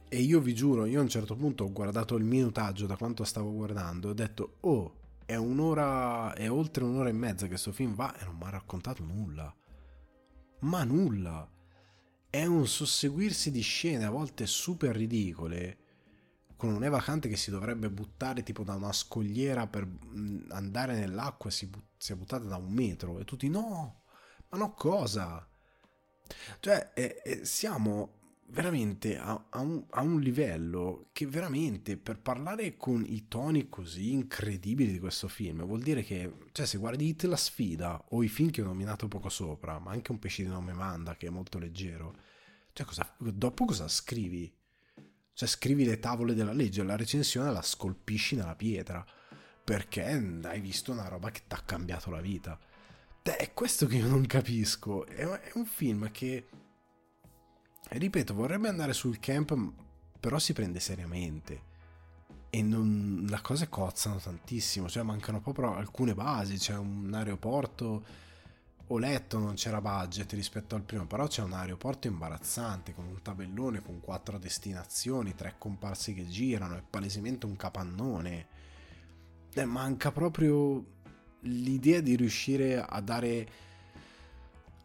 e io vi giuro, io a un certo punto ho guardato il minutaggio da quanto stavo guardando e ho detto, oh, è un'ora, è oltre un'ora e mezza che questo film va e non mi ha raccontato nulla. Ma nulla. È un susseguirsi di scene a volte super ridicole con un'Eva Kant che si dovrebbe buttare tipo da una scogliera per mm, andare nell'acqua e si, but- si è buttata da un metro e tutti no, ma no cosa? Cioè, eh, eh, siamo veramente a, a, un, a, un, livello che veramente per parlare con i toni così incredibili di questo film vuol dire che cioè se guardi Hit la sfida o i film che ho nominato poco sopra ma anche un pesce di nome Manda che è molto leggero cioè cosa, dopo cosa scrivi? cioè scrivi le tavole della legge la recensione la scolpisci nella pietra perché hai visto una roba che ti ha cambiato la vita è questo che io non capisco è, è un film che ripeto, vorrebbe andare sul camp, però si prende seriamente. E non, la cosa cozzano tantissimo, cioè mancano proprio alcune basi, c'è un aeroporto, ho letto non c'era budget rispetto al primo, però c'è un aeroporto imbarazzante con un tabellone con quattro destinazioni, tre comparsi che girano, è palesemente un capannone. E manca proprio l'idea di riuscire a dare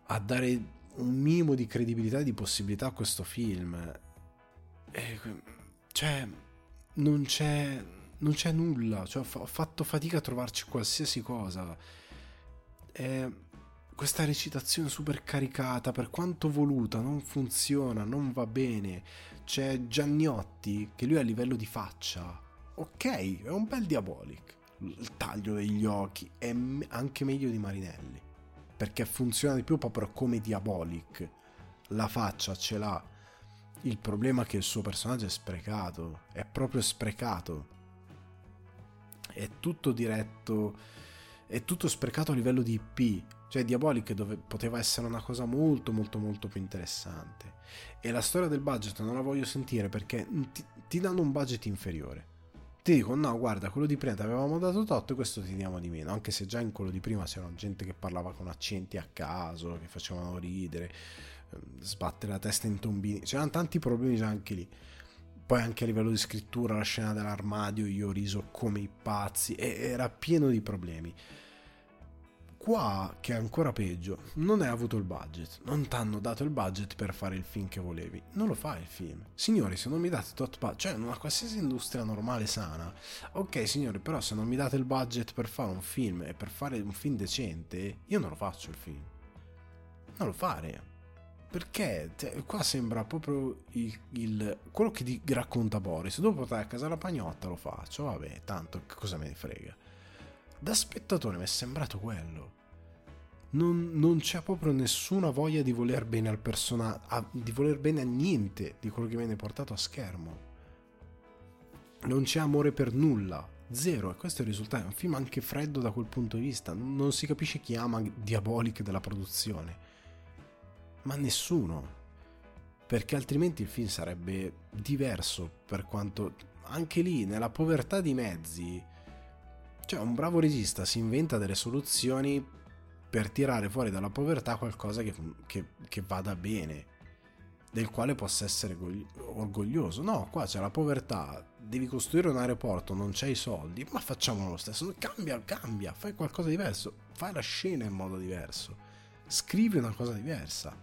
a dare un minimo di credibilità e di possibilità a questo film. E, cioè, non c'è, non c'è nulla. Cioè, ho fatto fatica a trovarci qualsiasi cosa. E questa recitazione super caricata, per quanto voluta, non funziona, non va bene. C'è Giannotti, che lui a livello di faccia, ok, è un bel diabolic. Il taglio degli occhi è anche meglio di Marinelli perché funziona di più proprio come Diabolic. La faccia ce l'ha. Il problema è che il suo personaggio è sprecato, è proprio sprecato. È tutto diretto, è tutto sprecato a livello di IP. Cioè Diabolic dove poteva essere una cosa molto molto molto più interessante. E la storia del budget non la voglio sentire perché ti, ti danno un budget inferiore ti dico no guarda quello di prima ti avevamo dato tot e questo ti diamo di meno anche se già in quello di prima c'era gente che parlava con accenti a caso che facevano ridere ehm, sbattere la testa in tombini c'erano tanti problemi già anche lì. Poi anche a livello di scrittura la scena dell'armadio io ho riso come i pazzi e era pieno di problemi Qua, che è ancora peggio, non hai avuto il budget, non ti hanno dato il budget per fare il film che volevi, non lo fai il film. Signori, se non mi date tot budget, cioè in una qualsiasi industria normale sana, ok signori, però se non mi date il budget per fare un film e per fare un film decente, io non lo faccio il film. Non lo fare. Perché cioè, qua sembra proprio il, il, quello che racconta Boris. Dopo portare a casa la pagnotta lo faccio, vabbè, tanto cosa me ne frega da spettatore mi è sembrato quello. Non, non, c'è proprio nessuna voglia di voler bene al personaggio, di voler bene a niente di quello che viene portato a schermo. Non c'è amore per nulla Zero, e questo è il risultato. È un film anche freddo da quel punto di vista. Non si capisce chi ama Diabolic della produzione. Ma nessuno. Perché altrimenti il film sarebbe diverso per quanto... Anche lì, nella povertà di mezzi, cioè un bravo regista si inventa delle soluzioni per tirare fuori dalla povertà qualcosa che, che, che vada bene del quale possa essere orgoglioso. No, qua c'è la povertà, devi costruire un aeroporto, non c'hai i soldi, ma facciamolo lo stesso. Cambia, cambia, fai qualcosa di diverso, fai la scena in modo diverso, scrivi una cosa diversa.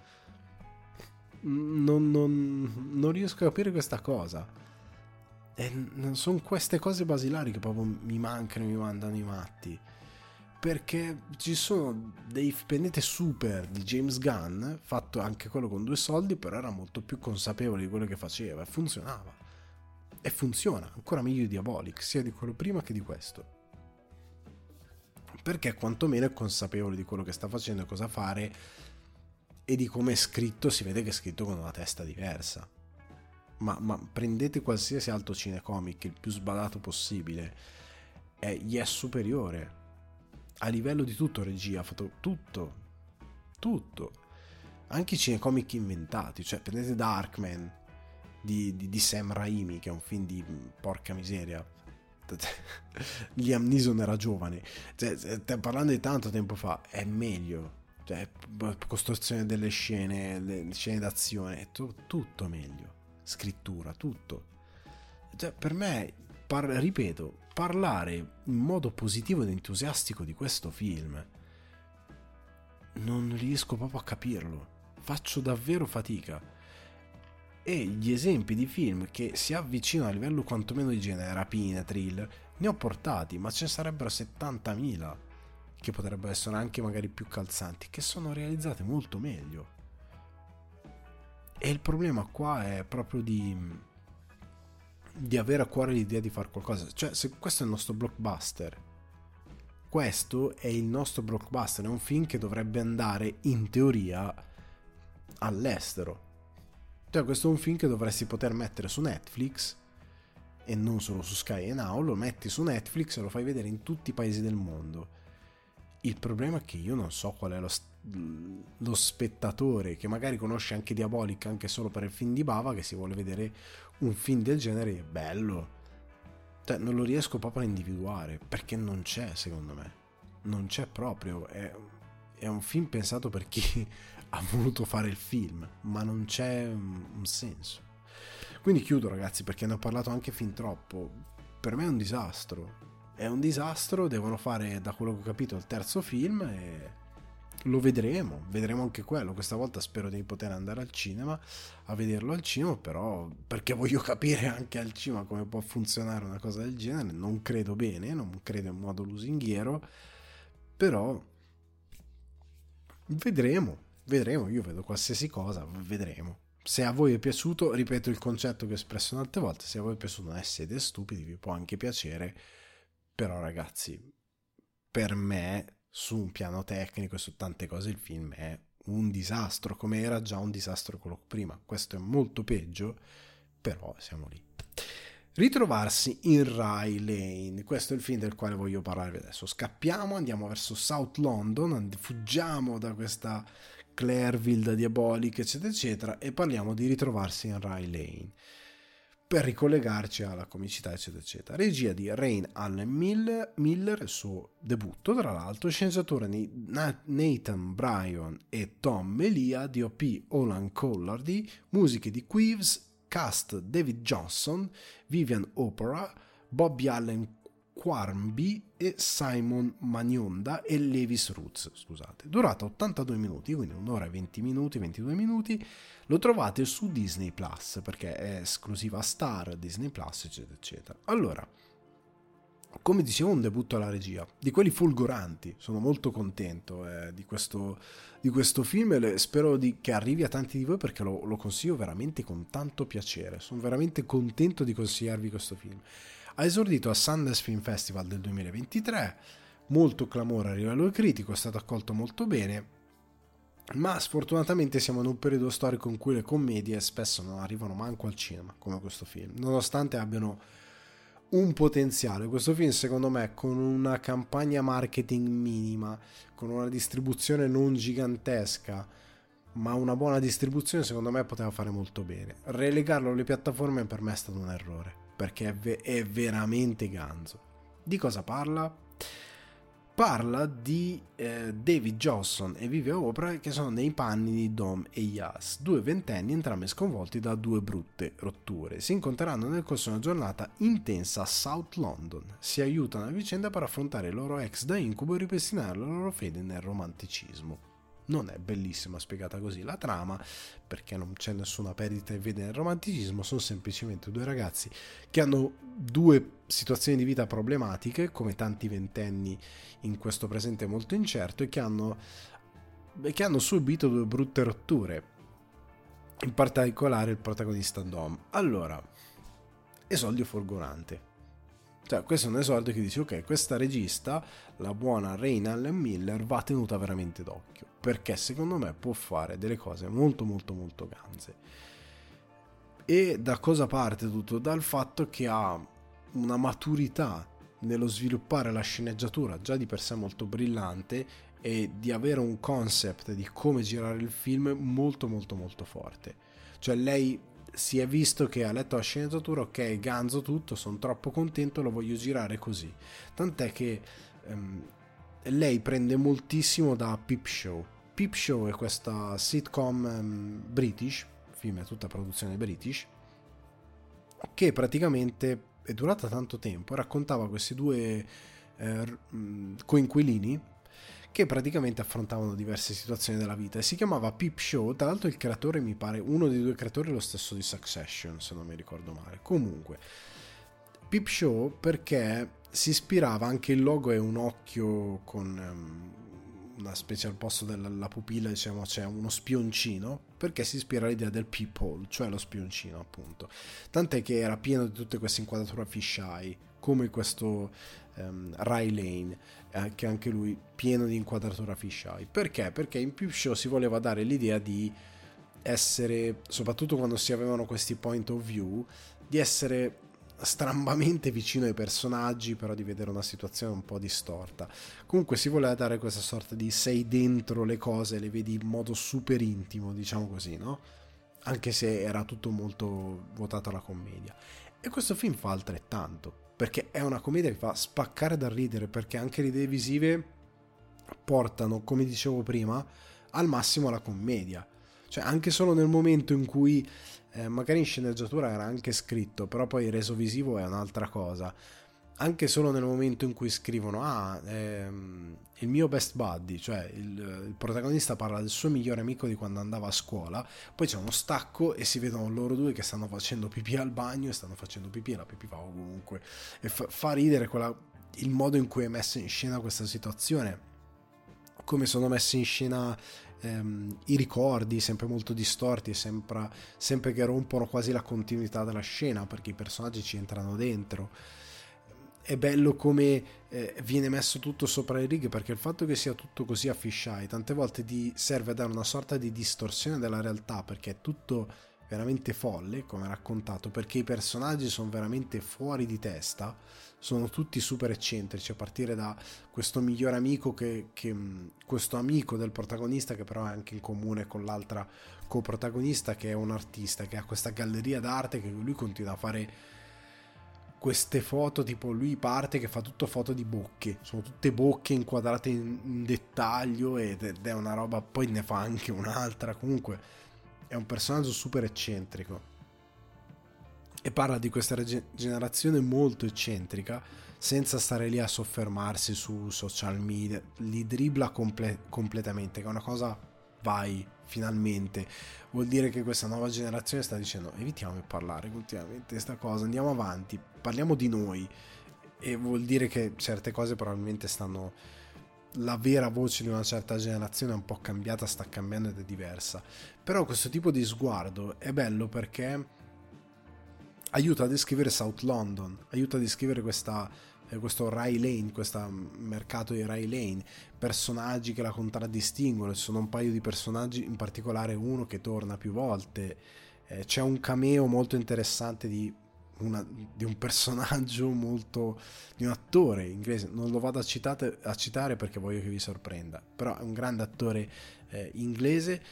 Non, non, non riesco a capire questa cosa. E sono queste cose basilari che proprio mi mancano, mi mandano i matti perché ci sono dei pianeti super di James Gunn, fatto anche quello con due soldi, però era molto più consapevole di quello che faceva e funzionava. E funziona, ancora meglio di Diabolic, sia di quello prima che di questo. Perché quantomeno è consapevole di quello che sta facendo e cosa fare e di come è scritto, si vede che è scritto con una testa diversa. Ma, ma prendete qualsiasi altro cinecomic, il più sbadato possibile, è, gli è superiore a livello di tutto regia, ha fatto tutto, tutto. Anche i cinecomic inventati, cioè prendete Darkman di, di, di Sam Raimi, che è un film di porca miseria. <laughs> Liam Neeson era giovane, cioè, parlando di tanto tempo fa, è meglio. Cioè, costruzione delle scene, le scene d'azione, è t- tutto meglio. Scrittura, tutto. Cioè, per me, par- ripeto, parlare in modo positivo ed entusiastico di questo film. Non riesco proprio a capirlo. Faccio davvero fatica. E gli esempi di film che si avvicinano a livello quantomeno di genere, rapina, thriller, ne ho portati, ma ce ne sarebbero 70.000 che potrebbero essere anche magari più calzanti, che sono realizzate molto meglio. E il problema qua è proprio di di avere a cuore l'idea di fare qualcosa. Cioè, se questo è il nostro blockbuster, questo è il nostro blockbuster, è un film che dovrebbe andare in teoria all'estero. Cioè, questo è un film che dovresti poter mettere su Netflix e non solo su Sky e Now, lo metti su Netflix e lo fai vedere in tutti i paesi del mondo. Il problema è che io non so qual è lo, lo spettatore che magari conosce anche Diabolic anche solo per il film di Bava che si vuole vedere un film del genere bello. Cioè, non lo riesco proprio a individuare perché non c'è, secondo me. Non c'è proprio. È, è un film pensato per chi <laughs> ha voluto fare il film, ma non c'è un senso. Quindi chiudo, ragazzi, perché ne ho parlato anche fin troppo. Per me è un disastro. È un disastro, devono fare, da quello che ho capito, il terzo film e lo vedremo, vedremo anche quello. Questa volta spero di poter andare al cinema a vederlo al cinema, però perché voglio capire anche al cinema come può funzionare una cosa del genere. Non credo bene, non credo in modo lusinghiero, però vedremo, vedremo. Io vedo qualsiasi cosa, vedremo. Se a voi è piaciuto, ripeto il concetto che ho espresso un'altra volta, se a voi è piaciuto non siete stupidi, vi può anche piacere, però ragazzi, per me su un piano tecnico e su tante cose il film è un disastro, come era già un disastro quello prima. Questo è molto peggio, però siamo lì. Ritrovarsi in Rye Lane, questo è il film del quale voglio parlarvi adesso. Scappiamo, andiamo verso South London, fuggiamo da questa Clairville diabolica, eccetera, eccetera, e parliamo di ritrovarsi in Rye Lane per ricollegarci alla comicità, eccetera, eccetera. Regia di Rain Allen Miller, Miller il suo debutto, tra l'altro, sceneggiatura di Nathan Bryan e Tom Melia, DOP Olan Collardy, musiche di Queeves, cast David Johnson, Vivian Opera, Bobby Allen Quarmby e Simon Magnonda e Levis Roots, scusate. Durata 82 minuti, quindi un'ora e 20 minuti, 22 minuti. Lo trovate su Disney Plus perché è esclusiva Star, Disney Plus, eccetera, eccetera. Allora, come dicevo, un debutto alla regia, di quelli fulguranti. Sono molto contento eh, di, questo, di, questo, film e spero di, che arrivi a tanti di voi perché lo, lo consiglio veramente con tanto piacere. Sono veramente contento di consigliarvi questo film. Ha esordito al Sundance Film Festival del 2023, molto clamore a livello critico, è stato accolto molto bene, ma sfortunatamente siamo in un periodo storico in cui le commedie spesso non arrivano manco al cinema, come questo film, nonostante abbiano un potenziale. Questo film, secondo me, con una campagna marketing minima, con una distribuzione non gigantesca, ma una buona distribuzione, secondo me poteva fare molto bene. Relegarlo alle piattaforme per me è stato un errore, perché è, ve- è veramente ganzo. Di cosa parla? parla di eh, David Johnson e Vive Oprah che sono nei panni di Dom e Yas, due ventenni entrambi sconvolti da due brutte rotture. Si incontreranno nel corso di una giornata intensa a South London, si aiutano a vicenda per affrontare i loro ex da incubo e ripristinare la loro fede nel romanticismo non è bellissima spiegata così la trama, perché non c'è nessuna perdita di fede nel romanticismo, sono semplicemente due ragazzi che hanno due situazioni di vita problematiche, come tanti ventenni in questo presente molto incerto, e che hanno, che hanno subito due brutte rotture. In particolare il protagonista Dom. Allora, esordio folgorante. Cioè, questo è un esordio che dice, ok, questa regista, la buona Reynal Miller, va tenuta veramente d'occhio, perché secondo me può fare delle cose molto molto molto ganze. E da cosa parte tutto? Dal fatto che ha una maturità nello sviluppare la sceneggiatura già di per sé molto brillante e di avere un concept di come girare il film molto molto molto forte. Cioè lei si è visto che ha letto la sceneggiatura, ok, ganzo tutto, sono troppo contento, lo voglio girare così. Tant'è che um, lei prende moltissimo da Peep Show. Peep Show è questa sitcom um, british, film è tutta produzione british, che praticamente è durata tanto tempo, raccontava questi due eh, coinquilini che praticamente affrontavano diverse situazioni della vita e si chiamava Peep Show, tra l'altro il creatore mi pare, uno dei due creatori è lo stesso di Succession se non mi ricordo male, comunque Peep Show perché si ispirava, anche il logo è un occhio con um, una specie al posto della pupilla diciamo c'è uno spioncino perché si ispira all'idea del peephole cioè lo spioncino appunto. Tant'è che era pieno di tutte queste inquadrature fisheye come questo um, Ray Lane eh, che anche lui pieno di inquadratura fisheye. Perché? Perché in più show si voleva dare l'idea di essere, soprattutto quando si avevano questi point of view, di essere strambamente vicino ai personaggi, però di vedere una situazione un po' distorta. Comunque si voleva dare questa sorta di sei dentro le cose, le vedi in modo super intimo, diciamo così, no? Anche se era tutto molto votato alla commedia. E questo film fa altrettanto perché è una commedia che fa spaccare da ridere, perché anche le idee visive portano, come dicevo prima, al massimo la commedia. Cioè, anche solo nel momento in cui eh, magari in sceneggiatura era anche scritto, però poi reso visivo è un'altra cosa anche solo nel momento in cui scrivono ah ehm, il mio best buddy cioè il, il, protagonista parla del suo migliore amico di quando andava a scuola poi c'è uno stacco e si vedono loro due che stanno facendo pipì al bagno e stanno facendo pipì e la pipì va ovunque. E fa, fa ridere quella, il modo in cui è messa in scena questa situazione come sono messi in scena ehm, i ricordi sempre molto distorti sempre, sempre che rompono quasi la continuità della scena perché i personaggi ci entrano dentro è bello come eh, viene messo tutto sopra le righe perché il fatto che sia tutto così a fisheye tante volte ti serve a dare una sorta di distorsione della realtà perché è tutto veramente folle come raccontato perché i personaggi sono veramente fuori di testa sono tutti super eccentrici a partire da questo migliore amico che, che questo amico del protagonista che però è anche in comune con l'altra coprotagonista che è un artista che ha questa galleria d'arte che lui continua a fare queste foto, tipo lui parte che fa tutto foto di bocche, sono tutte bocche inquadrate in, in dettaglio ed è una roba, poi ne fa anche un'altra, comunque è un personaggio super eccentrico. E parla di questa generazione molto eccentrica senza stare lì a soffermarsi su social media, li dribbla comple- completamente, che è una cosa vai finalmente. Vuol dire che questa nuova generazione sta dicendo evitiamo di parlare continuamente di questa cosa andiamo avanti parliamo di noi e vuol dire che certe cose probabilmente stanno la vera voce di una certa generazione è un po' cambiata sta cambiando ed è diversa. Però questo tipo di sguardo è bello perché aiuta a descrivere South London aiuta a descrivere questa questo Ray Lane, questo mercato di Ray Lane, personaggi che la contraddistinguono, ci sono un paio di personaggi, in particolare uno che torna più volte, eh, c'è un cameo molto interessante di una, di un personaggio molto di un attore inglese. Non lo vado a, citate, a, citare perché voglio che vi sorprenda però è un grande attore eh, inglese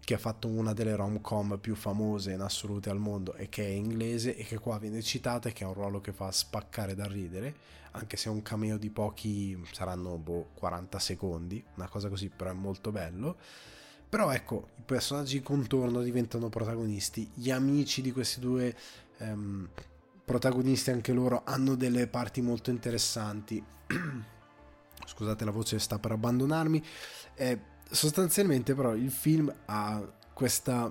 che ha fatto una delle rom-com più famose in assoluto al mondo e che è inglese e che qua viene citata e che ha un ruolo che fa spaccare da ridere anche se è un cameo di pochi saranno boh, 40 secondi una cosa così però è molto bello. Però ecco i personaggi di contorno diventano protagonisti. Gli amici di questi due ehm, protagonisti anche loro hanno delle parti molto interessanti <clears throat> scusate la voce sta per abbandonarmi eh, sostanzialmente però il film ha questa,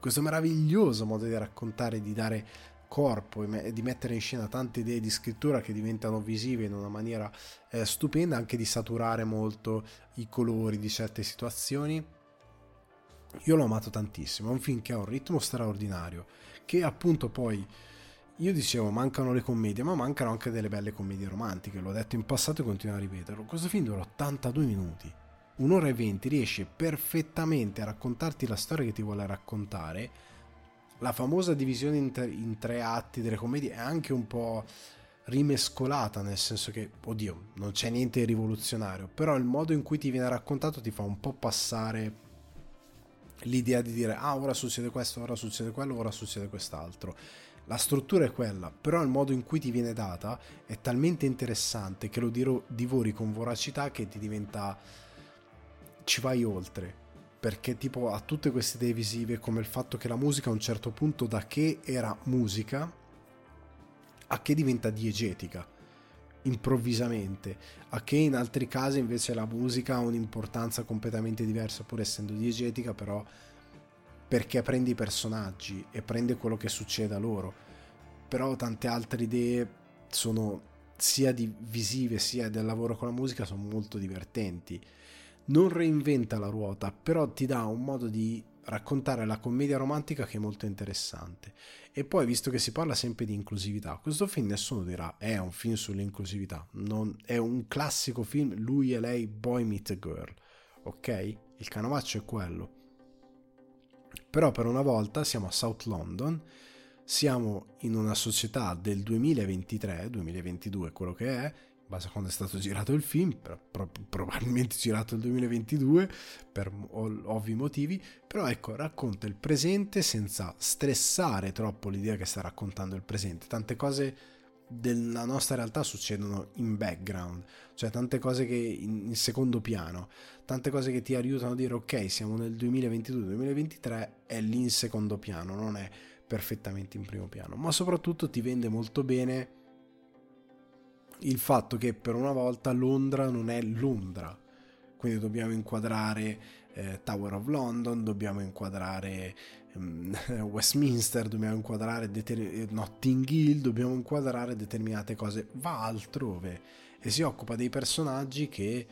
questo meraviglioso modo di raccontare, di dare corpo e di mettere in scena tante idee di scrittura che diventano visive in una maniera eh, stupenda, anche di saturare molto i colori di certe situazioni. Io l'ho amato tantissimo, è un film che ha un ritmo straordinario, che appunto poi io dicevo mancano le commedie, ma mancano anche delle belle commedie romantiche, l'ho detto in passato e continuo a ripeterlo. Questo film dura 82 minuti un'ora e venti riesce perfettamente a raccontarti la storia che ti vuole raccontare. La famosa divisione in tre, in tre atti delle commedie è anche un po' rimescolata, nel senso che, oddio, non c'è niente di rivoluzionario, però il modo in cui ti viene raccontato ti fa un po' passare l'idea di dire, ah, ora succede questo, ora succede quello, ora succede quest'altro. La struttura è quella, però il modo in cui ti viene data è talmente interessante che lo divori con voracità che ti diventa ci vai oltre. Perché tipo ha tutte queste idee visive come il fatto che la musica a un certo punto da che era musica a che diventa diegetica improvvisamente. A che in altri casi invece la musica ha un'importanza completamente diversa pur essendo diegetica però perché prende i personaggi e prende quello che succede a loro però tante altre idee sono sia visive sia del lavoro con la musica sono molto divertenti non reinventa la ruota, però ti dà un modo di raccontare la commedia romantica che è molto interessante. E poi, visto che si parla sempre di inclusività, questo film nessuno dirà è un film sull'inclusività, non, è un classico film, lui e lei, boy meet girl, ok? Il canovaccio è quello. Però per una volta siamo a South London, siamo in una società del 2023, 2022 quello che è, base a quando è stato girato il film, pro- probabilmente <laughs> girato nel 2022 per ov- ovvi motivi, però ecco, racconta il presente senza stressare troppo l'idea che sta raccontando il presente. Tante cose della nostra realtà succedono in background, cioè tante cose che in, secondo piano, tante cose che ti aiutano a dire ok, siamo nel 2022-2023, è lì in secondo piano, non è perfettamente in primo piano, ma soprattutto ti vende molto bene il fatto che per una volta Londra non è Londra, quindi dobbiamo inquadrare eh, Tower of London, dobbiamo inquadrare um, <laughs> Westminster, dobbiamo inquadrare deter- Notting Hill, dobbiamo inquadrare determinate cose, va altrove e si occupa dei personaggi che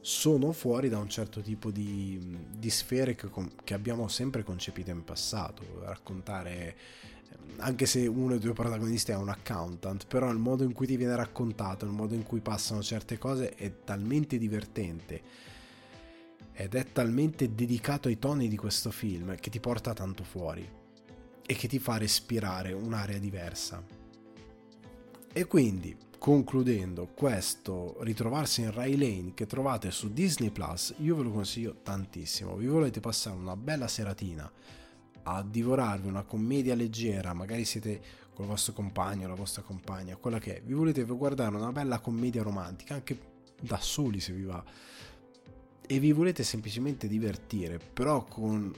sono fuori da un certo tipo di, di sfere che, che abbiamo sempre concepito in passato, raccontare anche se uno dei due protagonisti è un accountant, però il modo in cui ti viene raccontato, il modo in cui passano certe cose è talmente divertente ed è talmente dedicato ai toni di questo film che ti porta tanto fuori e che ti fa respirare un'area diversa. E quindi, concludendo questo ritrovarsi in Rai Lane che trovate su Disney Plus, io ve lo consiglio tantissimo. Vi volete passare una bella seratina a divorarvi una commedia leggera, magari siete col vostro compagno, la vostra compagna, quella che è, vi volete guardare una bella commedia romantica, anche da soli se vi va, e vi volete semplicemente divertire, però con,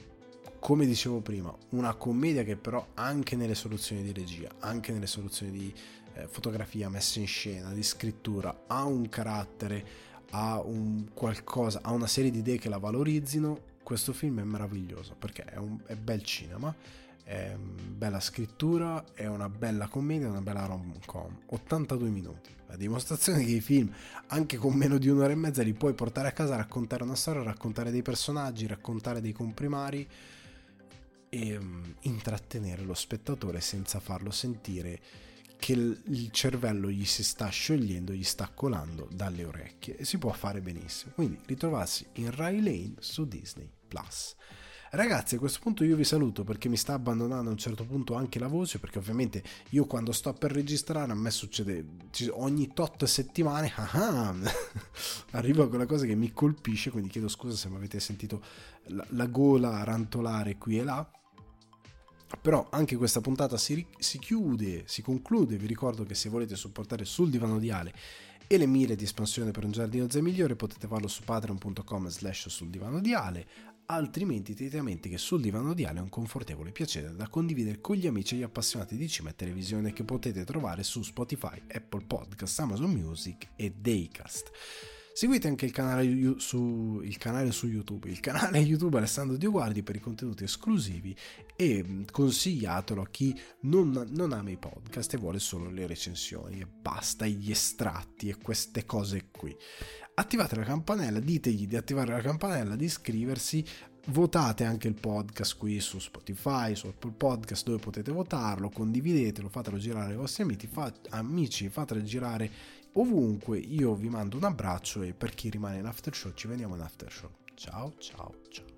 come dicevo prima, una commedia che però anche nelle soluzioni di regia, anche nelle soluzioni di eh, fotografia, messa in scena, di scrittura, ha un carattere, ha un qualcosa, ha una serie di idee che la valorizzino questo film è meraviglioso perché è, un, è bel cinema, è bella scrittura, è una bella commedia, una bella rom-com. 82 minuti. La dimostrazione che i film, anche con meno di un'ora e mezza, li puoi portare a casa, raccontare una storia, raccontare dei personaggi, raccontare dei comprimari e um, intrattenere lo spettatore senza farlo sentire che il cervello gli si sta sciogliendo, gli sta colando dalle orecchie e si può fare benissimo. Quindi ritrovarsi in Rai Lane su Disney Plus. Ragazzi, a questo punto io vi saluto perché mi sta abbandonando a un certo punto anche la voce, perché ovviamente io quando sto per registrare a me succede ogni tot settimane, <laughs> ah, ah arrivo a quella cosa che mi colpisce, quindi chiedo scusa se mi avete sentito la, la gola rantolare qui e là. Però anche questa puntata si, si, chiude, si conclude. Vi ricordo che se volete supportare sul divano di Ale e le mire di espansione per un giardino zen migliore potete farlo su patreon.com slash sul divano di Ale altrimenti tenete a mente che sul divano di Ale è un confortevole piacere da condividere con gli amici e gli appassionati di cinema e televisione che potete trovare su Spotify, Apple Podcast, Amazon Music e Daycast. Seguite anche il canale, su, il canale su YouTube, il canale <laughs> YouTube Alessandro Dioguardi per i contenuti esclusivi e mm, consigliatelo a chi non, non ama i podcast e vuole solo le recensioni e basta, gli estratti e queste cose qui. Attivate la campanella, ditegli di attivare la campanella, di iscriversi, votate anche il podcast qui su Spotify, su Apple Podcast dove potete votarlo, condividetelo, fatelo girare ai vostri amici, fa, amici fatelo girare ovunque. Io vi mando un abbraccio e per chi rimane in after show ci vediamo in after show. Ciao ciao ciao.